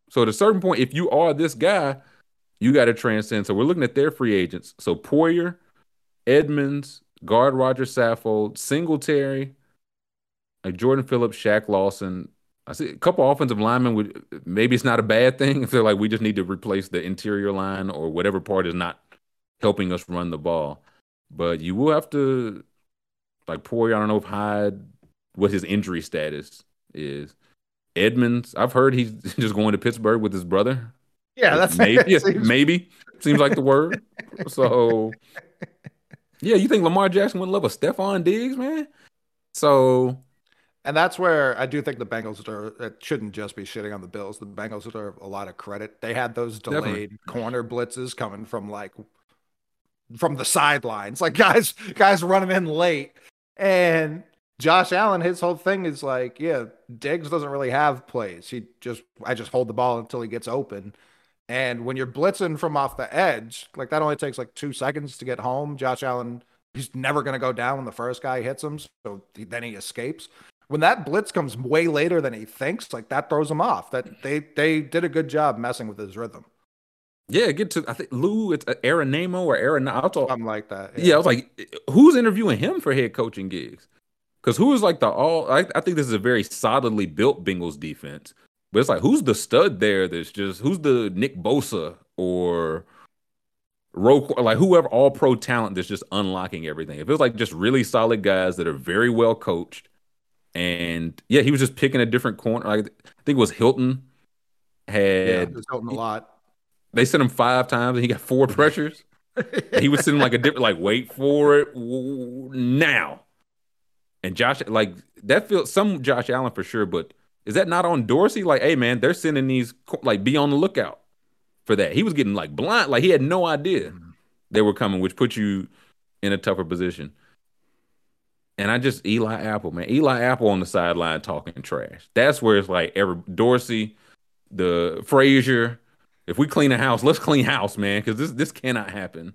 So at a certain point, if you are this guy, you got to transcend. So we're looking at their free agents. So Poyer, Edmunds, guard Rodger Saffold, Singletary, like Jordan Phillips, Shaq Lawson. I see a couple offensive linemen would maybe it's not a bad thing if they're like we just need to replace the interior line or whatever part is not helping us run the ball. But you will have to like Poyer, I don't know if Hyde what his injury status is. Edmunds, I've heard he's just going to Pittsburgh with his brother. Yeah, that's maybe, seems- maybe seems like the word. So, yeah, you think Lamar Jackson would love a Stefon Diggs, man? So, And that's where I do think the Bengals are. It shouldn't just be shitting on the Bills. The Bengals deserve a lot of credit. They had those delayed Definitely. corner blitzes coming from like from the sidelines, like guys, guys running in late. And Josh Allen, his whole thing is like, yeah, Diggs doesn't really have plays. He just, I just hold the ball until he gets open. And when you're blitzing from off the edge, like that only takes like two seconds to get home. Josh Allen, he's never going to go down when the first guy hits him. So he, then he escapes when that blitz comes way later than he thinks, like that throws him off. That they they did a good job messing with his rhythm. yeah, get to I think Lou, it's uh, Anarumo or Aaron. I was, Something like that. yeah, I was like, who's interviewing him for head coaching gigs? Because who is like the all? I, I think this is a very solidly built Bengals defense, but it's like who's the stud there? That's just who's the Nick Bosa or Ro, like whoever all pro talent that's just unlocking everything. It feels like just really solid guys that are very well coached. And yeah, he was just picking a different corner. Like, I think it was Hilton had Yeah, was Hilton a lot. they sent him five times and he got four pressures. he was sitting like a different, like, wait for it now. And Josh, like, that feels some Josh Allen for sure, but is that not on Dorsey? Like, hey, man, they're sending these, like, be on the lookout for that. He was getting like blind, like, he had no idea they were coming, which put you in a tougher position. And I just, Eli Apple, man, Eli Apple on the sideline talking trash. That's where it's like, every Dorsey, the Frazier, if we clean a house, let's clean house, man, because this this cannot happen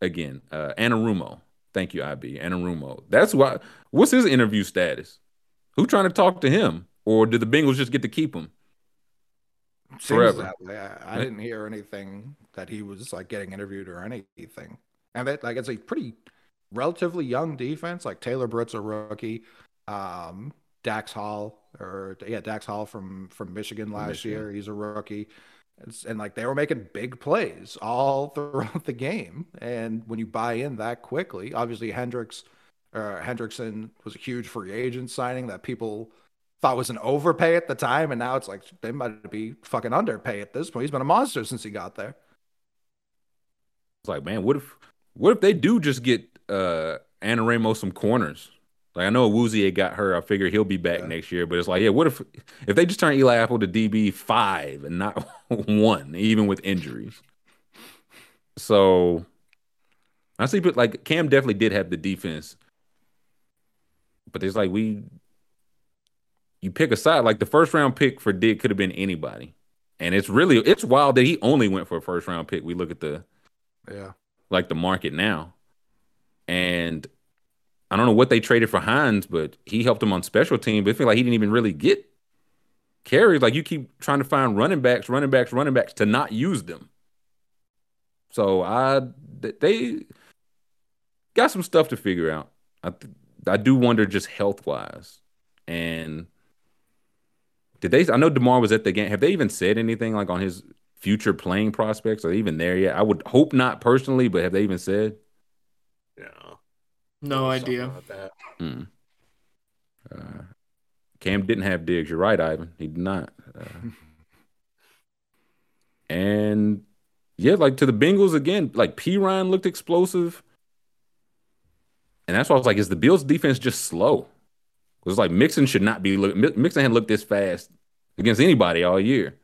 again. Uh Anarumo. Thank you, IB. Anarumo. That's why what's his interview status? Who trying to talk to him? Or did the Bengals just get to keep him? Forever. I, I didn't hear anything that he was like getting interviewed or anything. And that like it's a pretty relatively young defense. Like Taylor Britt's a rookie. Um, Dax Hall or yeah, Dax Hall from from Michigan last Michigan. year. He's a rookie. It's, and like they were making big plays all throughout the game. And when you buy in that quickly, obviously Hendricks uh, Hendrickson was a huge free agent signing that people thought was an overpay at the time, and now it's like they might be fucking underpay at this point. He's been a monster since he got there. It's like, man, what if what if they do just get uh Anarumo some corners? Like I know Woozier got her. I figure he'll be back Yeah. next year. But it's like, yeah, what if if they just turn Eli Apple to DB five and not one, even with injuries? So I see, but like Cam definitely did have the defense, but it's like we you pick a side. Like the first round pick for Diggs could have been anybody, and it's really it's wild that he only went for a first round pick. We look at the Yeah. like the market now. And I don't know what they traded for Hines, but he helped them on special team. But I feel like he didn't even really get carries. Like you keep trying to find running backs, running backs, running backs to not use them. So I they got some stuff to figure out. I th- I do wonder just health wise. And did they? I know Damar was at the game. Have they even said anything like on his future playing prospects? Are they even there yet? I would hope not personally, but have they even said? Yeah. No idea. like that. Hmm. Uh, Cam didn't have Diggs. You're right, Ivan. He did not. Uh, and yeah, like to the Bengals again, like P Ryan looked explosive. And that's why I was like, is the Bills defense just slow? It was like Mixon should not be look Mi- Mixon hadn't looked this fast against anybody all year.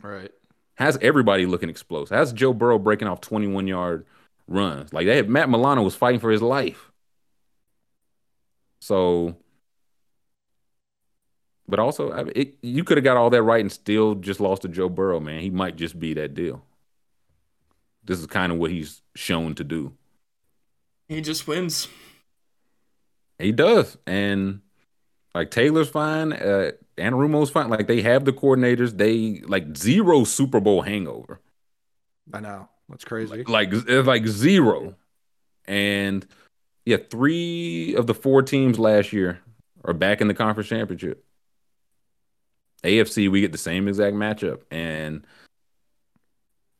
Right. How's everybody looking explosive? How's Joe Burrow breaking off 21 yard runs? Like they had Matt Milano was fighting for his life. So, but also, I mean, it, you could have got all that right and still just lost to Joe Burrow, man. He might just be that deal. This is kind of what he's shown to do. He just wins. He does, and like Taylor's fine, uh, Anarumo's fine. Like they have the coordinators. They like zero Super Bowl hangover. I know. That's crazy. like it's like zero. And yeah, three of the four teams last year are back in the conference championship. AFC, we get the same exact matchup, and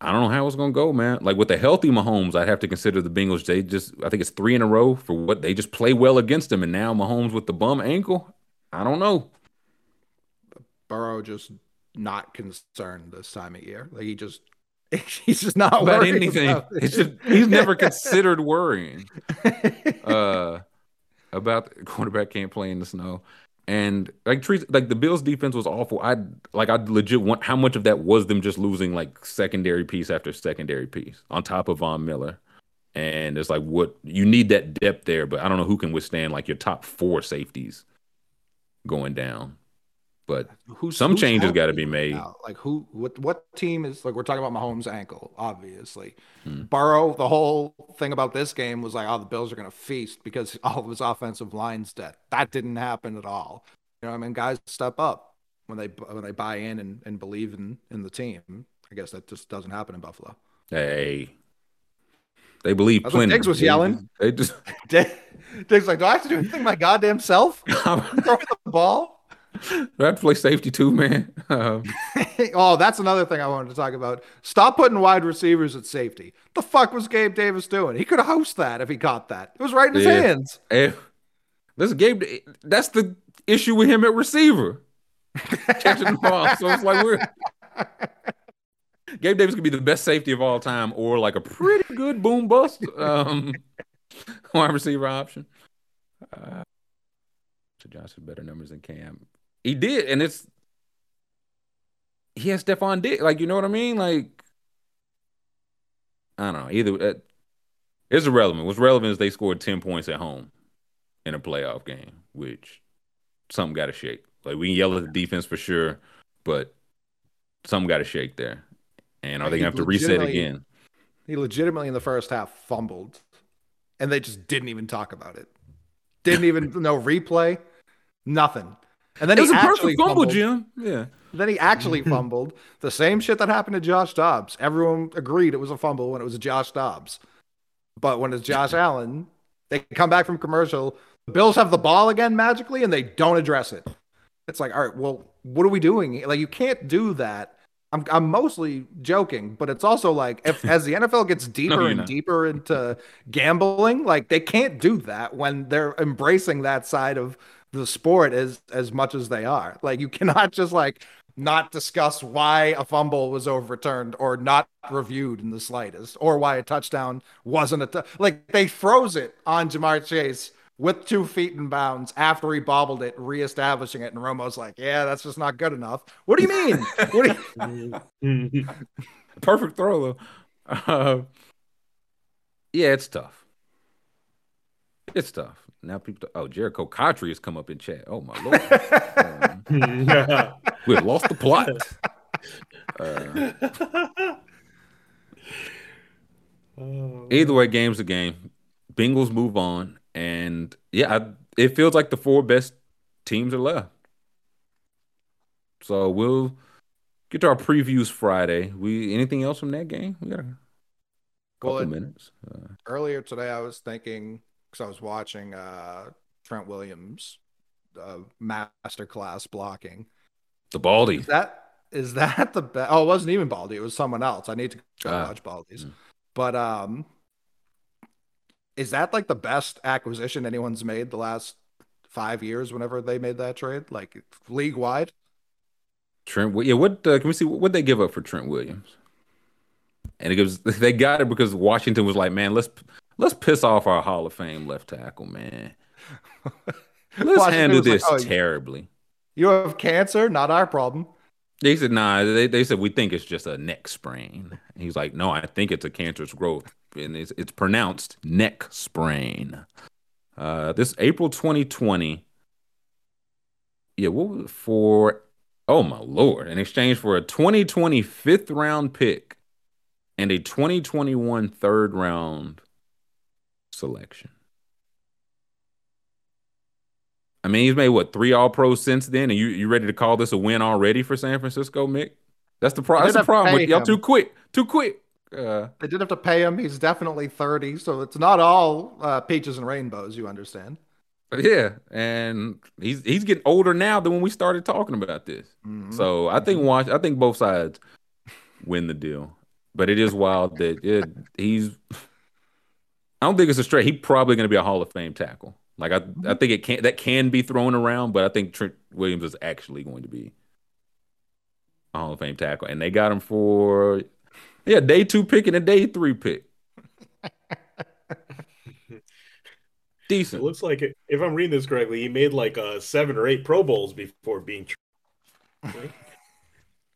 I don't know how it's gonna go, man. Like with the healthy Mahomes, I'd have to consider the Bengals. They just, I think it's three in a row for what they just play well against them, and now Mahomes with the bum ankle. I don't know. Burrow just not concerned this time of year. Like he just he's just not about anything. about. It's just he's never considered worrying uh, about the quarterback can't play in the snow. And like trees, like the Bills defense was awful. I like I legit want how much of that was them just losing like secondary piece after secondary piece on top of Von Miller. And it's like what you need that depth there, but I don't know who can withstand like your top four safeties going down. But Who's- some who's changes got to be made. now? Like who? What? What team is like? We're talking about Mahomes' ankle, obviously. Hmm. Burrow. The whole thing about this game was like, oh, the Bills are going to feast because all of his offensive line's dead. That didn't happen at all. You know, I mean, guys step up when they when they buy in and, and believe in in the team. I guess that just doesn't happen in Buffalo. Hey, they believe plenty. Diggs was They- yelling. They just Diggs like, do I have to do anything my goddamn self? Throw me the ball. Do I have to play safety too, man? Um, oh, that's another thing I wanted to talk about. Stop putting wide receivers at safety. The fuck was Gabe Davis doing? He could have hosted that if he caught that. It was right in his Yeah. hands. Hey, this Gabe, that's the issue with him at receiver, catching the ball. So it's like we're Gabe Davis could be the best safety of all time, or like a pretty good boom bust um, wide receiver option. Uh, so Josh has better numbers than Cam. He did, and it's he has Stefon Diggs. Like you know what I mean? Like I don't know. Either uh, it's irrelevant. What's relevant is they scored ten points at home in a playoff game, which something got to shake. Like we can yell at the defense for sure, but something got to shake there. And are they gonna have to reset again? He legitimately in the first half fumbled, and they just didn't even talk about it. Didn't even no replay, nothing. And then It was he a perfect fumble, fumbled. Jim. Yeah. Then he actually fumbled. The same shit that happened to Josh Dobbs. Everyone agreed it was a fumble when it was Josh Dobbs. But when it's Josh Allen, they come back from commercial. The Bills have the ball again magically and they don't address it. It's like, all right, well, what are we doing? Like, you can't do that. I'm, I'm mostly joking, but it's also like if as the NFL gets deeper you're and not. deeper into gambling, like they can't do that when they're embracing that side of the sport as as much as they are. Like you cannot just like not discuss why a fumble was overturned or not reviewed in the slightest, or why a touchdown wasn't a like they froze it on Ja'Marr Chase with two feet in bounds after he bobbled it, reestablishing it, and Romo's like, "Yeah, that's just not good enough." What do you mean? what do you? Perfect throw though. Uh, yeah, it's tough. It's tough. Now people. Oh, Jericho Cotchery has come up in chat. Oh my lord. Um, we've lost the plot. Uh, either way, game's a game. Bengals move on, and yeah, I, it feels like the four best teams are left. So we'll get to our previews Friday. We anything else from that game? We got a couple Well, minutes. Uh, Earlier today, I was thinking because I was watching uh, Trent Williams uh, masterclass blocking. the Baldy. Is that is that the best? Oh, it wasn't even Baldy. It was someone else. I need to go Ah. watch Baldy's. Mm. But um, is that like the best acquisition anyone's made the last five years? Whenever they made that trade, like league wide. Trent. Yeah, what uh, can we see? What they give up for Trent Williams? And it gives they got it because Washington was like, man, let's let's piss off our Hall of Fame left tackle, man. Let's Washington handle was like, this "Oh, terribly. You have cancer, not our problem. They said, nah, they, they said, we think it's just a neck sprain. He's like, no, I think it's a cancerous growth. And it's, it's pronounced neck sprain. Uh, this April 2020. Yeah, what for? Oh, my Lord. In exchange for a 2020 fifth round pick and a 2021 third round selection. I mean, he's made what three All Pros since then, and you you ready to call this a win already for San Francisco, Mick? That's the problem. That's the problem with y'all. Too quick, too quick. Uh, They did have to pay him. He's definitely thirty, so it's not all uh, peaches and rainbows. You understand? yeah, and he's he's getting older now than when we started talking about this. Mhm. So I think watch. I think both sides win the deal, but it is wild that it, he's. I don't think it's a straight. He's probably going to be a Hall of Fame tackle. Like I, I think it can that can be thrown around, but I think Trent Williams is actually going to be a Hall of Fame tackle, and they got him for yeah day two pick and a day three pick. It Decent. looks like it, if I'm reading this correctly, he made like uh, seven or eight Pro Bowls before being. Tra-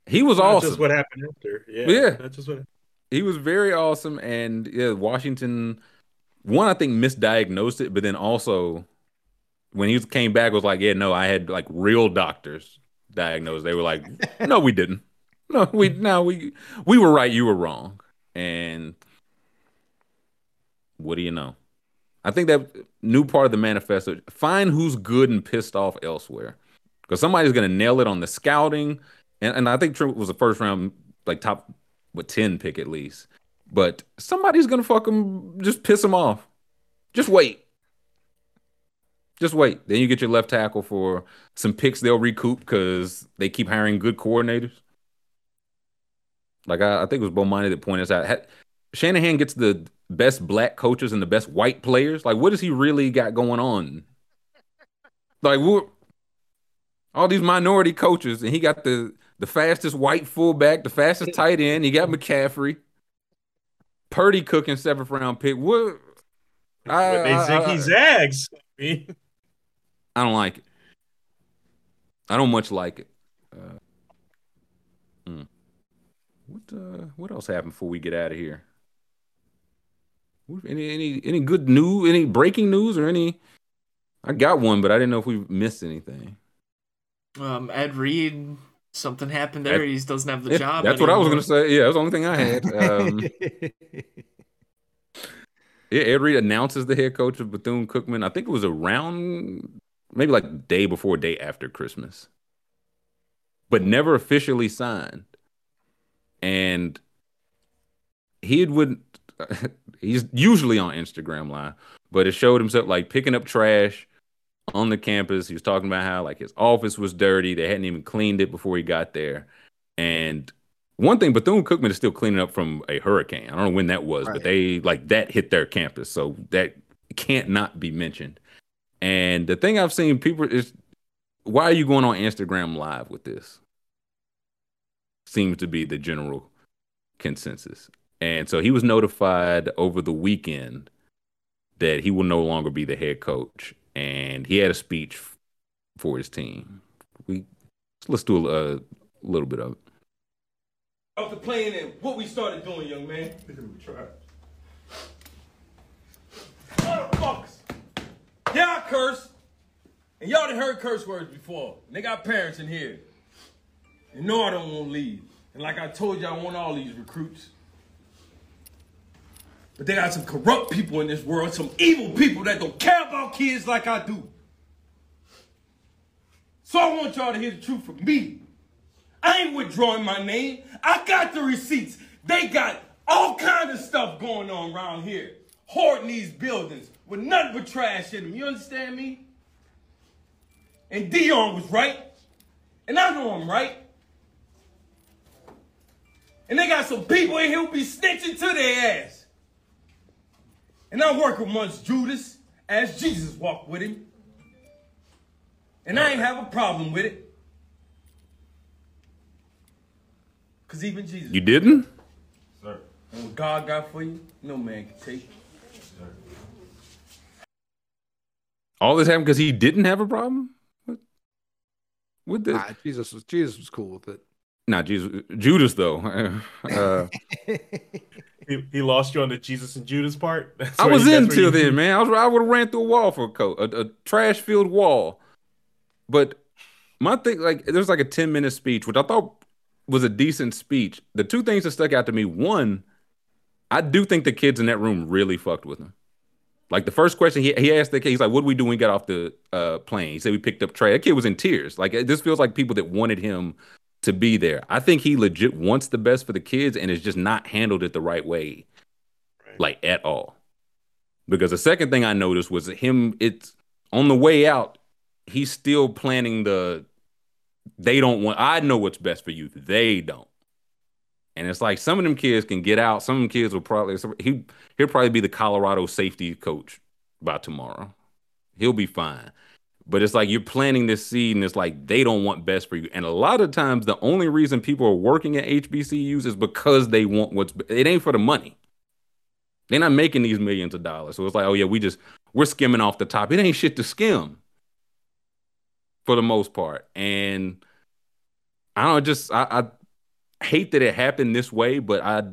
He was awesome. just what happened after. Yeah, Yeah. That's just what. he was very awesome and yeah washington one i think misdiagnosed it but then also when he came back was like yeah no i had like real doctors diagnosed. They were like no we didn't. No we no we we were right you were wrong. And what do you know? I think that new part of the manifesto find who's good and pissed off elsewhere. Because somebody's going to nail it on the scouting. And, and i think trent was the first round like top with 10 pick at least. But somebody's gonna fuck him, just piss him off. Just wait. Just wait. Then you get your left tackle for some picks they'll recoup because they keep hiring good coordinators. Like I, I think it was Bomani that pointed us out. Shanahan gets the best black coaches and the best white players. Like, what does he really got going on? Like? All these minority coaches, and he got the the fastest white fullback, the fastest tight end. He got McCaffrey, Purdy cooking seventh round pick. What? I, they ziggy zags. I don't like it. I don't much like it. Uh, hmm. What uh, what else happened before we get out of here? Any any any good news? Any breaking news or any? I got one, but I didn't know if we missed anything. Um, Ed Reed, something happened there. Ed, he doesn't have the yeah, job. That's anymore. what I was gonna say. Yeah, that's the only thing I had. Um, yeah, Ed Reed announces the head coach of Bethune Cookman. I think it was around maybe like day before, day after Christmas, but never officially signed. And he would he's usually on Instagram live, but it showed himself like picking up trash on the campus. He was talking about how like his office was dirty. They hadn't even cleaned it before he got there. And one thing, Bethune Cookman is still cleaning up from a hurricane. I don't know when that was, right. but they like that hit their campus. So that can't not be mentioned. And the thing I've seen people is why are you going on Instagram live with this? Seems to be the general consensus. And so he was notified over the weekend that he will no longer be the head coach. And he had a speech for his team. We let's do a, a little bit of it. After playing and what we started doing, young man. Motherfuckers. Yeah, curse. And y'all done heard curse words before. And they got parents in here. You know I don't want to leave. And like I told you, I want all these recruits. But they got some corrupt people in this world, some evil people that don't care about kids like I do. So I want y'all to hear the truth from me. I ain't withdrawing my name. I got the receipts. They got all kind of stuff going on around here. Hoarding these buildings with nothing but trash in them. You understand me? And Deion was right. And I know I'm right. And they got some people in here who be snitching to their ass. And I work amongst Judas as Jesus walked with him. And I ain't have a problem with it. Because even Jesus. You didn't? Sir. And what God got for you, no man can take it. Sir. All this happened because he didn't have a problem with, with this? Nah, Jesus was Jesus was cool with it. Not Jesus, Judas though. Uh, he, he lost you on the Jesus and Judas part. That's I was in till then, man. I was I would have ran through a wall for a coat, a, a trash filled wall. But my thing, like, there's like a ten minute speech, which I thought was a decent speech. The two things that stuck out to me: one, I do think the kids in that room really fucked with him. Like the first question he, he asked the kid, he's like, "What did we do when we got off the uh, plane?" He said we picked up trash. That kid was in tears. Like this feels like people that wanted him to be there. I think he legit wants the best for the kids and is just not handled it the right way, right. like at all. Because the second thing I noticed was him. It's on the way out. He's still planning the. They don't want. I know what's best for you. They don't. And it's like some of them kids can get out. Some of them kids will probably he he'll probably be the Colorado safety coach by tomorrow. He'll be fine. But it's like you're planting this seed, and it's like they don't want best for you. And a lot of times, the only reason people are working at HBCUs is because they want what's. It ain't for the money. They're not making these millions of dollars. So it's like, oh yeah, we just we're skimming off the top. It ain't shit to skim. For the most part, and I don't just I, I hate that it happened this way, but I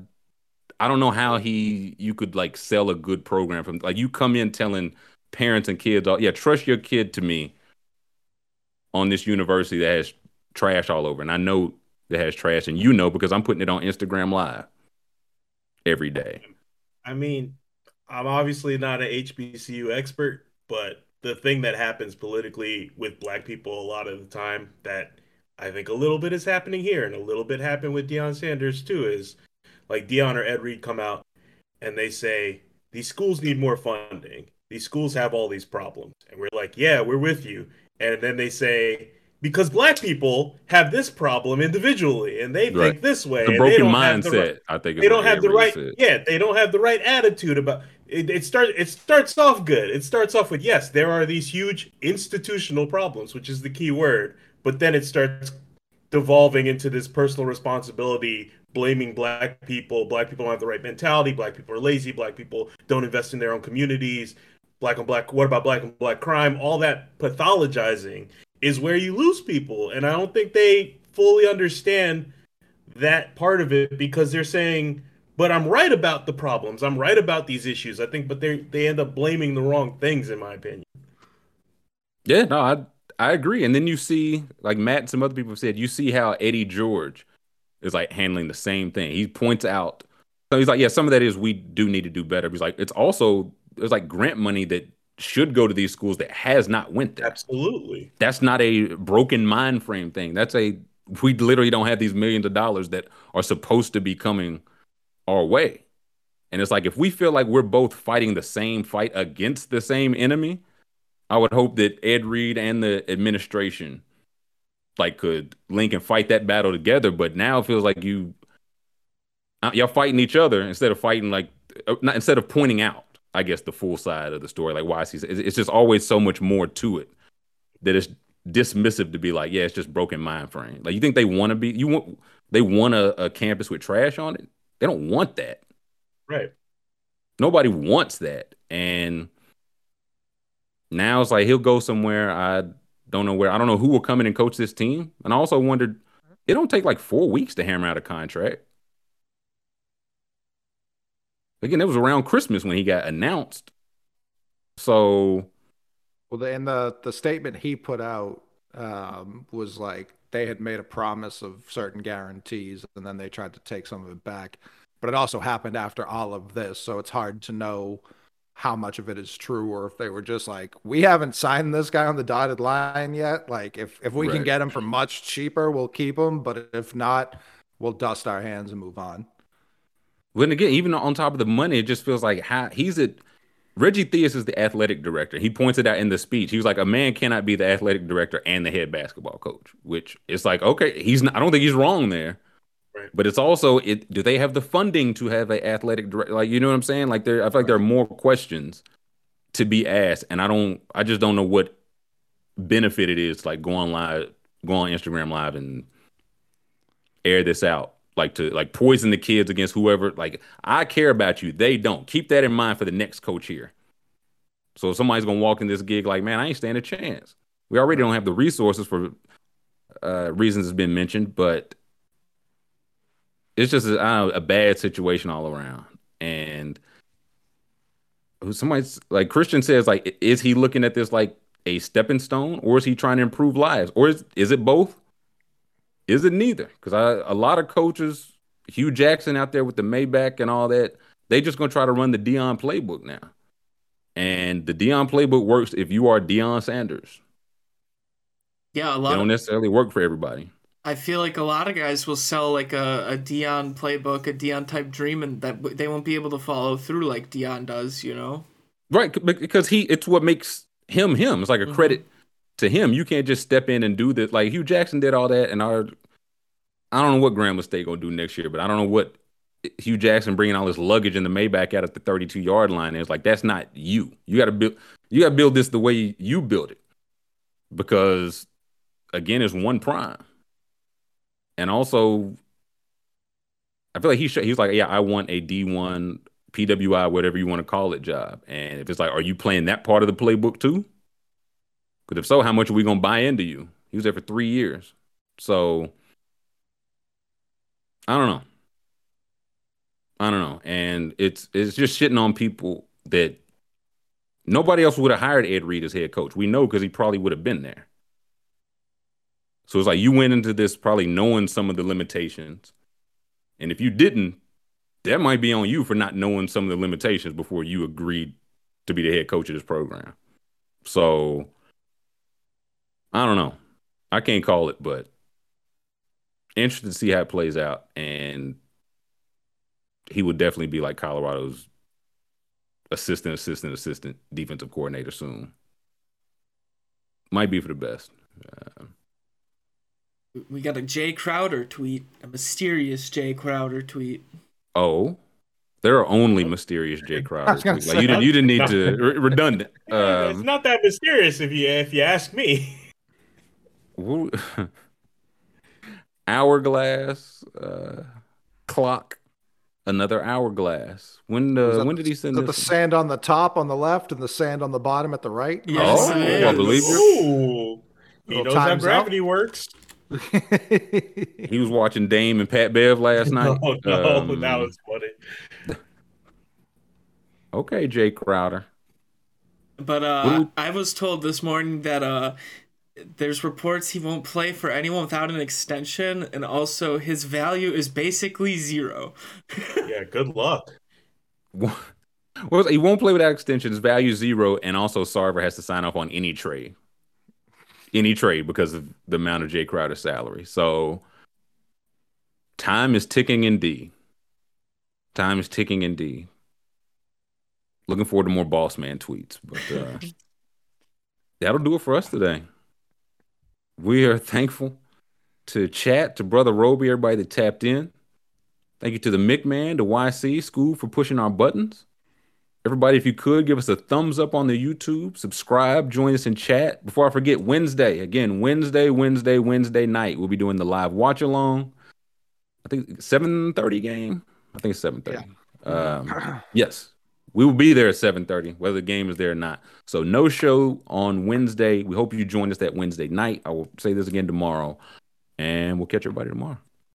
I don't know how he you could like sell a good program from like you come in telling parents and kids all yeah trust your kid to me on this university that has trash all over. And i know that has trash and you know because i'm putting it on instagram live every day. I mean i'm obviously not an hbcu expert but the thing that happens politically with black people a lot of the time that i think a little bit is happening here and a little bit happened with Deion sanders too is like Deion or ed reed come out and they say these schools need more funding these schools have all these problems, and we're like, yeah, we're with you, and then they say because black people have this problem individually and they think Right. this way. The broken have the mindset, right- I think they don't have the right. said. Yeah, they don't have the right attitude about it. It starts. It starts off good. It starts off with yes, there are these huge institutional problems, which is the key word. But then it starts devolving into this personal responsibility, blaming black people. Black people don't have the right mentality. Black people are lazy. Black people don't invest in their own communities. Black on black. What about black on black crime? All that pathologizing is where you lose people, and I don't think they fully understand that part of it because they're saying, "But I'm right about the problems. I'm right about these issues." I think, but they they end up blaming the wrong things, in my opinion. Yeah, no, I I agree. And then you see, like Matt and some other people said, you see how Eddie George is like handling the same thing. He points out, so he's like, yeah, some of that is we do need to do better. He's like, it's also there's like grant money that should go to these schools that has not went there. Absolutely. That's not a broken mind frame thing. That's a we literally don't have these millions of dollars that are supposed to be coming our way. And it's like if we feel like we're both fighting the same fight against the same enemy, I would hope that Ed Reed and the administration like could link and fight that battle together. But now it feels like you uh, y'all fighting each other instead of fighting like uh, not instead of pointing out, I guess, the full side of the story. Like why is he? It's just always so much more to it that it's dismissive to be like, yeah, it's just broken mind frame. Like you think they want to be you want they want a, a campus with trash on it? They don't want that. Right. Nobody wants that. And now it's like he'll go somewhere. I don't know where. I don't know who will come in and coach this team. And I also wondered, it don't take like four weeks to hammer out a contract. Again, it was around Christmas when he got announced. So Well, the, and the the statement he put out um, was like they had made a promise of certain guarantees, and then they tried to take some of it back. But it also happened after all of this, so it's hard to know how much of it is true, or if they were just like, we haven't signed this guy on the dotted line yet. Like, if if we can get him for much cheaper, we'll keep him. But if not, we'll dust our hands and move on. But again, even on top of the money, it just feels like how he's a Reggie Theus is the athletic director. He pointed out in the speech, he was like, a man cannot be the athletic director and the head basketball coach, which it's like, okay, he's not, I don't think he's wrong there. Right. But it's also it do they have the funding to have an athletic director? Like, you know what I'm saying? Like there I feel like there are more questions to be asked. And I don't I just don't know what benefit it is to like go on live, go on Instagram live and air this out like to like poison the kids against whoever like i care about you. They don't. Keep that in mind for the next coach here. So somebody's gonna walk in this gig like man i ain't stand a chance. We already don't have the resources for uh reasons has been mentioned but it's just a, a bad situation all around. And somebody's like christian says like is he looking at this like a stepping stone or is he trying to improve lives or is, is it both is it neither? Because I a lot of coaches, Hue Jackson out there with the Maybach and all that, they just gonna try to run the Deion playbook now. And the Deion playbook works if you are Deion Sanders. Yeah, a They lot. don't Of, necessarily work for everybody. I feel like a lot of guys will sell like a, a Deion playbook, a Deion type dream, and that they won't be able to follow through like Deion does. You know. Right, because he it's what makes him him. It's like a Mhm. credit to him. You can't just step in and do that. Like Hue Jackson did all that, and our I don't know what Grambling State gonna do next year, but I don't know what Hue Jackson bringing all his luggage in the Maybach out at the 32 yard line is. Like that's not you. You got to build. You got to build this the way you build it, because again, it's one prime, and also I feel like he sh- he was like, yeah, I want a D1 PWI, whatever you want to call it, job. And if it's like, are you playing that part of the playbook too? Because if so, how much are we gonna buy into you? He was there for three years, so I don't know. I don't know, and it's it's just shitting on people that nobody else would have hired Ed Reed as head coach. We know because he probably would have been there. So it's like you went into this probably knowing some of the limitations, and if you didn't, that might be on you for not knowing some of the limitations before you agreed to be the head coach of this program. So I don't know. I can't call it, but interested to see how it plays out. And he would definitely be like Colorado's assistant, assistant, assistant defensive coordinator soon. Might be for the best. Uh, We got a Jae Crowder tweet, a mysterious Jae Crowder tweet. oh, there are only mysterious Jae Crowder. was gonna tweets. Like, you didn't. You didn't need to re- redundant. it's Um, not that mysterious if you if you ask me. Who- hourglass uh, clock. Another hourglass. When Is uh, that when the- did he send that the this? sand on the top on the left and the sand on the bottom at the right? Yes, Oh, it I is. believe you. Ooh, he knows how time's up. gravity works. He was watching Dame and Pat Bev last night. Oh no, Um, that was funny. okay, Jae Crowder. But uh, do I was told this morning that uh, there's reports he won't play for anyone without an extension, and also his value is basically zero. Yeah, good luck. Well, he won't play without extensions, value zero, and also Sarver has to sign off on any trade, any trade because of the amount of Jae Crowder's salary. So time is ticking in D. Time is ticking in D. Looking forward to more boss man tweets, but uh, that'll do it for us today. We are thankful to chat to brother Roby, everybody that tapped in. Thank you to the McMahon, the YC school for pushing our buttons. Everybody, if you could give us a thumbs up on the YouTube, subscribe, join us in chat. Before I forget, Wednesday, again, Wednesday, Wednesday, Wednesday night, we'll be doing the live watch along. I think 7:30 game. I think it's 7:30. Um, yes. We will be there at 7:30, whether the game is there or not. So no show on Wednesday. We hope you join us that Wednesday night. I will say this again tomorrow, and we'll catch everybody tomorrow.